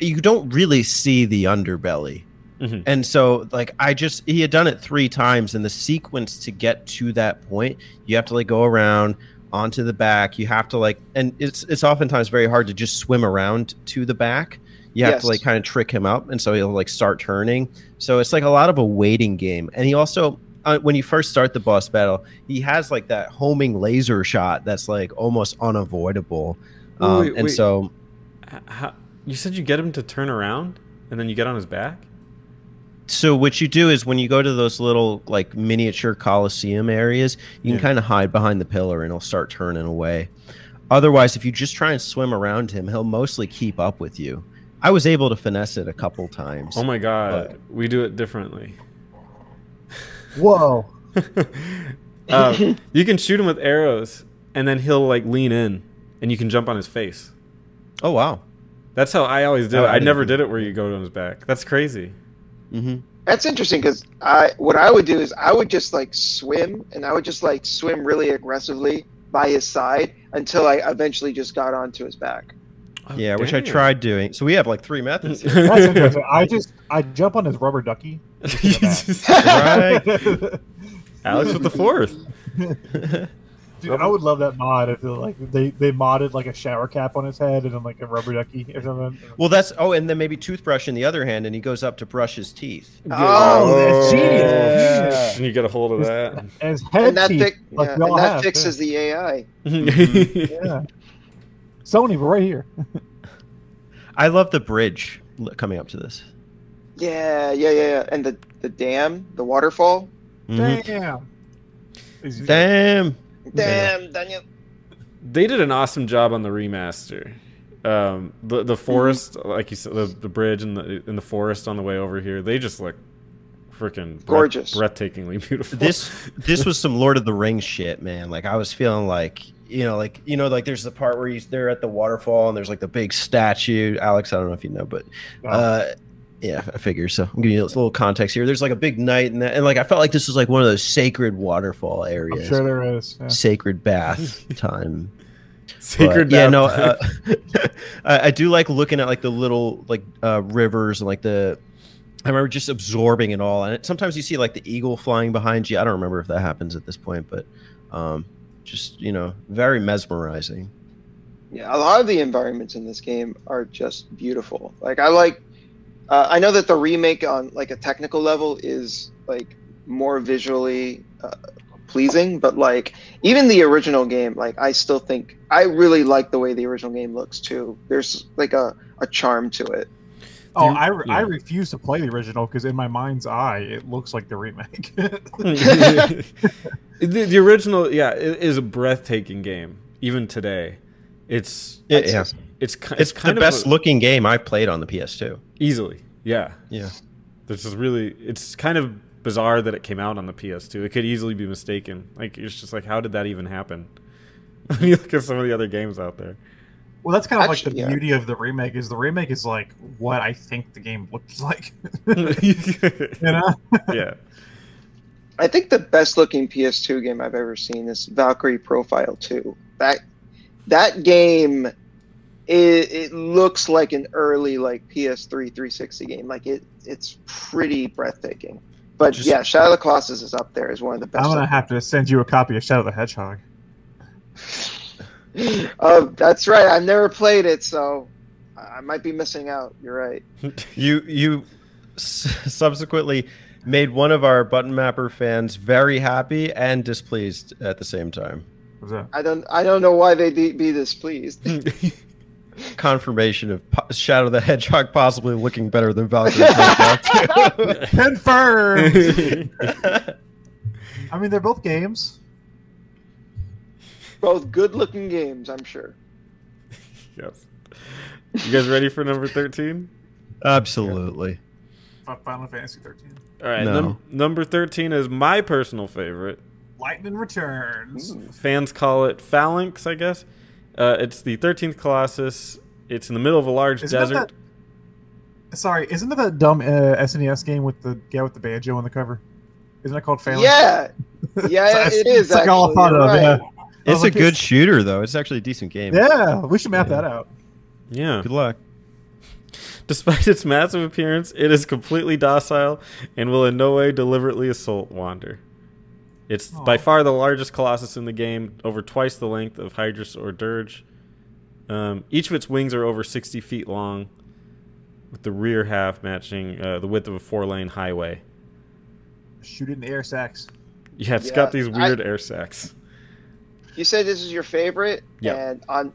you don't really see the underbelly. Mhm. And so like I just he had done it 3 times and the sequence to get to that point, you have to like go around onto the back. You have to like and it's it's oftentimes very hard to just swim around to the back. You have Yes. to like kind of trick him up, and so he'll like start turning. So it's like a lot of a waiting game. And he also, uh, when you first start the boss battle, he has like that homing laser shot that's like almost unavoidable. Um, wait, and wait. so How, you said you get him to turn around, and then you get on his back. So what you do is when you go to those little like miniature coliseum areas, you can kind of hide behind the pillar and he'll start turning away. Otherwise, if you just try and swim around him, he'll mostly keep up with you. I was able to finesse it a couple times. Oh my god, we do it differently. Whoa. um, you can shoot him with arrows, and then he'll like lean in, and you can jump on his face. Oh wow. That's how I always did Oh, it. I I never did it where you go on his back. That's crazy. Mm-hmm. That's interesting because I what I would do is I would just like swim and I would just like swim really aggressively by his side until I eventually just got onto his back. Oh, Yeah, which I tried doing. So we have like three methods. here. I just I jump on his rubber ducky. Right. Alex with the fourth. Dude, I would love that mod if like they they modded like a shower cap on his head and then like a rubber ducky or something. well, that's oh, and then maybe toothbrush in the other hand, and he goes up to brush his teeth. Oh, that's genius. And you get a hold of that. And his head And that, teeth, fix like yeah, and that have, fixes the AI. Yeah. Sony, we're right here. I love the bridge coming up to this. Yeah, yeah, yeah, yeah. And the the dam, the waterfall. Mhm. Damn. Damn. Damn, Daniel. they did an awesome job on the remaster. Um, the the forest, like you said, the, the bridge and the in the forest on the way over here, they just look freaking Gorgeous. breathtakingly beautiful. This this was some Lord of the Rings shit, man. Like I was feeling like you know, like you know, like there's the part where he's there at the waterfall and there's like the big statue. Alex, I don't know if you know, but Oh. uh, yeah, I figure. So I'm giving you a little context here. There's like a big night and that, and like I felt like this was like one of those sacred waterfall I'm areas, sure there is. yeah. sacred bath time. Sacred But, yeah, no, uh, I, I do like looking at like the little like uh, rivers and like the. I remember just absorbing it all, and it, sometimes you see like the eagle flying behind you. I don't remember if that happens at this point, but um, just you know, very mesmerizing. Yeah, a lot of the environments in this game are just beautiful. Like I like, uh, I know that the remake on like a technical level is like more visually uh, pleasing, but like even the original game, like I still think I really like the way the original game looks too. There's like a, a charm to it. Oh, You- I, re- I refuse to play the original because in my mind's eye, it looks like the remake. the, the original, yeah, it is a breathtaking game. Even today, it's It- yeah, it's ki- it's kind the of best a- looking game I've played on the PS2. easily. Yeah, Yeah, this is really. It's kind of bizarre that it came out on the PS2. It could easily be mistaken. Like it's just like, how did that even happen? when you look at some of the other games out there. Well, that's kind of like the yeah. beauty of the remake is the remake is like what I think the game looks like. yeah. you know? I think the best looking PS2 game I've ever seen is Valkyrie Profile 2. That that game it, it looks like an early like PS3 360 game. Like it it's pretty breathtaking. But Just- yeah, Shadow of the Colossus is up there as one of the best. I'm gonna have to send you a copy of Shadow the Hedgehog. Oh, that's right. I've never played it, so I might be missing out. You're right. you you s- subsequently made one of our button mapper fans very happy and displeased at the same time. What's that? I don't I don't know why they'd be, be displeased. Confirmation of po- Shadow the Hedgehog possibly looking better than Valkyrie. Profile Confirmed. 2. I mean, they're both games. Both good looking games, I'm sure. yes. You guys ready for number thirteen? Absolutely. Final Fantasy 13. All right. No. num- number thirteen is my personal favorite. Lightning Returns. Fans call it Phalanx, I guess. Uh, it's the thirteenth Colossus. It's in the middle of a large Isn't that desert. Sorry, isn't it that dumb uh, SNES game with the guy with the banjo on the cover? Isn't that called Phalanx? Yeah. Yeah, It's- it is it's like all I actually. thought You're of, right. yeah. I It's a like, good shooter though. It's actually a decent game. Yeah, we should map that out. Yeah. Good luck. Despite its massive appearance, it is completely docile and will in no way deliberately assault Wander. It's by far the largest Colossus in the game, over twice the length of Hydrus or Dirge. Um, each of its wings are over 60 feet long, with the rear half matching uh, the width of a four lane highway. Shoot it in the air sacs. Yeah, it's Yeah, got these I- weird air sacs. You said this is your favorite, Yeah. and on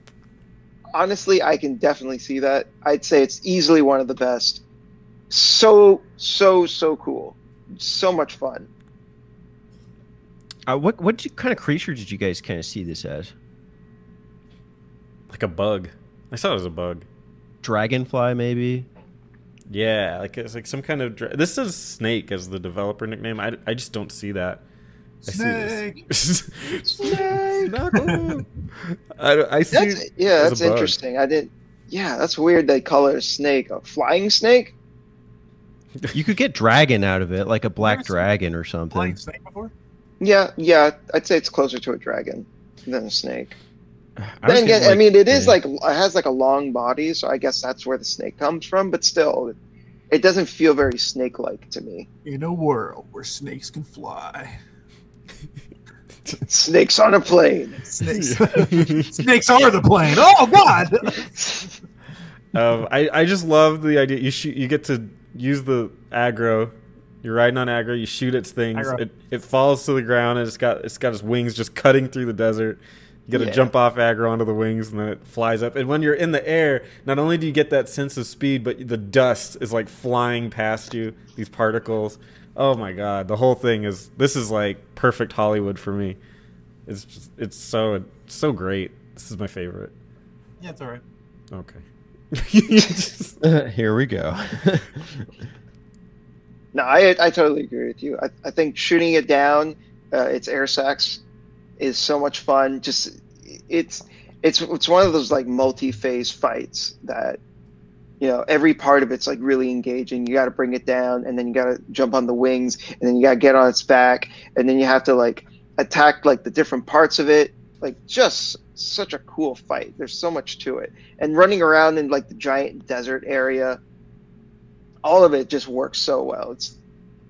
honestly, I can definitely see that. I'd say it's easily one of the best. so so so cool, so much fun. Uh, what what you- kind of creature did you guys kind of see this as? Like a bug. I saw it as a bug. Dragonfly, maybe. Yeah, like it's like some kind of. Dra- this is snake as the developer nickname. I, I just don't see that. I see this. Snuggle. I, I see. That's yeah, that's interesting. I didn't. Yeah, that's weird. They call it a snake, a flying snake. You could get dragon out of it, like a black dragon or something. Flying snake before? Yeah, yeah, I'd say it's closer to a dragon than a snake. I was Then again, getting, I mean, it is yeah. like it has like a long body, so I guess that's where the snake comes from. But still, it doesn't feel very snake-like to me. In a world where snakes can fly. Snakes on a plane. Snakes. snakes are the plane. Oh God! Um, I, I just love the idea. You shoot. You get to use the Agro. You're riding on Agro. You shoot its things. Agro. It, it falls to the ground and it's got it's got its wings just cutting through the desert. You got to Yeah. jump off Agro onto the wings and then it flies up. And when you're in the air, not only do you get that sense of speed, but the dust is like flying past you. These particles. Oh my god, the whole thing is. This is like perfect Hollywood for me. It's just it's so so great. This is my favorite. yeah, it's all right. Okay. Here we go. No, I I totally agree with you. I, I think shooting it down, uh, its air sacs, is so much fun. Just it's it's it's one of those like multi-phase fights that you know every part of it's like really engaging. You got to bring it down, and then you got to jump on the wings, and then you got to get on its back, and then you have to like attack like the different parts of it. Like just such a cool fight. There's so much to it, and running around in like the giant desert area all of it just works so well. It's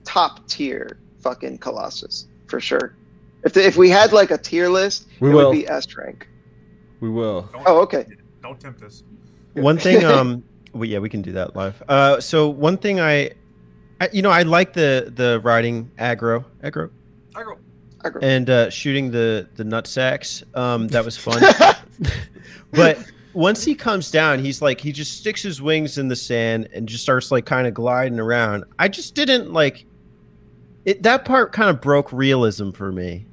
top tier fucking Colossus for sure. If the, if we had like a tier list, We it will. would be S rank. We will. Don't, Oh, okay. don't tempt us. one thing um well, yeah we can do that live. Uh so one thing i, I you know i like the the riding Agro Agro? Agro. Agro. and uh shooting the the nut sacks. Um that was fun. But once he comes down he's like he just sticks his wings in the sand and just starts like kind of gliding around. I just didn't like it that part kind of broke realism for me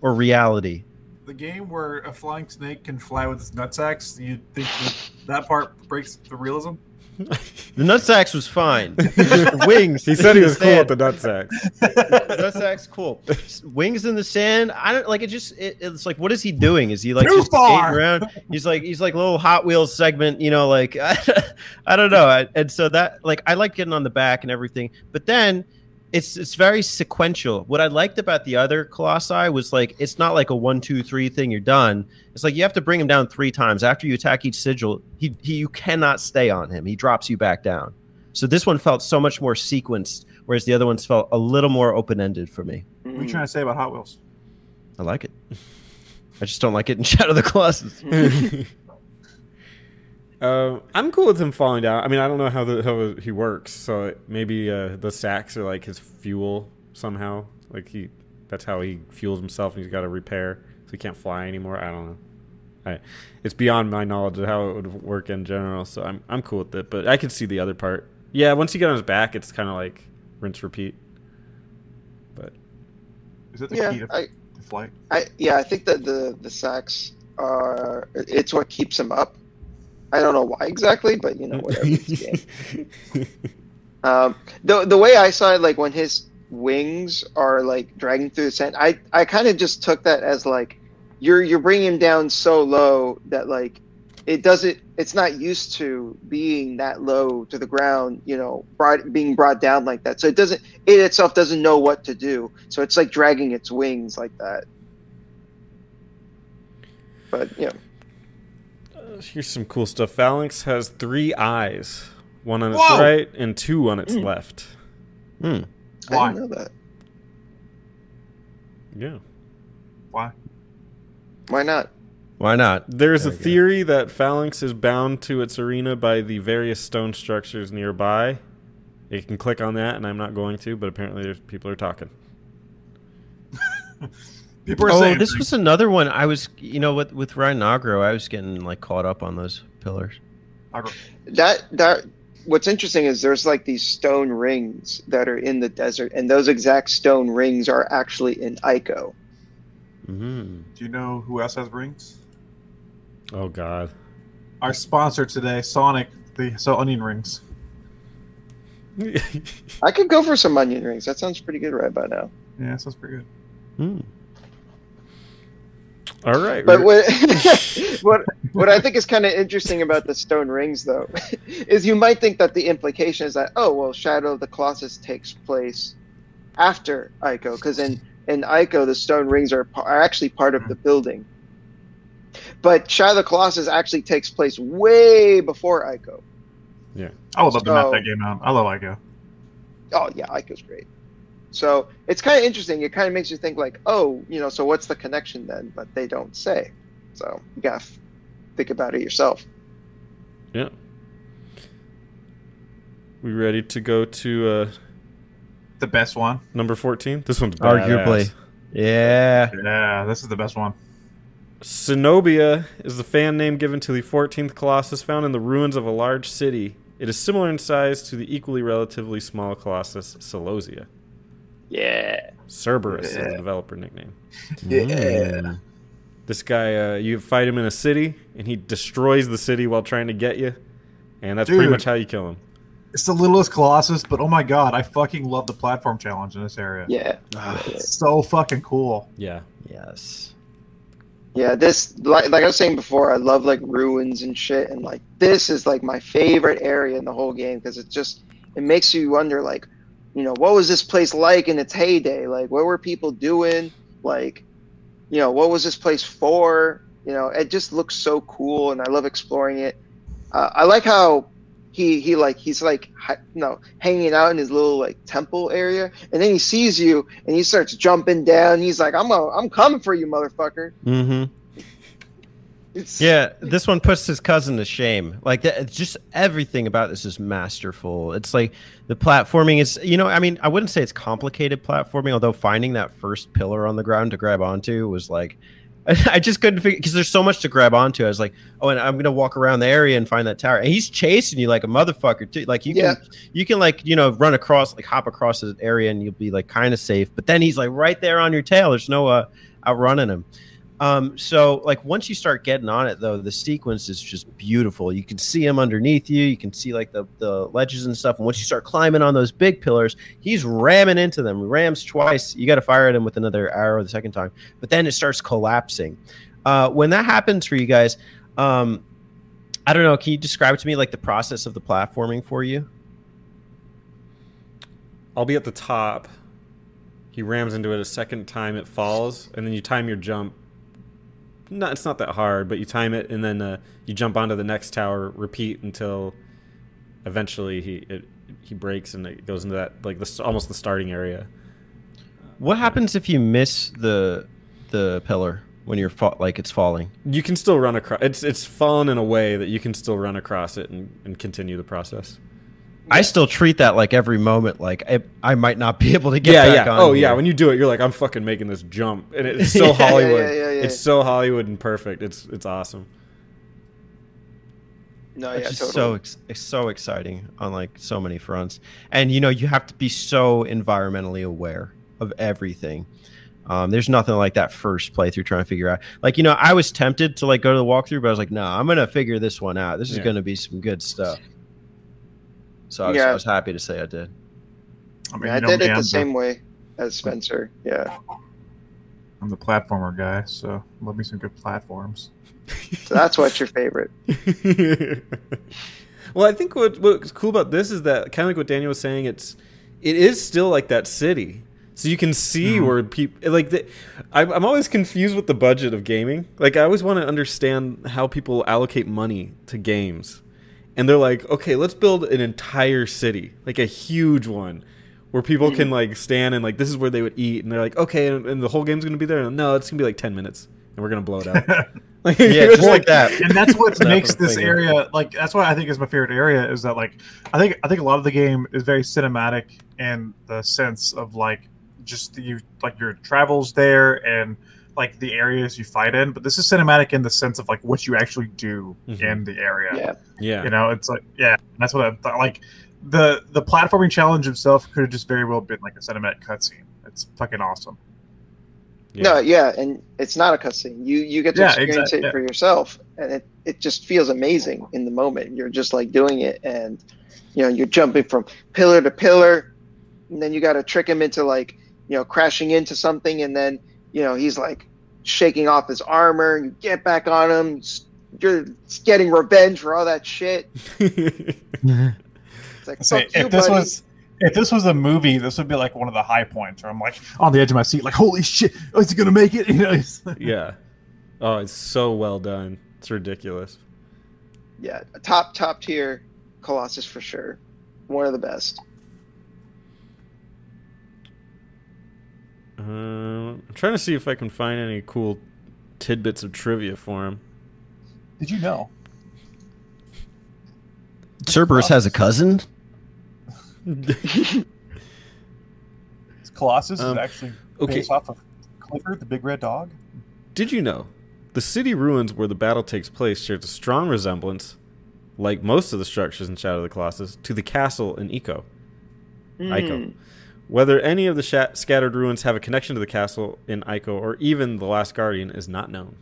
or reality The game where a flying snake can fly with its nutsacks, you think that, that part breaks the realism? the nut sacks was fine wings He said he was cool with the nutsacks. Nutsack's cool. Wings in the sand. I don't like it. Just it, it's like, what is he doing? Is he like Too just far! skating around? He's like he's like little Hot Wheels segment, you know, like I, don't know. I, and so that like I like getting on the back and everything, but then it's it's very sequential. What I liked about the other Colossi was like it's not like a one two three thing. You're done. It's like you have to bring him down three times after you attack each sigil. He, he you cannot stay on him. He drops you back down. So this one felt so much more sequenced, whereas the other ones felt a little more open ended for me. What are you mm. trying to say about Hot Wheels? I like it. I just don't like it in Shadow of the Colossus. Um, I'm cool with him falling down. I mean, I don't know how the how he works, so maybe uh, the sacks are like his fuel somehow. Like he, that's how he fuels himself, and he's got to repair, so he can't fly anymore. I don't know. I, it's beyond my knowledge of how it would work in general, so I'm I'm cool with it. But I can see the other part. Yeah, once you get on his back, it's kind of like rinse repeat. But Is it the Yeah, key to, I, to flight? I yeah, I think that the the sacks are it's what keeps him up. I don't know why exactly, but you know whatever. Um, the the way I saw it, like when his wings are like dragging through the sand, I I kind of just took that as like you're you're bringing him down so low that like it doesn't it's not used to being that low to the ground, you know, brought, being brought down like that. So it doesn't it itself doesn't know what to do. So it's like dragging its wings like that. But yeah, here's some cool stuff. Phalanx has three eyes, one on its Whoa! right and two on its Mm. left. Hmm. I didn't know that. Yeah. Why? Why not? Why not? There's There a we go. theory that Phalanx is bound to its arena by the various stone structures nearby. You can click on that, and I'm not going to, but apparently there's people are talking. People are Oh, saying this was another one. I was, you know, with with riding Agro, I was getting like caught up on those pillars. That that what's interesting is there's like these stone rings that are in the desert, and those exact stone rings are actually in Ico. Mm-hmm. Do you know who else has rings? Oh God. Our sponsor today, Sonic. the sell onion rings. I could go for some onion rings. That sounds pretty good right about now. Yeah, sounds pretty good. Mm. All right. But what what what I think is kind of interesting about the stone rings, though, is you might think that the implication is that oh well, Shadow of the Colossus takes place after Ico, because in in Ico the stone rings are, are actually part of the mm-hmm. building. But Shadow of the Colossus actually takes place way before Ico. Yeah, I would love to map that game out. I love Ico. Oh yeah, Ico's great. So it's kind of interesting. It kind of makes you think like, oh, you know, so what's the connection then? But they don't say. So you gotta f- think about it yourself. yeah. We ready to go to uh, The best one. number fourteen? This one's Arguably. Yeah. Yeah, this is the best one. Cenobia is the fan name given to the 14th Colossus found in the ruins of a large city. It is similar in size to the equally relatively small Colossus Celosia. Yeah. Cerberus is Yeah. the developer nickname. Mm. This guy, uh, you fight him in a city, and he destroys the city while trying to get you, and that's pretty much how you kill him. It's the littlest Colossus, but oh my god, I fucking love the platform challenge in this area. Yeah. Ah, It's so fucking cool. Yeah, yes. Yeah. This, like, like I was saying before, I love like ruins and shit, and like this is like my favorite area in the whole game because it just it makes you wonder like, you know, what was this place like in its heyday? Like, what were people doing? Like, you know, what was this place for? You know, it just looks so cool, and I love exploring it. Uh, I like how he he like he's like you know hanging out in his little like temple area, and then he sees you, and he starts jumping down. He's like, "I'm a, I'm coming for you, motherfucker." Mm-hmm. It's, Yeah, this one puts his cousin to shame. Like that, just everything about this is masterful. It's like the platforming is, you know, I mean, I wouldn't say it's complicated platforming, although finding that first pillar on the ground to grab onto was like, I just couldn't figure because there's so much to grab onto. I was like, oh, and I'm gonna walk around the area and find that tower, and he's chasing you like a motherfucker too. Like you can, you can like you know run across, like hop across the area, and you'll be like kind of safe. But then he's like right there on your tail. There's no uh, outrunning him. Um, so like once you start getting on it though, the sequence is just beautiful. You can see him underneath you. You can see like the, the ledges and stuff. And once you start climbing on those big pillars, he's ramming into them. Rams twice. You got to fire at him with another arrow the second time. But then it starts collapsing. Uh, when that happens for you guys, um, I don't know. Can you describe to me like the process of the platforming for you? I'll be at the top. He rams into it a second time. It falls, and then you time your jump. No, it's not that hard, but you time it, and then uh, you jump onto the next tower. Repeat until eventually he it, he breaks and it goes into that like the almost the starting area. What happens if you miss the the pillar when you're fa- like it's falling? You can still run across. It's it's fallen in a way that you can still run across it and, and continue the process. I still treat that like every moment like I, I might not be able to get yeah, back yeah. on. Oh, yeah. When you do it, you're like, I'm fucking making this jump, and it's so Yeah, Hollywood. yeah, yeah, yeah. It's so Hollywood and perfect. It's it's awesome. no, it's yeah, just totally. so it's so exciting on like so many fronts, and you know you have to be so environmentally aware of everything. Um, there's nothing like that first playthrough trying to figure out. Like you know, I was tempted to like go to the walkthrough, but I was like, no, I'm gonna figure this one out. This is gonna be some good stuff. So I was, Yeah. I was happy to say I did. I mean, Yeah, I did it I'm the same way as Spencer. Yeah. I'm the platformer guy, so love me some good platforms. So that's what's your favorite. well, I think what what's cool about this is that kind of like what Daniel was saying. It's it is still like that city, so you can see Mhm. where people like. The, I'm, I'm always confused with the budget of gaming. Like I always want to understand how people allocate money to games, and they're like, okay, let's build an entire city, like a huge one. Where people can like stand and like this is where they would eat, and they're like, okay, and, and the whole game's gonna be there. No, it's gonna be like ten minutes, and we're gonna blow it out. Like, Yeah, it's just like that. and that's what Snap makes this finger. area like that's why I think is my favorite area is that like I think I think a lot of the game is very cinematic in the sense of like just you like your travels there and like the areas you fight in, but this is cinematic in the sense of like what you actually do Mhm. in the area. Yeah. Yeah. You know, it's like yeah, that's what I thought. Like the the platforming challenge itself could have just very well been like a cinematic cutscene. It's fucking awesome. Yeah. No, yeah, and it's not a cutscene. You you get to Yeah, experience exact- it yeah. for yourself, and it, it just feels amazing in the moment. You're just like doing it, and you know you're jumping from pillar to pillar, and then you got to trick him into like you know crashing into something, and then you know he's like shaking off his armor. You get back on him. You're getting revenge for all that shit. It's like Say, fuck you, if this buddy. was if this was a movie, this would be like one of the high points where I'm like on the edge of my seat, like holy shit, oh, is he gonna make it? You know, it's- yeah. Oh, it's so well done. It's ridiculous. yeah, top top tier Colossus for sure. One of the best. Um, I'm trying to see if I can find any cool tidbits of trivia for him. Did you know? Cerberus has a cousin. Colossus Um, is actually okay. based off of Clifford, the big red dog. Did you know the city ruins where the battle takes place shares a strong resemblance, like most of the structures in Shadow of the Colossus, to the castle in Eco. Ico. Whether any of the sha- scattered ruins have a connection to the castle in Ico or even the Last Guardian is not known.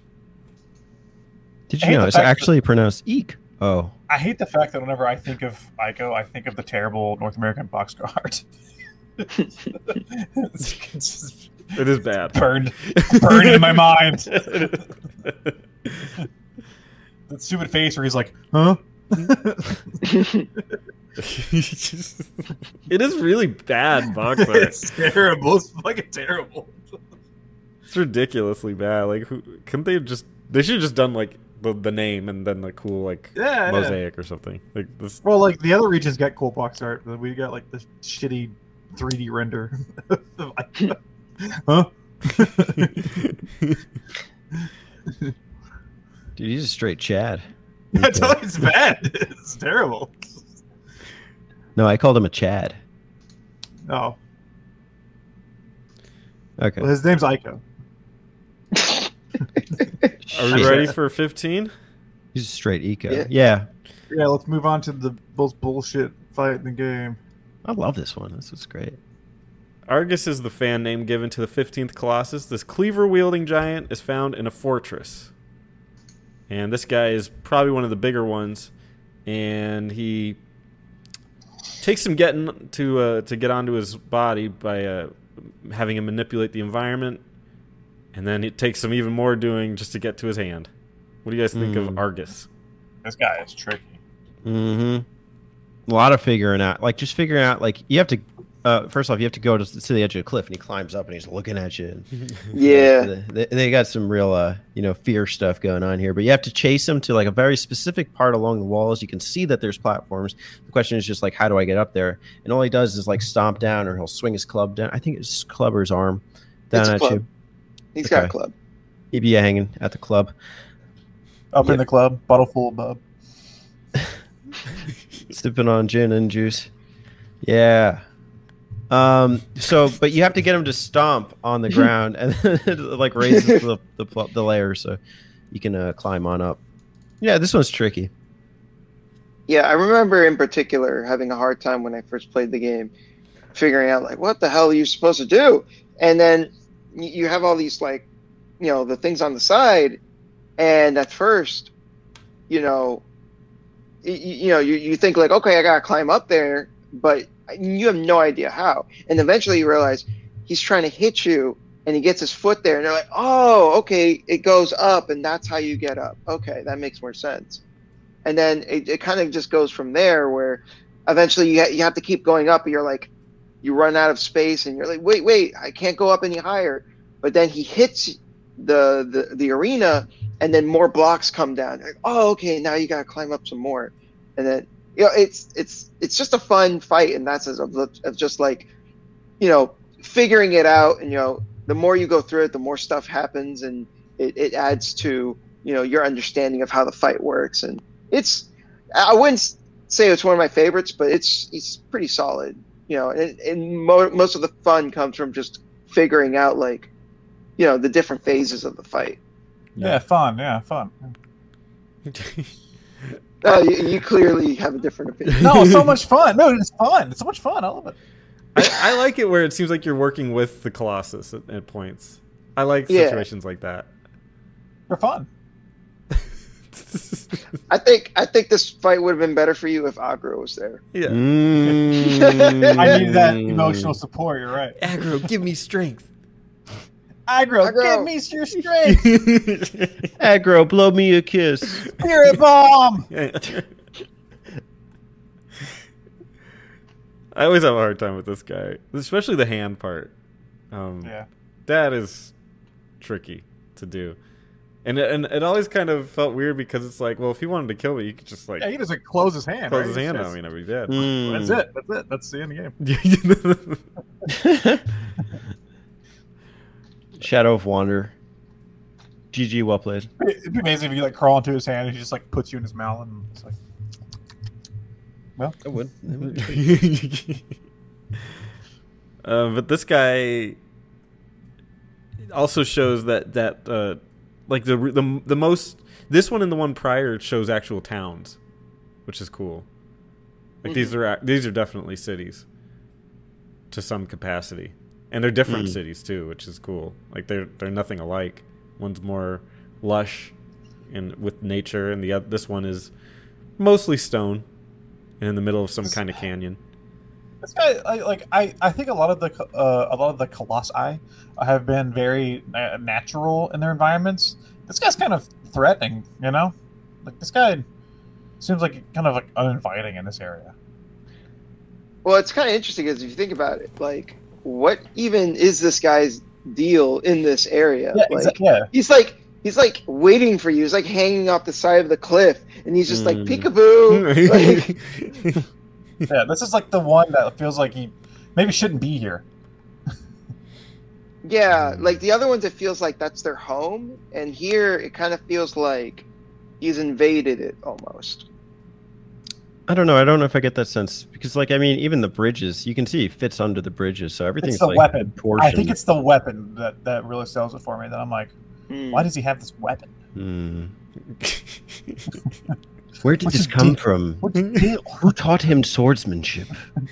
Did you know it's fact that- actually pronounced eek? Oh, I hate the fact that whenever I think of Ico, I think of the terrible North American boxcar art. it's, it's just It is bad. burned, burned in my mind. That stupid face where he's like, "Huh." it is really bad box art. it's terrible. It's fucking terrible. It's ridiculously bad. Like, who, couldn't they have just? They should have just done like the, the name and then the cool like Yeah, yeah. mosaic or something. Like this. Well, like the other regions got cool box art, but we got like the shitty 3D render. of huh? dude, he's a straight Chad. That's all it's bad. It's terrible. No, I called him a Chad. Oh, Okay. well, his name's Ico. Are we ready for fifteen? He's a straight eco. Yeah. Yeah. Yeah, let's move on to the most bullshit fight in the game. I love this one. This is great. Argus is the fan name given to the 15th Colossus. This cleaver wielding giant is found in a fortress. And this guy is probably one of the bigger ones. And he takes some getting to uh, to get onto his body by uh, having him manipulate the environment. And then it takes some even more doing just to get to his hand. What do you guys think of Hmm. Argus? This guy is tricky. Mm-hmm. A lot of figuring out, like just figuring out, like you have to. Uh, first off, you have to go to, to the edge of the cliff, and he climbs up, and he's looking at you. and- Yeah. they, they got some real, uh, you know, fear stuff going on here. But you have to chase him to like a very specific part along the walls. You can see that there's platforms. The question is just like, how do I get up there? And all he does is like stomp down, or he'll swing his club down. I think it's his club or his arm down It's at club. you. He's got a club. He'd be hanging at the club. Up Yeah. in the club, bottle full of bub. sipping on gin and juice. Yeah. Um. So, but you have to get him to stomp on the ground, and it like raises the the, the layer so you can uh, climb on up. Yeah, this one's tricky. Yeah, I remember in particular having a hard time when I first played the game, figuring out like what the hell are you supposed to do, and then you have all these like, you know, the things on the side, and at first, you know, y- y- you know, you, you think like, okay, I gotta climb up there, but you have no idea how, and eventually you realize he's trying to hit you, and he gets his foot there, and you're like, oh, okay, it goes up, and that's how you get up. Okay, that makes more sense. And then it, it kind of just goes from there where eventually you, ha- you have to keep going up and you're like you run out of space and you're like wait wait i can't go up any higher. But then he hits the the, the arena and then more blocks come down. Like, oh okay now you gotta climb up some more. And then you know it's it's it's just a fun fight and that's of, of just like you know figuring it out and you know the more you go through it the more stuff happens and it, it adds to you know your understanding of how the fight works and it's I wouldn't say it's one of my favorites, but it's it's pretty solid. You know, and, and mo- most of the fun comes from just figuring out like, you know the different phases of the fight. Yeah, fun. Yeah, fun. Uh, you, you clearly have a different opinion. No, so much fun. No, it's fun. It's so much fun. I love it. I, I like it where it seems like you're working with the Colossus at, at points. I like Yeah. situations like that. They're fun. I think I think this fight would have been better for you if Agro was there. yeah. Mm. I need that emotional support. You're right. Agro, give me strength. Agro, Agro. give me your strength. Agro, blow me a kiss. Spirit bomb. I always have a hard time with this guy, especially the hand part. Um, Yeah. That is tricky to do, and it- and it always kind of felt weird because it's like, well, if he wanted to kill me, you could just like Yeah, he just like close his hand. close right? his hand just- on me I'd be dead. Mm. That's it. That's it. That's the end of the game. Shadow of Wander. GG, well played. It'd be amazing if you like crawl into his hand and he just like puts you in his mouth and it's like, Well, I would. uh, but this guy also shows that that uh, like the the the most this one and the one prior shows actual towns, which is cool. Like these are these are definitely cities to some capacity, and they're different Mm. cities too, which is cool. Like they're they're nothing alike. One's more lush and with nature, and the oth- this one is mostly stone and in the middle of some kind of canyon. This guy, I, like, I, I think a lot of the uh, a lot of the colossi have been very natural in their environments. This guy's kind of threatening, you know. Like this guy seems like kind of like uninviting in this area. Well, it's kind of interesting because if you think about it, like, what even is this guy's deal in this area? Yeah, like, exa- yeah. he's like he's like waiting for you. He's like hanging off the side of the cliff, and he's just like Mm. peekaboo. like, Yeah, this is like the one that feels like he maybe shouldn't be here. yeah, like the other ones, it feels like that's their home, and here it kind of feels like he's invaded it almost. I don't know. I don't know if I get that sense because, like, I mean, even the bridges, you can see he fits under the bridges, so everything's It's the like weapon. I think it's the weapon that that really sells it for me. That I'm like, Hmm. why does he have this weapon? Hmm. Where did What's this come deal? from? What's his deal? Who taught him swordsmanship?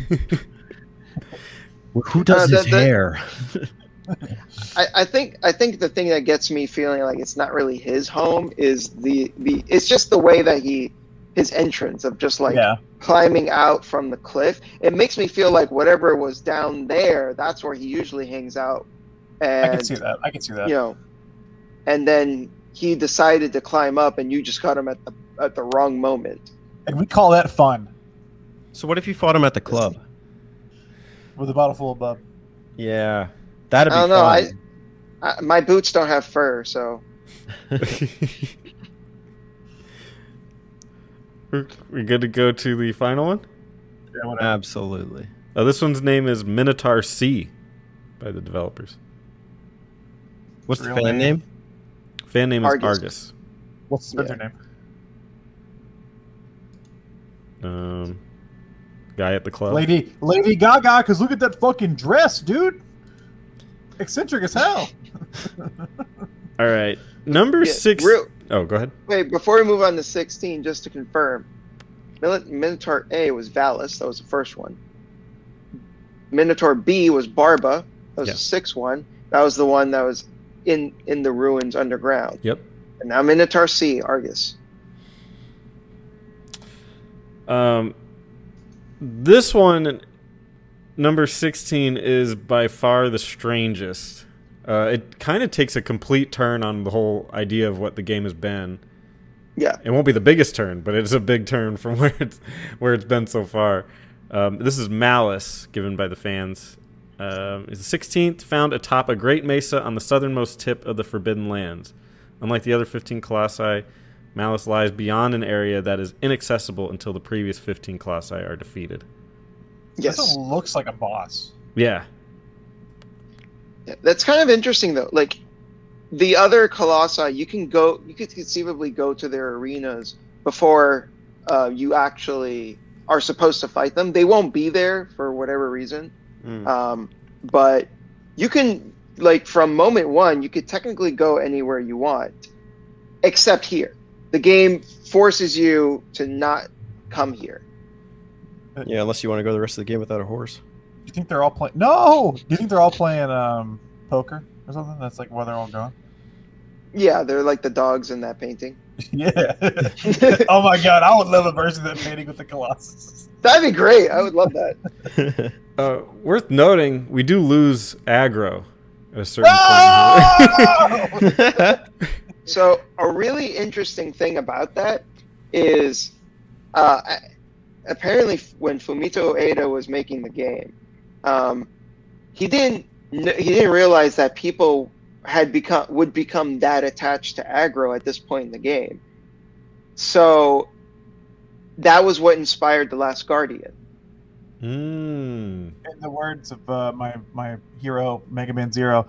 Who does Uh, his the- the- hair? I, I think I think the thing that gets me feeling like it's not really his home is the the it's just the way that he his entrance of just like yeah, climbing out from the cliff. It makes me feel like whatever was down there, that's where he usually hangs out. And I can see that. I can see that. you know, and then he decided to climb up, and you just caught him at the at the wrong moment. And we call that fun So what if you fought him at the club? with a bottle full of bub. Yeah, that'd be I don't know, fun. I, my boots don't have fur, so we're, we're good to go to the final one. Yeah, whatever. Absolutely. Uh, this one's name is Minotaur C by the developers. What's the Real fan name? name? Fan name is Argus. Argus. What's the Spencer name? Um, guy at the club. Lady Lady Gaga, because look at that fucking dress, dude. Eccentric as hell. All right, number Yeah, six. real- Oh, go ahead. wait. Before we move on to sixteen, just to confirm, Minotaur A was Valus. That was the first one. Minotaur B was Barba. That was Yeah. the sixth one. That was the one that was in in the ruins underground. Yep. And now Minotaur C, Argus. Um, this one, number 16, is by far the strangest. Uh, it kind of takes a complete turn on the whole idea of what the game has been. Yeah. It won't be the biggest turn, but it's a big turn from where it's where it's been so far. Um, this is Malice, given by the fans. Um, it's the 16th, found atop a great mesa on the southernmost tip of the Forbidden Lands. Unlike the other 15 colossi, Malice lies beyond an area that is inaccessible until the previous 15 colossi are defeated. Yes. This looks like a boss. Yeah, Yeah, That's kind of interesting though. Like the other colossi, you can go, you could conceivably go to their arenas before uh, you actually are supposed to fight them. They won't be there for whatever reason, Mm. um, but you can like from moment one, you could technically go anywhere you want, except here. The game forces you to not come here. Yeah, unless you want to go the rest of the game without a horse. Do you think they're all playing? No. Do you think they're all playing um, poker or something? That's like where they're all going. Yeah, they're like the dogs in that painting. yeah. oh my god, I would love a version of that painting with the Colossus. That'd be great. I would love that. Uh, worth noting, we do lose Agro at a certain point. So a really interesting thing about that is, uh, apparently when Fumito Ueda was making the game, um, he didn't he didn't realize that people had become would become that attached to Agro at this point in the game. So that was what inspired the Last Guardian. Mm. In the words of uh, my my hero Mega Man Zero,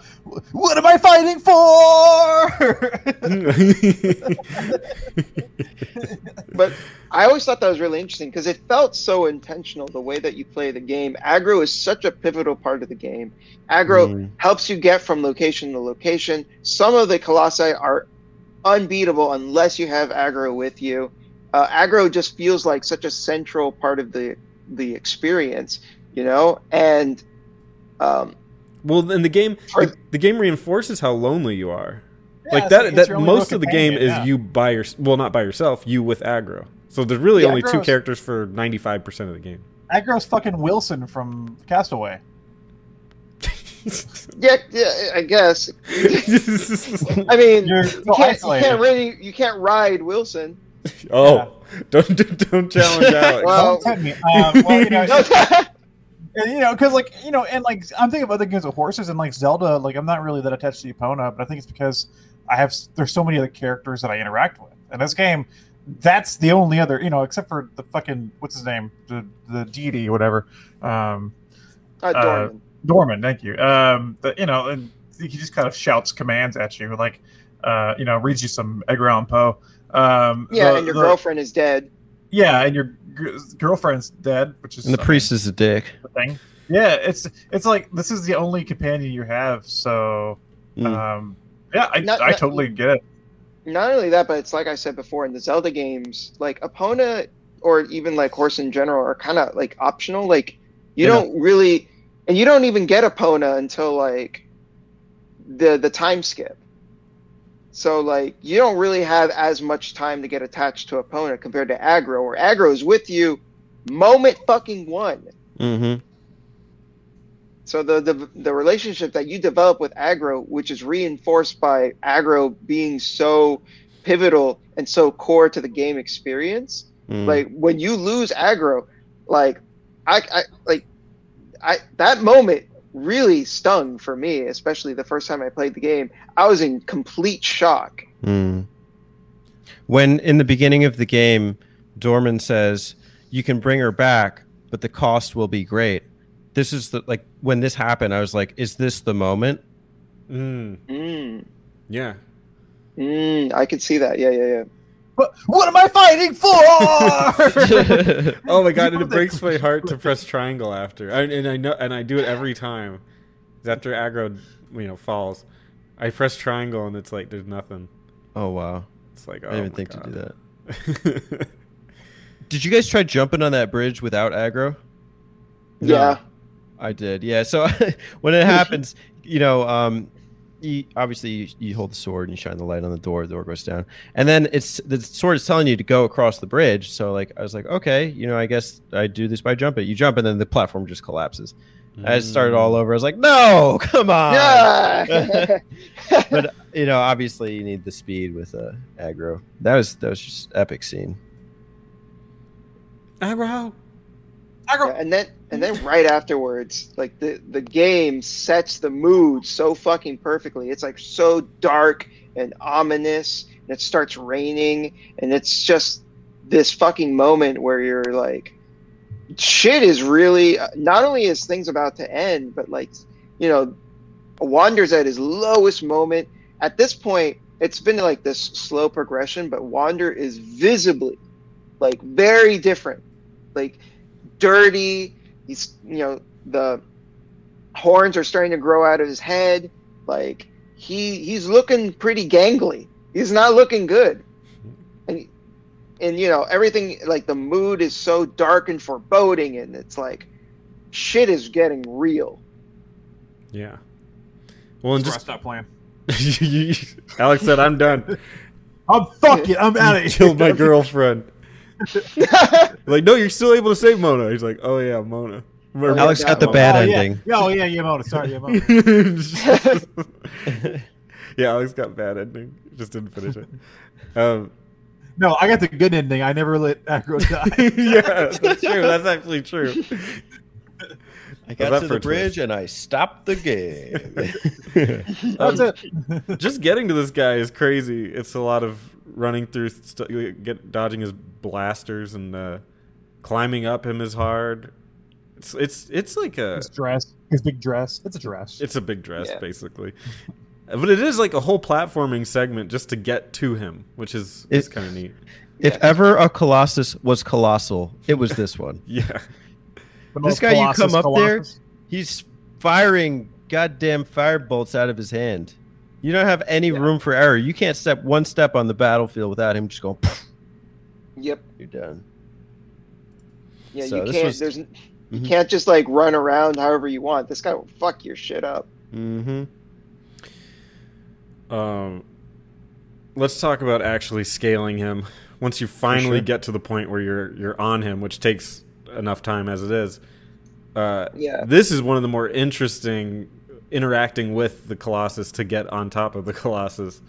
what am I fighting for? But I always thought that was really interesting because it felt so intentional the way that you play the game. Agro is such a pivotal part of the game. Agro Mm. helps you get from location to location. Some of the colossi are unbeatable unless you have Agro with you. Uh, Agro just feels like such a central part of the the experience, you know. And um, well, in the game, For- the, the game reinforces how lonely you are. Yeah, like that. that your most of the game is yeah. you by your well, not by yourself. You with Agro. So there's really Yeah, only two characters for ninety five percent of the game. Agro's fucking Wilson from Castaway. yeah, yeah, I guess. I mean, You're you can't, you can't really you can't ride Wilson. oh, don't don't challenge Alex. Well- Don't tempt me. Um, well, you know, you know, because like you know, and like I'm thinking of other games with horses and like Zelda. Like I'm not really that attached to Epona, but I think it's because I have there's so many other characters that I interact with. And this game, that's the only other you know, except for the fucking what's his name, the the deity, whatever. Um, uh, Dormin. Dormin, thank you. Um, but you know, and he just kind of shouts commands at you, like uh, you know, reads you some Edgar Allan Poe. Um, yeah, the- and your the- girlfriend is dead. Yeah, and your g- girlfriend's dead, which is And the I priest is a dick. thing. Yeah, it's it's like this is the only companion you have, so Mm. um, yeah, I, Not- I not- totally get it. not only that, but it's like I said before in the Zelda games, like Epona or even like Horse in general are kind of like optional. Like you Yeah. don't really, and you don't even get Epona until like the the time skip. So like you don't really have as much time to get attached to Epona compared to Agro, where Agro is with you moment fucking one. Mm-hmm. So the, the the relationship that you develop with Agro, which is reinforced by Agro being so pivotal and so core to the game experience, Mm. like when you lose Agro, like I, I like I that moment really stung for me, especially the first time I played the game. I was in complete shock. Mm. When in the beginning of the game, Dormin says, "You can bring her back, but the cost will be great." This is the like when this happened. I was like, "Is this the moment?" Mm, Mm, yeah. mm, I could see that. Yeah, yeah, yeah. But what am I fighting for? Oh my god, and it breaks my heart to press triangle after, I, and I know, and I do it every time. After Agro, you know, falls, I press triangle, and it's like there's nothing. oh wow! It's like oh I didn't even my think to do that. Did you guys try jumping on that bridge without Agro? Yeah. I did. Yeah. So when it happens, you know, um, you, obviously you, you hold the sword and you shine the light on the door. The door goes down, and then it's the sword is telling you to go across the bridge. So like I was like, okay, you know, I guess I do this by jumping. You jump, and then the platform just collapses. I started all over. I was like, no, come on. Yeah. But you know, obviously you need the speed with uh, Agro. That was that was just epic scene. Agro. Yeah, and then and then right afterwards, like the the game sets the mood so fucking perfectly. It's like so dark and ominous, and it starts raining, and it's just this fucking moment where you're like, shit is really. Not only is things about to end, but like, you know, Wander's at his lowest moment. At this point, it's been like this slow progression, but Wander is visibly, like, very different. Like dirty. He's you know the horns are starting to grow out of his head. Like he he's looking pretty gangly. He's not looking good. And and you know, everything like the mood is so dark and foreboding and it's like shit is getting real. Yeah. Well, and That's where I just stop playing. Alex said, "I'm done. I'm fucking. I'm out of here. killed my girlfriend." Like, no, you're still able to save Mona. He's like, "Oh yeah, Mona." Remember- Alex got the Oh, bad oh, ending. Yeah. Oh yeah, yeah, Mona. Sorry, yeah, Mona. yeah, Alex got bad ending. Just didn't finish it. Um, No, I got the good ending. I never let Agro die. yeah, that's true. That's actually true. I got that to the bridge twist? and I stopped the game. That's Um, it. just getting to this guy is crazy. It's a lot of running through, st- get dodging his blasters, and uh, climbing up him is hard. It's it's it's like a His dress, his big dress. It's a dress. it's a big dress Yeah. basically, but it is like a whole platforming segment just to get to him, which is is It- kind of neat. if ever a Colossus was colossal, it was this one. Yeah, this most guy, you come up there- He's firing goddamn fire bolts out of his hand. You don't have any room for error. You can't step one step on the battlefield without him just going. yep. You're done. Yeah, So you can't was- there's you Mhm. can't just like run around however you want. This guy will fuck your shit up. Mm-hmm. Um, let's talk about actually scaling him. Once you finally sure. get to the point where you're you're on him, which takes enough time as it is. Uh, Yeah. This is one of the more interesting interacting with the Colossus to get on top of the Colossus.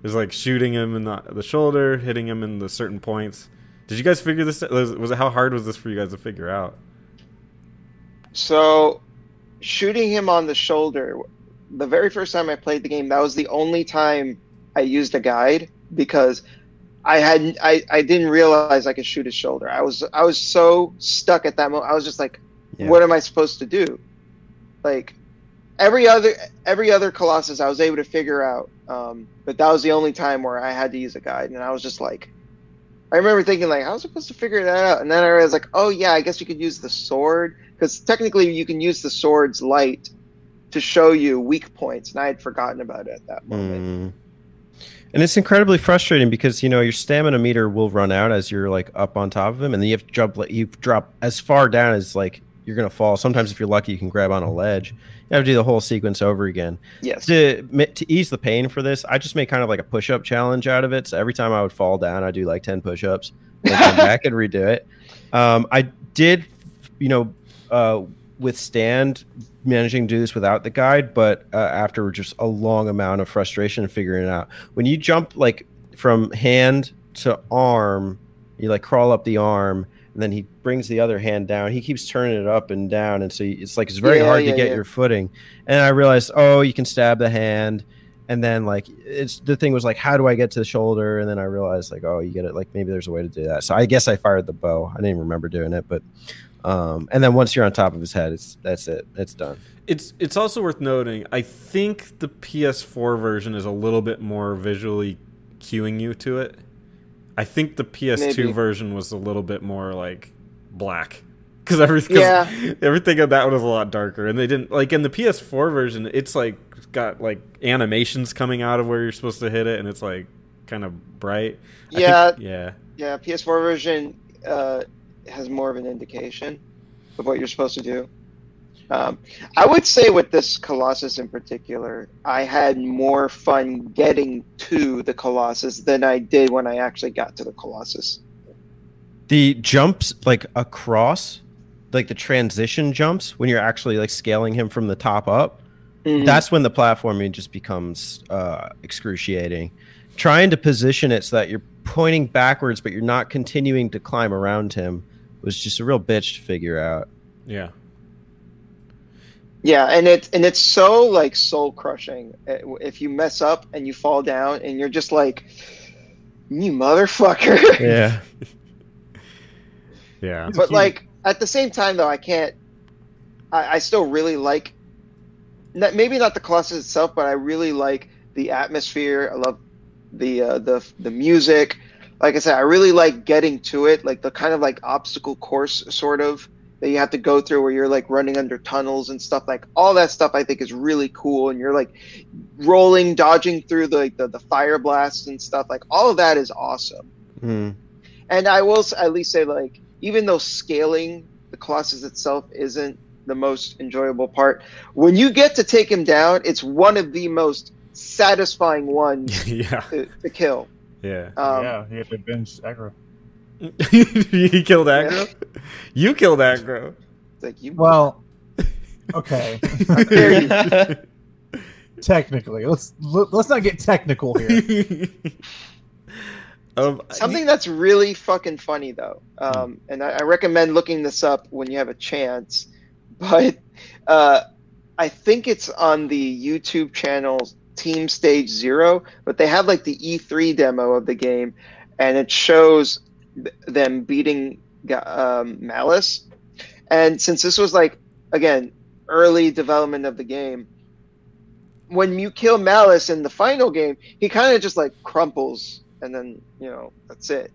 There's like shooting him in the, the shoulder, hitting him in the certain points. Did you guys figure this? Was, was it how hard was this for you guys to figure out? So, shooting him on the shoulder, the very first time I played the game, that was the only time I used a guide because I had I, I didn't realize I could shoot his shoulder. I was I was so stuck at that moment. I was just like, Yeah. what am I supposed to do? Like every other every other Colossus, I was able to figure out, um, but that was the only time where I had to use a guide, and I was just like. I remember thinking like, how was I supposed to figure that out? And then I was like, oh yeah, I guess you could use the sword because technically you can use the sword's light to show you weak points, and I had forgotten about it at that moment. Mm. And it's incredibly frustrating because you know your stamina meter will run out as you're like up on top of him, and then you have to. Like, you drop as far down as like you're gonna fall. Sometimes if you're lucky, you can grab on a ledge. You have to do the whole sequence over again. Yes. To to ease the pain for this, I just made kind of like a push up challenge out of it. So every time I would fall down, I do like ten push ups, then come back and redo it. Um, I did, you know, uh, withstand managing to do this without the guide, but uh, after just a long amount of frustration figuring it out, when you jump like from hand to arm, you like crawl up the arm, and then he brings the other hand down. He keeps turning it up and down, and so it's like it's very Yeah, hard yeah, to get yeah. your footing. And I realized, oh, you can stab the hand. And then like it's the thing was like, how do I get to the shoulder? And then I realized like, oh, you get it. Like maybe there's a way to do that. So I guess I fired the bow. I didn't even remember doing it, but um, and then once you're on top of his head, it's that's it. It's done. It's it's also worth noting. I think the PS4 version is a little bit more visually cueing you to it. I think the PS2 Maybe. version was a little bit more like black because everything Yeah. everything on that one was a lot darker, and they didn't like in the PS4 version. It's like got like animations coming out of where you're supposed to hit it, and it's like kind of bright. I think- Yeah. yeah. Yeah, PS4 version uh, has more of an indication of what you're supposed to do. Um, I would say with this Colossus in particular, I had more fun getting to the Colossus than I did when I actually got to the Colossus. The jumps like across, like the transition jumps when you're actually like scaling him from the top up. Mhm. That's when the platforming just becomes uh, excruciating. Trying to position it so that you're pointing backwards, but you're not continuing to climb around him was just a real bitch to figure out. Yeah. Yeah, and it's and it's so like soul crushing if you mess up and you fall down and you're just like, you motherfucker. Yeah. Yeah. But cutie. like at the same time though i can't i, I still really like not, maybe not the colossus itself but i really like the atmosphere i love the uh, the the music like i said i really like getting to it like the kind of like obstacle course sort of that you have to go through where you're like running under tunnels and stuff like all that stuff i think is really cool and you're like rolling, dodging through the, the the fire blasts and stuff. Like all of that is awesome. Mm. And I will at least say, like, even though scaling the Colossus itself isn't the most enjoyable part, when you get to take him down, it's one of the most satisfying ones yeah, to, to kill. yeah. Um, yeah, you have to binge Agro. he killed Agro. You killed Agro. it's like you. Well, okay. Technically, let's let- let's not get technical here. um, Something that's really fucking funny though, um, and I, I recommend looking this up when you have a chance. But uh, I think it's on the YouTube channel Team Stage Zero. But they have like the E3 demo of the game, and it shows th- them beating um, Malice. And since this was like again early development of the game, when you kill Malice in the final game, he kind of just like crumples and then you know that's it.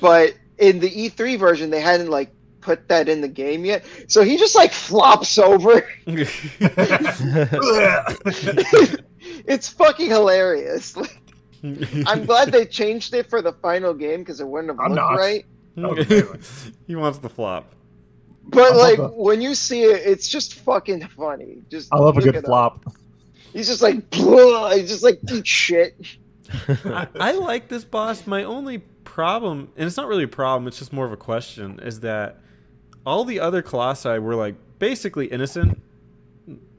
But in the E3 version, they hadn't like put that in the game yet, so he just like flops over. it's fucking hilarious. Like, I'm glad they changed it for the final game because it wouldn't have I'm looked not. right. Hmm. he wants the flop. But I like the- when you see it, it's just fucking funny. Just I love a good it up. flop. He's just like, he's just like eat shit. I, I like this boss. My only problem, and it's not really a problem, it's just more of a question, is that all the other colossi were like basically innocent.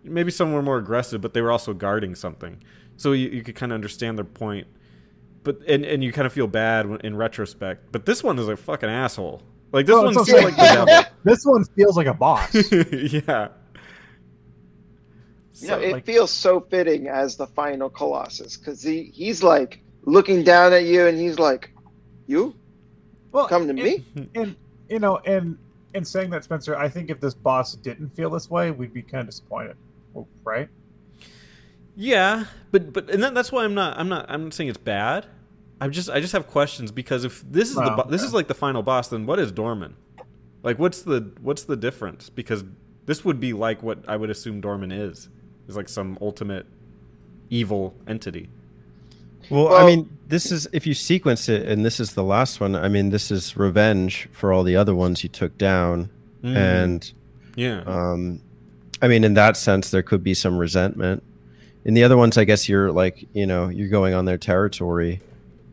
Maybe some were more aggressive, but they were also guarding something. So you, you could kind of understand their point. But and, and you kind of feel bad in retrospect. But this one is a fucking asshole. Like this No, one it's seems okay. like the This one feels like a boss. devil. yeah. You know, it like- feels so fitting as the final Colossus because he he's like looking down at you and he's like, "You Well, come to and- me." And you know, and in saying that, Spencer, I think if this boss didn't feel this way, we'd be kind of disappointed, right? Yeah, but but and that, that's why I'm not I'm not I'm not saying it's bad. I'm just I just have questions because if this is the Wow, bo- this is like the final boss, then what is Dormin? Like what's the what's the difference? Because this would be like what I would assume Dormin is. Is like some ultimate evil entity. Well, I mean, this is if you sequence it, and this is the last one. I mean, this is revenge for all the other ones you took down, Mm. and Yeah. um, I mean, in that sense, there could be some resentment. In the other ones, I guess you're like, you know, you're going on their territory,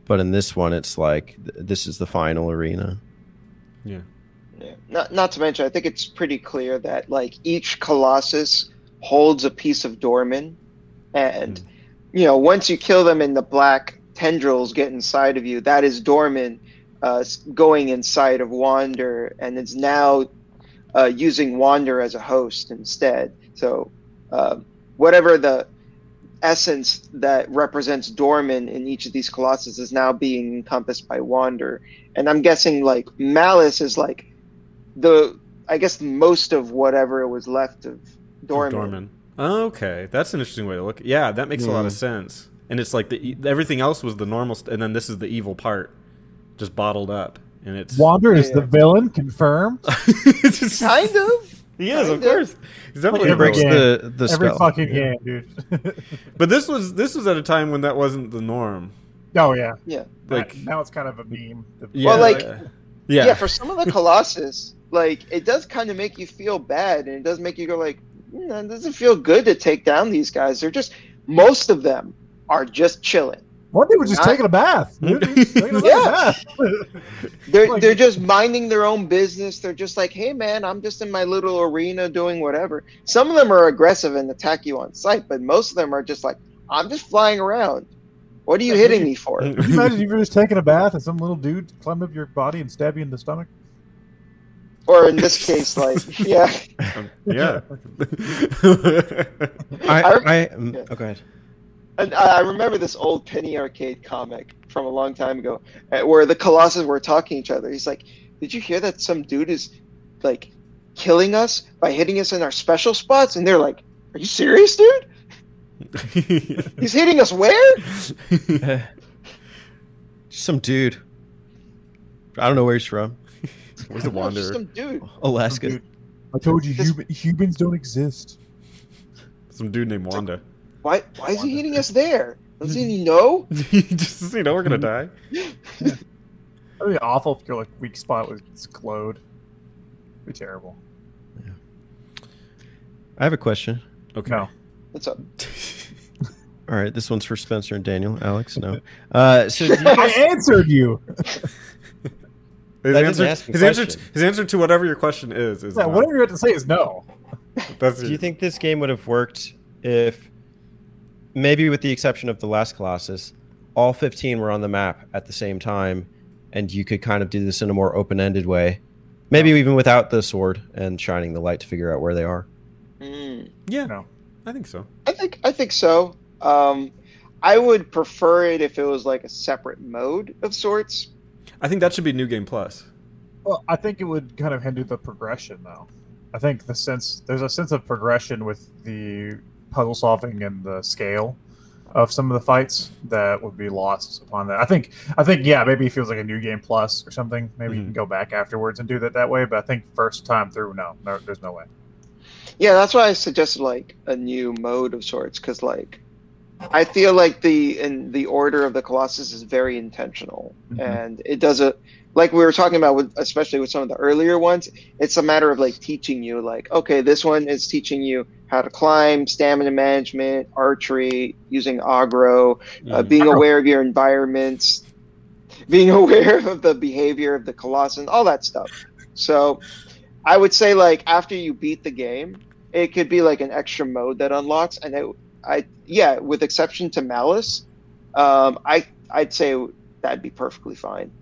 but in this one, it's like th- this is the final arena. yeah. Yeah. Not not to mention, I think it's pretty clear that like each Colossus holds a piece of Dormin, and you know once you kill them and the black tendrils get inside of you, that is Dormin uh, going inside of Wander, and it's now uh, using Wander as a host instead. So uh, whatever the essence that represents Dormin in each of these Colossus is now being encompassed by Wander, and I'm guessing like Malice is like the I guess most of whatever it was left of Dormin. Dormin. Okay, that's an interesting way to look. Yeah, that makes a lot of sense. And it's like the e- everything else was the normal, st- and then this is the evil part, just bottled up, and it's Wander is Yeah. the villain, confirmed. It's just- Kind of. He is, of course. He's definitely He every breaks game. the the Every spell. fucking Yeah. game, dude. But this was this was at a time when that wasn't the norm. oh yeah, Yeah. Like now it's kind of a meme. yeah, Well, like- yeah, yeah. for some of the Colossus, like it does kind of make you feel bad, and it does make you go like, "Hmm, it doesn't feel good to take down these guys. They're just most of them are just chilling. One dude was just Not- taking a bath. Dude, he was taking a Yeah. bath. They're Like- they're just minding their own business. They're just like, hey man, I'm just in my little arena doing whatever. Some of them are aggressive and attack you on sight, but most of them are just like, I'm just flying around. What are you hitting me for? Can you imagine if you were just taking a bath and some little dude climbed up your body and stab you in the stomach? Or in this case, like, yeah. yeah. I, I- I, um, yeah. oh, go ahead. And I I remember this old Penny Arcade comic from a long time ago, uh, where the Colossus were talking to each other. He's like, "Did you hear that some dude is like killing us by hitting us in our special spots?" And they're like, "Are you serious, dude? He's hitting us where?" Some dude. I don't know where he's from. Where's the No, it's wanderer? some dude. Alaska. Dude, I told you This- humans don't exist. Some dude named Wander. Why why is he hitting us there? Doesn't he know? just you know, we're gonna die. That'd be awful if your like weak spot was glowed. It'd be terrible. I have a question. Okay. No. What's up? All right, this one's for Spencer and Daniel. Alex, no. Uh, so do you I answered you. His That answer, doesn't ask his answer, question. his answer to whatever your question is is Yeah, no. whatever you have to say is no. That's do you think this game would have worked if, maybe with the exception of the last Colossus, all 15 were on the map at the same time, and you could kind of do this in a more open-ended way, maybe even without the sword and shining the light to figure out where they are. Mm, Yeah, No. I think so. I think I think so. Um, I would prefer it if it was like a separate mode of sorts. I think that should be New Game Plus. Well, I think it would kind of hinder the progression, though. I think the sense there's a sense of progression with the puzzle solving and the scale of some of the fights that would be lost upon that. I think, I think, yeah, maybe it feels like a new game plus or something. Maybe you Mhm. can go back afterwards and do that that way. But I think first time through, no, no there's no way. Yeah, that's why I suggested like a new mode of sorts because like I feel like the in the order of the Colossus is very intentional Mhm. and it doesn't like we were talking about with especially with some of the earlier ones. It's a matter of like teaching you like okay, this one is teaching you how to climb, stamina management, archery, using Agro, uh, Mm. being aware of your environments, being aware of the behavior of the Colossus, all that stuff. So I would say like after you beat the game, it could be like an extra mode that unlocks, and it, I yeah, with exception to Malice, um, I I'd say that'd be perfectly fine.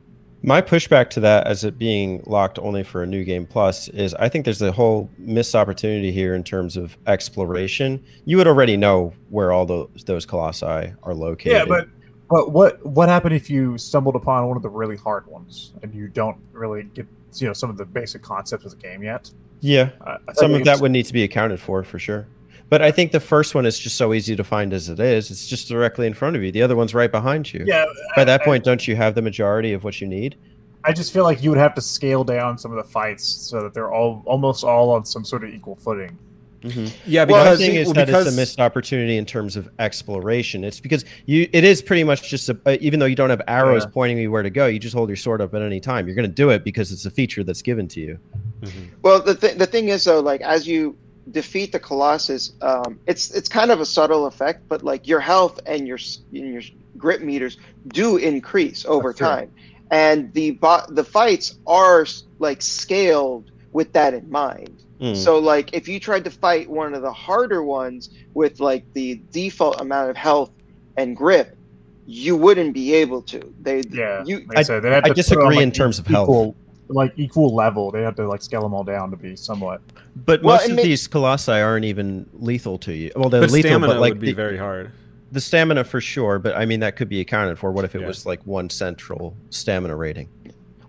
My pushback to that, as it being locked only for a new game plus, is I think there's a whole missed opportunity here in terms of exploration. You would already know where all those those colossi are located. Yeah, but but what what happened if you stumbled upon one of the really hard ones and you don't really get you know some of the basic concepts of the game yet? yeah, Uh, some of that would need to be accounted for for sure. But I think the first one is just so easy to find as it is. It's just directly in front of you. The other one's right behind you. Yeah. By that I- point, don't you have the majority of what you need? I just feel like you would have to scale down some of the fights so that they're all almost all on some sort of equal footing. Yeah, Well, because the thing is well, that because it's a missed opportunity in terms of exploration. It's because you it is pretty much just a, uh, even though you don't have arrows Yeah. pointing you where to go, you just hold your sword up at any time. You're going to do it because it's a feature that's given to you. Mhm. Well, the th- the thing is though, like as you defeat the Colossus, um, it's it's kind of a subtle effect, but like your health and your and your grip meters do increase over That's true. time, and the bo- the fights are like scaled with that in mind. Mm. So like if you tried to fight one of the harder ones with like the default amount of health and grip, you wouldn't be able to. They Yeah. you Like I, said, they'd have I to disagree on, like, in terms of health. equal, Like equal level, they have to like scale them all down to be somewhat. But Well, most of ma- these colossi aren't even lethal to you. Well, they're but lethal, stamina but like would be the, very hard. the stamina for sure. But I mean, that could be accounted for. What if it Yeah. was like one central stamina rating?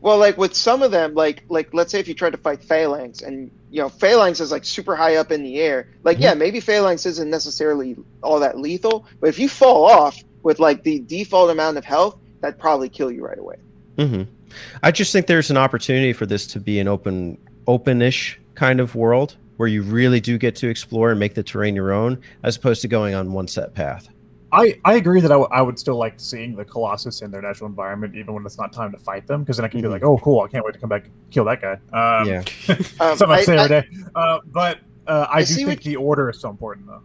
Well, like with some of them, like like let's say if you tried to fight Phalanx, and you know Phalanx is like super high up in the air. Like Mm-hmm. yeah, maybe Phalanx isn't necessarily all that lethal, but if you fall off with like the default amount of health, that'd probably kill you right away. hmm I just think there's an opportunity for this to be an open, openish kind of world where you really do get to explore and make the terrain your own, as opposed to going on one set path. I, I agree that I, w- I would still like seeing the Colossus in their natural environment, even when it's not time to fight them, because then I can Mhm. be like, oh, cool, I can't wait to come back and kill that guy. Um, yeah, Um, Something I, I- say every day. Uh, but uh, I, I do think what- the order is so important, though.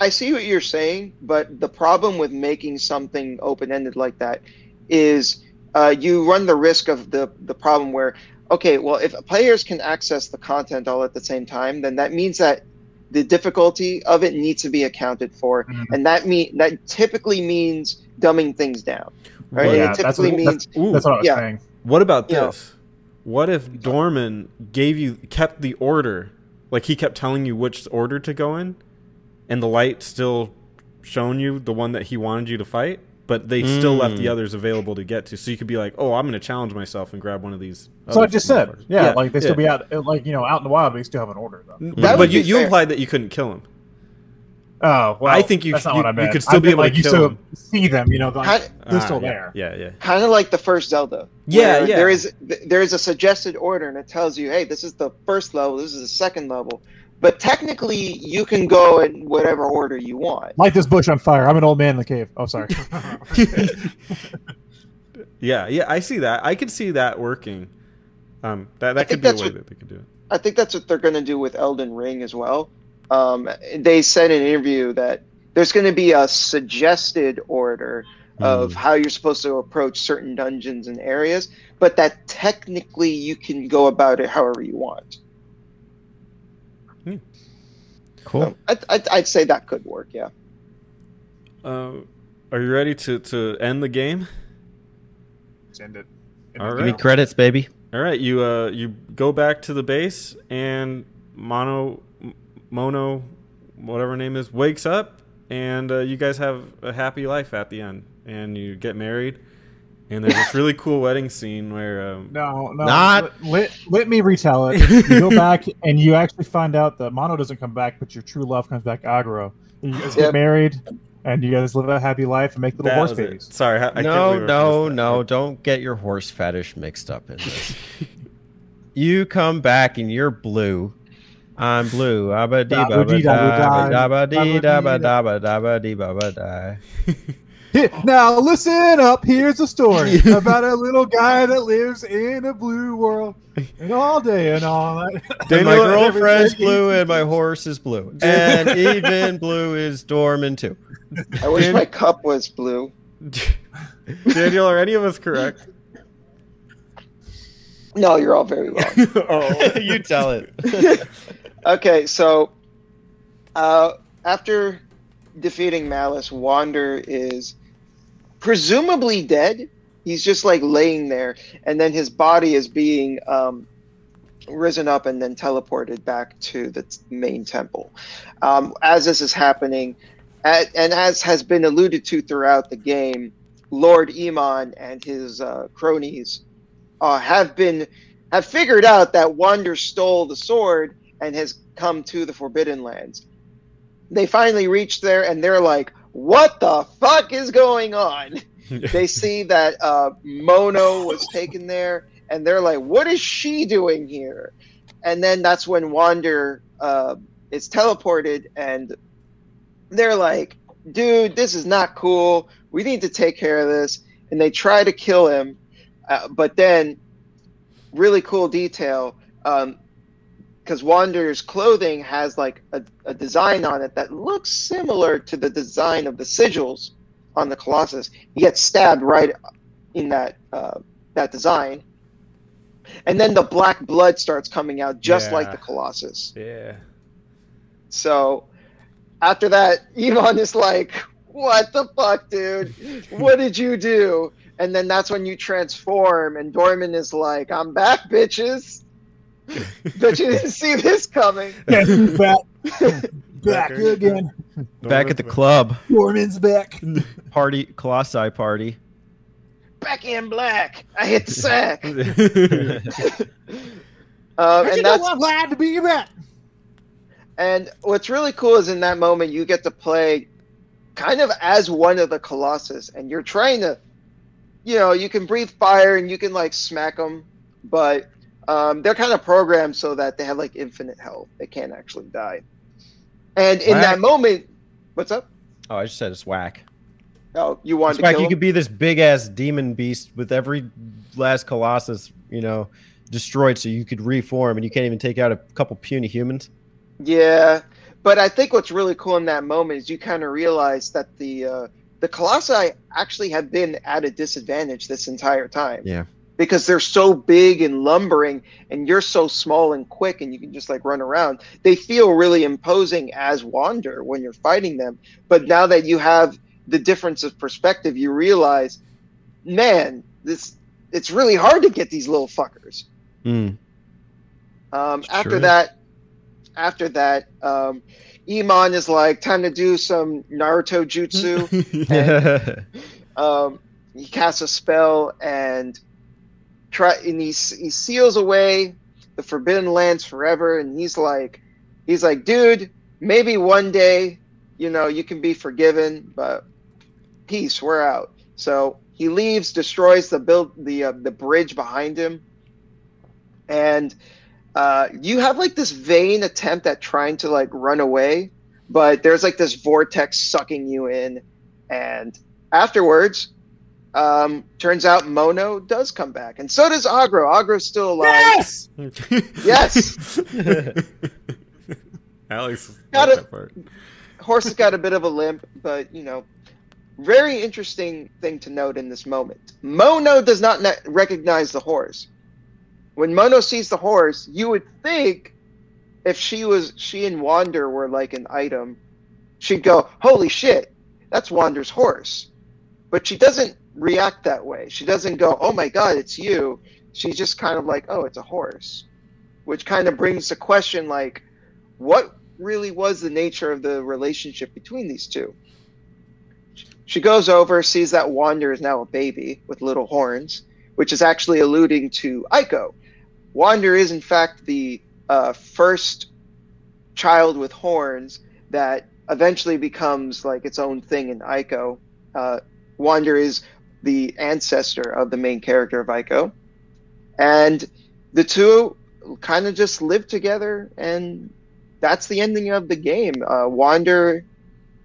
I see what you're saying, but the problem with making something open ended like that is uh, you run the risk of the the problem where okay, well, if players can access the content all at the same time, then that means that the difficulty of it needs to be accounted for, Mhm. and that mean that typically means dumbing things down. Right? Well, it yeah, that's typically what- means Ooh, That's what I was yeah. saying. What about You know- this? What if Dormin gave you kept the order? Like he kept telling you which order to go in, and the light still shown you the one that he wanted you to fight, but they still left the Mm. others available to get to. So you could be like, "Oh, I'm going to challenge myself and grab one of these." So I just said, motherfuckers." yeah, like they still yeah. be out, uh, like you know, out in the wild, but they still have an order though. But, That but you, be you fair. implied that you couldn't kill him. Oh well, I think you- that's not you- what I you could still I be meant, able to you kill still them. see them, you know, like, Kind- they're still yeah, there. Yeah, yeah. kind of like the first Zelda. Yeah, yeah. There is there is a suggested order, and it tells you, hey, this is the first level, this is the second level. But technically you can go in whatever order you want. Light this bush on fire. I'm an old man in the cave. Oh, sorry. yeah, yeah, I see that. I could see that working. Um, that that think could be a way what- that they could do it. I think that's what they're going to do with Elden Ring as well. Um, they said in an interview that there's going to be a suggested order of how you're supposed to approach certain dungeons and areas, but that technically you can go about it however you want. Cool. So I'd, I'd, I'd say that could work, yeah. Uh, are you ready to to end the game? Send it. All Give me credits, baby. All right, you uh you go back to the base and Mono Mono whatever her name is wakes up and uh, you guys have a happy life at the end and you get married and there's this really cool wedding scene where um, No, no. Not- Let, let me retell it. You go back and you actually find out that Mono doesn't come back, but your true love comes back, Agro. And you guys Yep. get married, and you guys live a happy life and make little that horse was it. babies. Sorry, I, I can't no, no, that. no! Don't get your horse fetish mixed up in this. you come back and you're blue. I'm blue. Abba dee ba ba da da ba dee da ba da ba da ba dee ba ba da. Here- Now listen up. Here's a story about a little guy that lives in a blue world, and all day and all night. And my girlfriend's blue and my horse is blue. And even blue is dormant too. I wish my cup was blue. Daniel, are any of us correct? No, you're all very wrong. oh. you tell it. okay, so uh, after defeating Malice, Wander is presumably dead. He's just like laying there, and then his body is being um, risen up and then teleported back to the main temple. Um, as this is happening, a- and as has been alluded to throughout the game, Lord Emon and his uh, cronies uh, have been have figured out that Wander stole the sword and has come to the Forbidden Lands. They finally reach there and they're like, "What the fuck is going on?" they see that uh, Mono was taken there, and they're like, "What is she doing here?" And then that's when Wander uh, is teleported, and they're like, "Dude, this is not cool. We need to take care of this." And they try to kill him, uh, but then, really cool detail. Um, because Wander's clothing has like a, a design on it that looks similar to the design of the sigils on the Colossus. He gets stabbed right in that uh, that design, and then the black blood starts coming out just like the Colossus. yeah. So after that, Ivan is like, "What the fuck, dude? What did you do?" And then that's when you transform, and Dormin is like, "I'm back, bitches." Bet you didn't see this coming. Yes, he's back, back Back again. Back at the club. Norman's back. Party Colossi party. Back in black. I hit the sack. club. Um, you and know that's I'm glad to be back. and what's really cool is in that moment you get to play kind of as one of the Colossus, and you're trying to, you know, you can breathe fire and you can like smack them, but um, they're kind of programmed so that they have like infinite health. They can't actually die. And in Whack. that moment, what's up? Oh, I just said it's whack. Oh, you wanted It's to whack. kill You him? could be this big ass demon beast with every last Colossus, you know, destroyed, so you could reform, and you can't even take out a couple puny humans. Yeah, but I think what's really cool in that moment is you kind of realize that the uh, the colossi actually have been at a disadvantage this entire time. Yeah. Because they're so big and lumbering, and you're so small and quick, and you can just like run around. They feel really imposing as Wander when you're fighting them. But now that you have the difference of perspective, you realize, man, this it's really hard to get these little fuckers. Mm. Um, after is. that, after that, um, Emon is like, time to do some Naruto jutsu. um, he casts a spell and try, and he he seals away the Forbidden Lands forever. And he's like, he's like, dude, maybe one day, you know, you can be forgiven, but peace, we're out. So he leaves, destroys the build the uh, the bridge behind him, and uh, you have like this vain attempt at trying to like run away, but there's like this vortex sucking you in, and afterwards, um, turns out Mono does come back, and so does Agro. Agro's still alive. Yes. Yes. Alex Got liked it. that part. Horse has got a bit of a limp, but you know, very interesting thing to note in this moment. Mono does not ne- recognize the horse. When Mono sees the horse, you would think if she was she and Wander were like an item, she'd go, "Holy shit, that's Wander's horse." But she doesn't react that way. She doesn't go, "Oh my god, it's you." She's just kind of like, "Oh, it's a horse," which kind of brings the question like, what really was the nature of the relationship between these two? She goes over, sees that Wander is now a baby with little horns, which is actually alluding to Ico. Wander is, in fact, the uh, first child with horns that eventually becomes like its own thing in Ico. Uh, Wander is the ancestor of the main character of Ico. And the two kind of just live together, and that's the ending of the game. Uh, Wander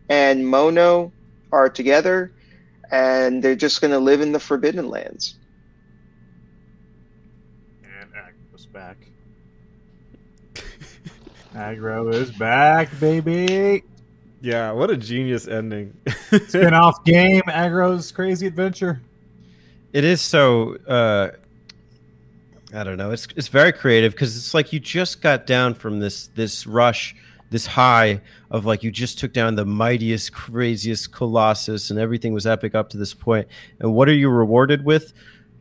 and Mono are together, and they're just going to live in the Forbidden Lands. And Agro's back. Agro is back, baby. Yeah, what a genius ending. Spin-off game, Agro's Crazy Adventure. it is so uh i don't know it's it's very creative because it's like you just got down from this this rush this high of like you just took down the mightiest craziest colossus and everything was epic up to this point. point and what are you rewarded with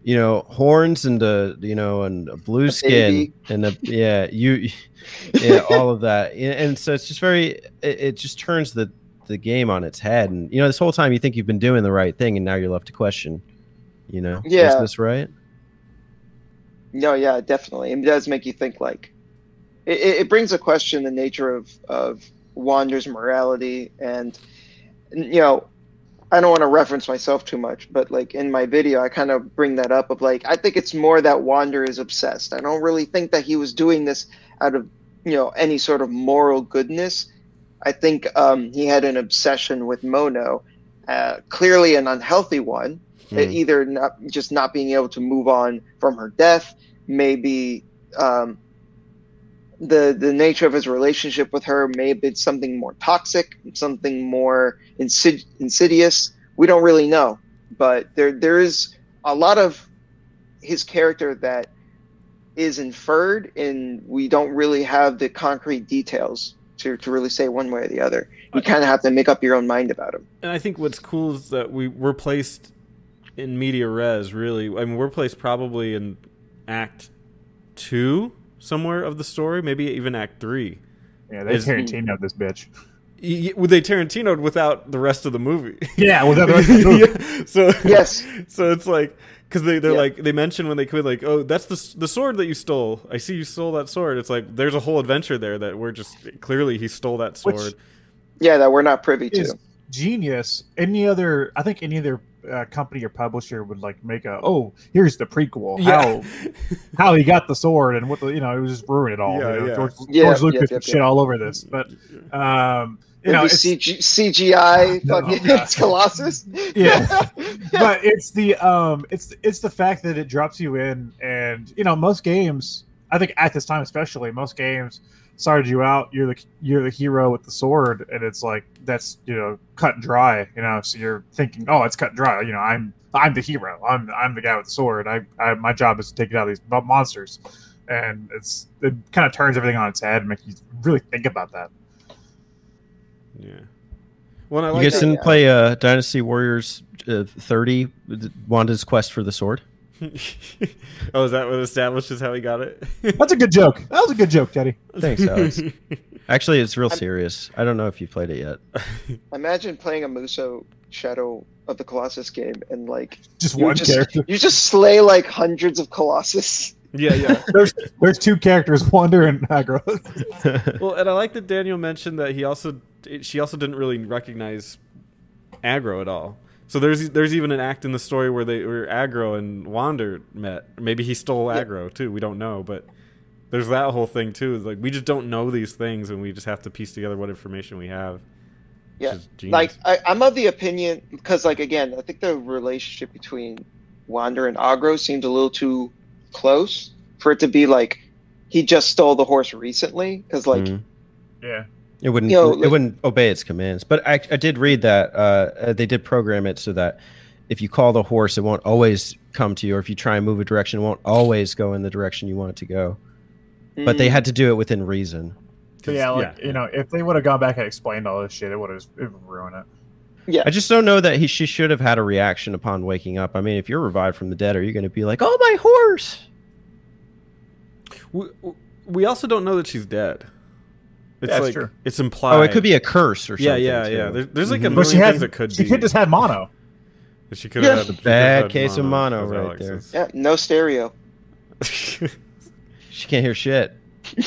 you know horns and a you know and a blue A skin baby. and a yeah you yeah all of that and so it's just very it, it just turns the the game on its head and you know this whole time you think you've been doing the right thing and now you're left to question you know Yeah. is this right No, yeah, definitely. It does make you think. Like, it, it it brings a question the nature of of Wander's morality, and you know, I don't want to reference myself too much, but like in my video, I kind of bring that up of like I think it's more that Wander is obsessed. I don't really think that he was doing this out of you know any sort of moral goodness. I think um, he had an obsession with Mono, uh, clearly an unhealthy one Hmm. either not just not being able to move on from her death maybe um, the the nature of his relationship with her may have been something more toxic something more insid- insidious. We don't really know but there there is a lot of his character that is inferred and we don't really have the concrete details to, to really say one way or the other. You kind of have to make up your own mind about him. And I think what's cool is that we we're placed in media res. Really, I mean, we're placed probably in Act Two somewhere of the story, maybe even Act Three. Yeah, they Is- Tarantino this bitch. Y- y- Would they Tarantinoed without the rest of the movie? Yeah, without the rest of the movie. Yeah, So Yes. so it's like because they they're Yeah. like they mention when they come in like oh that's the the sword that you stole. I see you stole that sword. It's like there's a whole adventure there that we're just clearly he stole that sword. Which- yeah that we're not privy to genius. Any other, I think any other uh, company or publisher would like make a, oh, here's the prequel. yeah. How how he got the sword and what the, you know, it was just ruin it all. Yeah, you know, yeah. George, Yeah, George Lucas yeah, and yeah. shit all over this, but um, you know, it's, CG, CGI No, fucking yeah. Colossus. Yeah. but it's the um it's it's the fact that it drops you in and you know most games i think at this time especially most games started you out you're the you're the hero with the sword and it's like that's you know cut and dry you know? So you're thinking oh it's cut and dry you know i'm i'm the hero. I'm i'm the guy with the sword. I, I my job is to take out these monsters. And it's it kind of turns everything on its head and makes you really think about that. Yeah. Well, and I you like guys that- didn't play uh, Dynasty Warriors uh, 30, Wander's Quest for the Sword? oh, is that what establishes how he got it? that's a good joke that was a good joke teddy Thanks, Alex. Actually, it's real serious. I don't know if you've played it yet. Imagine playing a Musou Shadow of the Colossus game and like just one just character you just slay like hundreds of Colossus. yeah, yeah. there's there's two characters Wander and Agro Well, and I like that Daniel mentioned that he also she also didn't really recognize Agro at all. So there's there's even an act in the story where they where Agro and Wander met. Maybe he stole Yeah. Agro too. We don't know, but there's that whole thing too. It's like we just don't know these things, and we just have to piece together what information we have. Yeah. Like I, I'm of the opinion because, like, again, I think the relationship between Wander and Agro seems a little too close for it to be like he just stole the horse recently. Because, like, Mhm. Yeah. It wouldn't. You know, it like- wouldn't obey its commands. But I, I did read that uh, uh, they did program it so that if you call the horse, it won't always come to you, or if you try and move a direction, it won't always go in the direction you want it to go. But they mm, had to do it within reason. So yeah, like you know, if they would have gone back and explained all this shit, it would have ruined it. yeah, I just don't know that he she should have had a reaction upon waking up. I mean, if you're revived from the dead, are you going to be like, "Oh, my horse"? we, we also don't know that she's dead. It's That's like true. it's implied. Oh, it could be a curse or something. yeah, too. yeah. There, there's like a Mhm. But million she had things that could she be. could just had mono. She could have had she could Bad have had case of mono right Alex there. is. yeah, no stereo. She can't hear shit.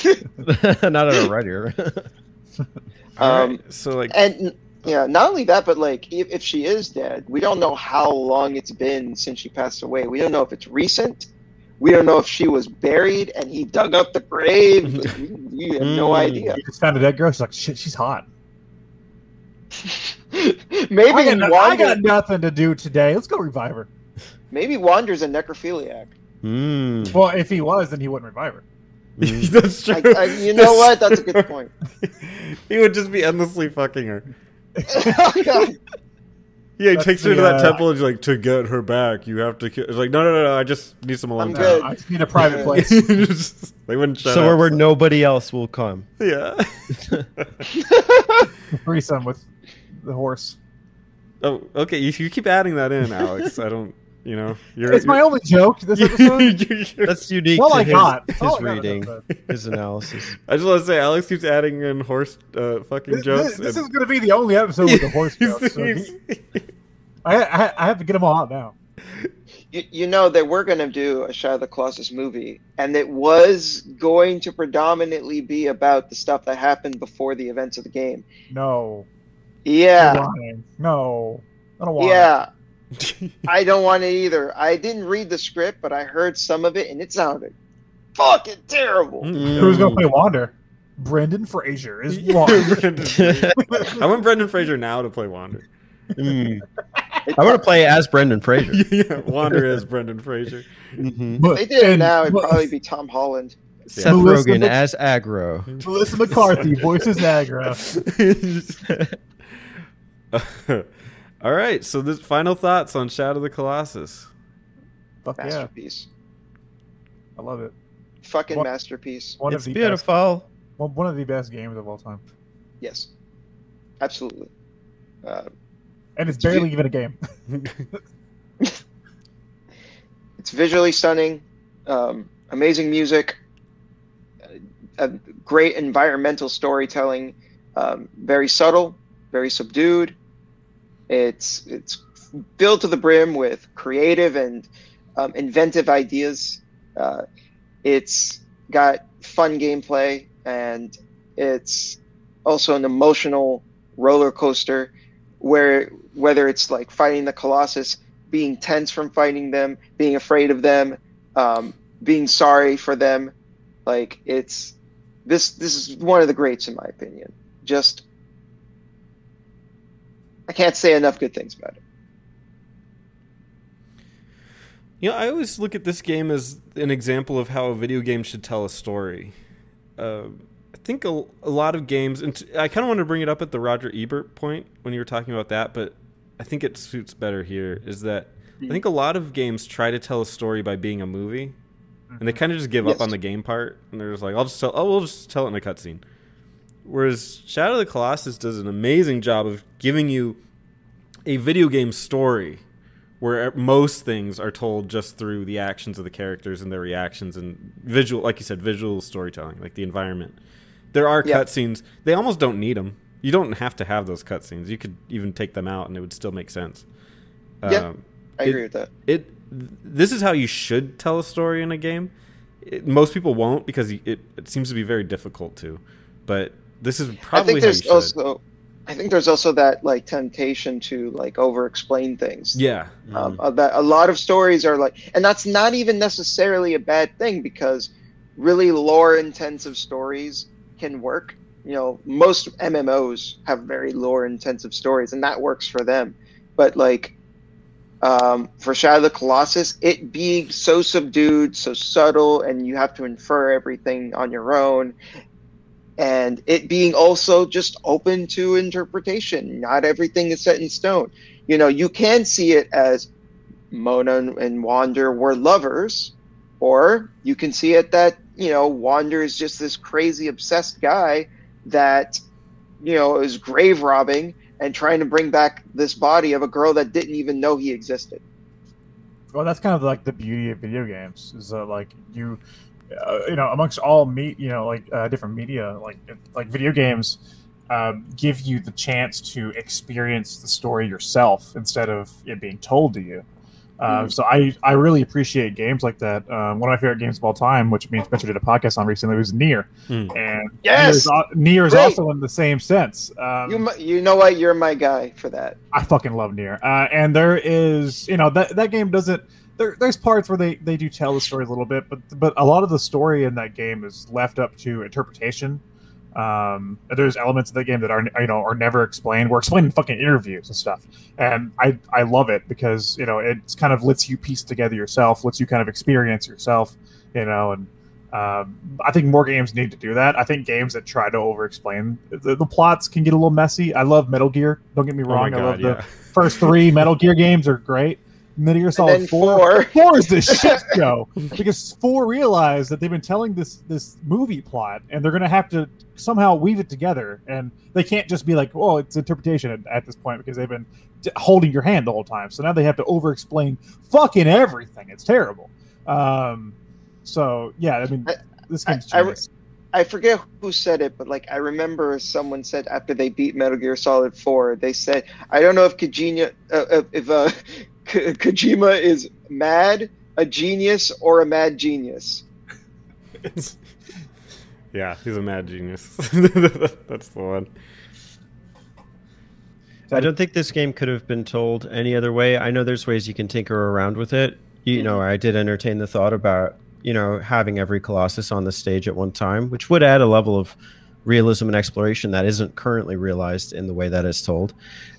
Not at her right ear. All Um, right, so like And yeah, not only that, but like if, if she is dead, we don't know how long it's been since she passed away. We don't know if it's recent. We don't know if she was buried and he dug up the grave. Like, we, we have no Mm. idea. He just found a dead girl. She's like, shit, she's hot. maybe I got, no- I got nothing to do today. Let's go revive her. maybe Wander's a necrophiliac. Mm. Well, if he was, then he wouldn't revive her. Mm. that's true. I, I, you know what? That's a good point. he would just be endlessly fucking her. Oh, God. Yeah, he That's takes her to that uh, temple and he's like, to get her back, you have to. Kill. It's like, no, no, no, no, I just need some alone I'm time. good. I just need a private Yeah. place. Just- they wouldn't shut Somewhere up. where nobody else will come. Yeah. Threesome with the horse. oh, okay. You, you keep adding that in, Alex. I don't. You know, you're. It's my only joke this episode. That's unique Well, to I his, got. His all I got reading, his analysis. I just want to say, Alex keeps adding in horse uh, fucking This, jokes. this, this and- is going to be the only episode with the horse He's- jokes. So he's- I, I, I have to get them all out now. you, you know that we're going to do a Shadow of the Colossus movie, and it was going to predominantly be about the stuff that happened before the events of the game. No. Yeah, No. I don't want it. Yeah. I don't want it either. I didn't read the script, but I heard some of it, and it sounded fucking terrible. Who's going to play Wander? Brendan Fraser is Wander. Brendan Fraser. I want Brendan Fraser now to play Wander. Mm. I want to play as Brendan Fraser. yeah, Wander is Brendan Fraser. Mhm. But- If they did it now, it'd Mel- probably be Tom Holland. Seth Melissa Rogen Mc- as Agro. Melissa McCarthy voices Agro. All right, so this final thoughts on Shadow of the Colossus. Fuck yeah. Masterpiece. I love it. Fucking What- masterpiece. One It's of the best, beautiful. one, one of the best games of all time. Yes. Absolutely. Uh, And it's It's barely be- even a game. it's visually stunning, um, amazing music, uh, a great environmental storytelling, um, very subtle, very subdued. It's it's filled to the brim with creative and um, inventive ideas. Uh, it's got fun gameplay and it's also an emotional roller coaster where whether it's like fighting the colossus being tense from fighting them, being afraid of them, um, being sorry for them. Like it's this this is one of the greats in my opinion. Just I can't say enough good things about it. You know, I always look at this game as an example of how a video game should tell a story. Uh, I think a, a lot of games, and t- I kind of want to bring it up at the Roger Ebert point when you were talking about that, but I think it suits better here. Is that I think a lot of games try to tell a story by being a movie, and they kind of just give Yes. up on the game part, and they're just like, "I'll just tell. Oh, we'll just tell it in a cutscene." Whereas Shadow of the Colossus does an amazing job of giving you a video game story where most things are told just through the actions of the characters and their reactions and visual, like you said, visual storytelling, like the environment. There are Yeah. cutscenes; they almost don't need them. You don't have to have those cutscenes. You could even take them out, and it would still make sense. Yeah. Um, I It- agree with that. it this is how you should tell a story in a game. It, most people won't because it, it seems to be very difficult to. But this is probably. I probably think how you there's also I think there's also that like temptation to like over explain things. yeah, Um, uh, that a lot of stories are like, and that's not even necessarily a bad thing because really lore intensive stories can work. You know, most MMOs have very lore intensive stories, and that works for them. But like um, for Shadow of the Colossus, it being so subdued, so subtle, and you have to infer everything on your own, and it being also just open to interpretation. Not everything is set in stone. You know, you can see it as Mono and Wander were lovers, or you can see it that you know Wander is just this crazy obsessed guy that you know is grave robbing and trying to bring back this body of a girl that didn't even know he existed. Well, that's kind of like the beauty of video games is that like you, uh, you know, amongst all meat, you know, like uh, different media, like like video games um, give you the chance to experience the story yourself instead of it being told to you. Uh, so I, I really appreciate games like that. Um, one of my favorite games of all time, which me and Spencer did a podcast on recently, was Nier, Hmm. And Yes! Nier is, al- Nier is also in the same sense. Um, You you know what? You're my guy for that. I fucking love Nier, Uh, and there is, you know, that that game doesn't. There, there's parts where they, they do tell the story a little bit, but but a lot of the story in that game is left up to interpretation. Um, there's elements of the game that are you know are never explained. We're explained in fucking interviews and stuff, and I I love it because you know it kind of lets you piece together yourself, lets you kind of experience yourself, you know, and um, I think more games need to do that. I think games that try to over-explain the, the plots can get a little messy. I love Metal Gear. Don't get me Oh wrong. I God, love the first three Metal Gear games are great. Metal Gear Solid four, four. four is the shit show because four realized that they've been telling this this movie plot and they're gonna have to somehow weave it together and they can't just be like, oh, it's interpretation at, at this point because they've been t- holding your hand the whole time. So now they have to over-explain fucking everything. It's terrible. Um, so yeah, I mean, I- this game's I- I-. I forget who said it, but like I remember someone said after they beat Metal Gear Solid Four, they said, "I don't know if Kojima, uh, if uh, Ko- Kojima is mad, a genius, or a mad genius." It's- yeah, he's a mad genius. That's the one. I don't think this game could have been told any other way. I know there's ways you can tinker around with it. You know, mm-hmm. I did entertain the thought about, you know, having every Colossus on the stage at one time, which would add a level of realism and exploration that isn't currently realized in the way that it's told.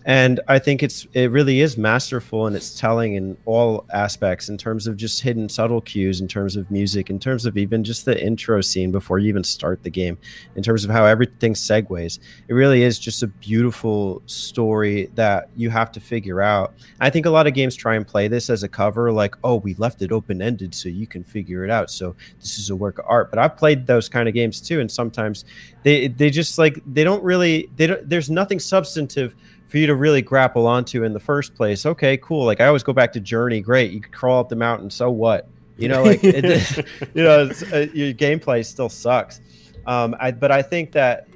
And I think it's it really is masterful and it's telling in all aspects in terms of just hidden subtle cues, in terms of music, in terms of even just the intro scene before you even start the game, in terms of how everything segues. It really is just a beautiful story that you have to figure out. I think a lot of games try and play this as a cover, like, oh, we left it open ended so you can figure it out. So this is a work of art. But I've played those kind of games too, and sometimes they they just like they don't really they don't there's nothing substantive for you to really grapple onto in the first place. Okay, cool. Like I always go back to Journey. Great, you could crawl up the mountain. So what? You know, like it, you know, it's, uh, your gameplay still sucks. Um, I, but I think that th-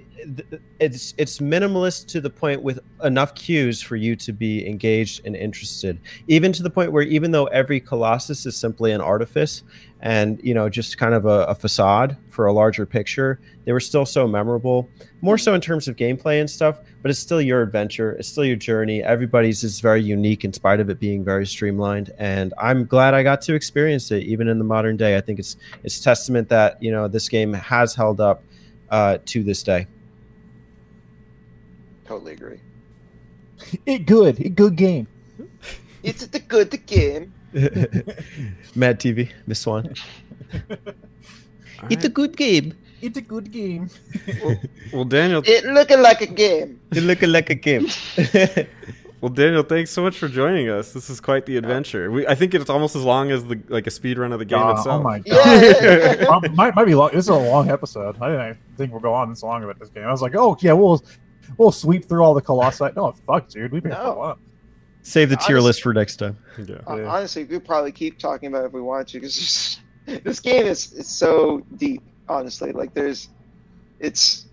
it's it's minimalist to the point with enough cues for you to be engaged and interested. Even to the point where even though every Colossus is simply an artifice and you know just kind of a, a facade for a larger picture, they were still so memorable. More so in terms of gameplay and stuff, but it's still your adventure. It's still your journey. Everybody's is very unique in spite of it being very streamlined. And I'm glad I got to experience it even in the modern day. I think it's it's testament that you know this game has held up uh, to this day. Totally agree. It good, it good game. It's the good the game. Mad TV, Miss Swan. All It's a good game. It's a good game. Well, Daniel, It looking like a game. It looking like a game. well, Daniel, thanks so much for joining us. This is quite the adventure. We, I think it's almost as long as the like a speed run of the game Uh, itself. oh my god. Yeah. Might, might be long. This is a long episode. I didn't think we'll go on this long about this game. I was like, oh yeah, we'll we'll sweep through all the colossi. No, fuck, dude, we've been No. for. Save the tier Honest- list for next time. Yeah. Hon- Yeah. Honestly, we could probably keep talking about it if we want to, because this game is is so deep. Honestly, like there's, it's,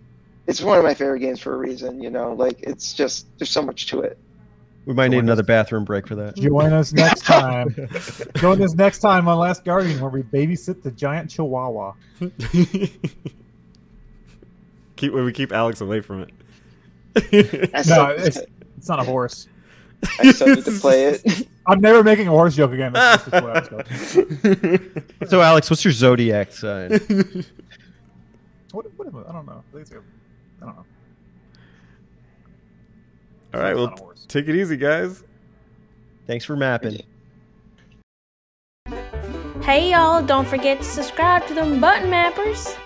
it's one of my favorite games for a reason. You know, like it's just there's so much to it. We might need another bathroom break for that. Join us next time. Join us next time on Last Guardian, where we babysit the giant chihuahua. keep where we keep Alex away from it. That's No, it's, it's not a horse. I started to play it. I'm never making a horse joke again. That's just what I was going. So, Alex, what's your zodiac sign? What, what am I? I don't know. I, think it's don't know. All right, well, not a horse. take it easy, guys. Thanks for mapping. Hey y'all, don't forget to subscribe to them button mappers.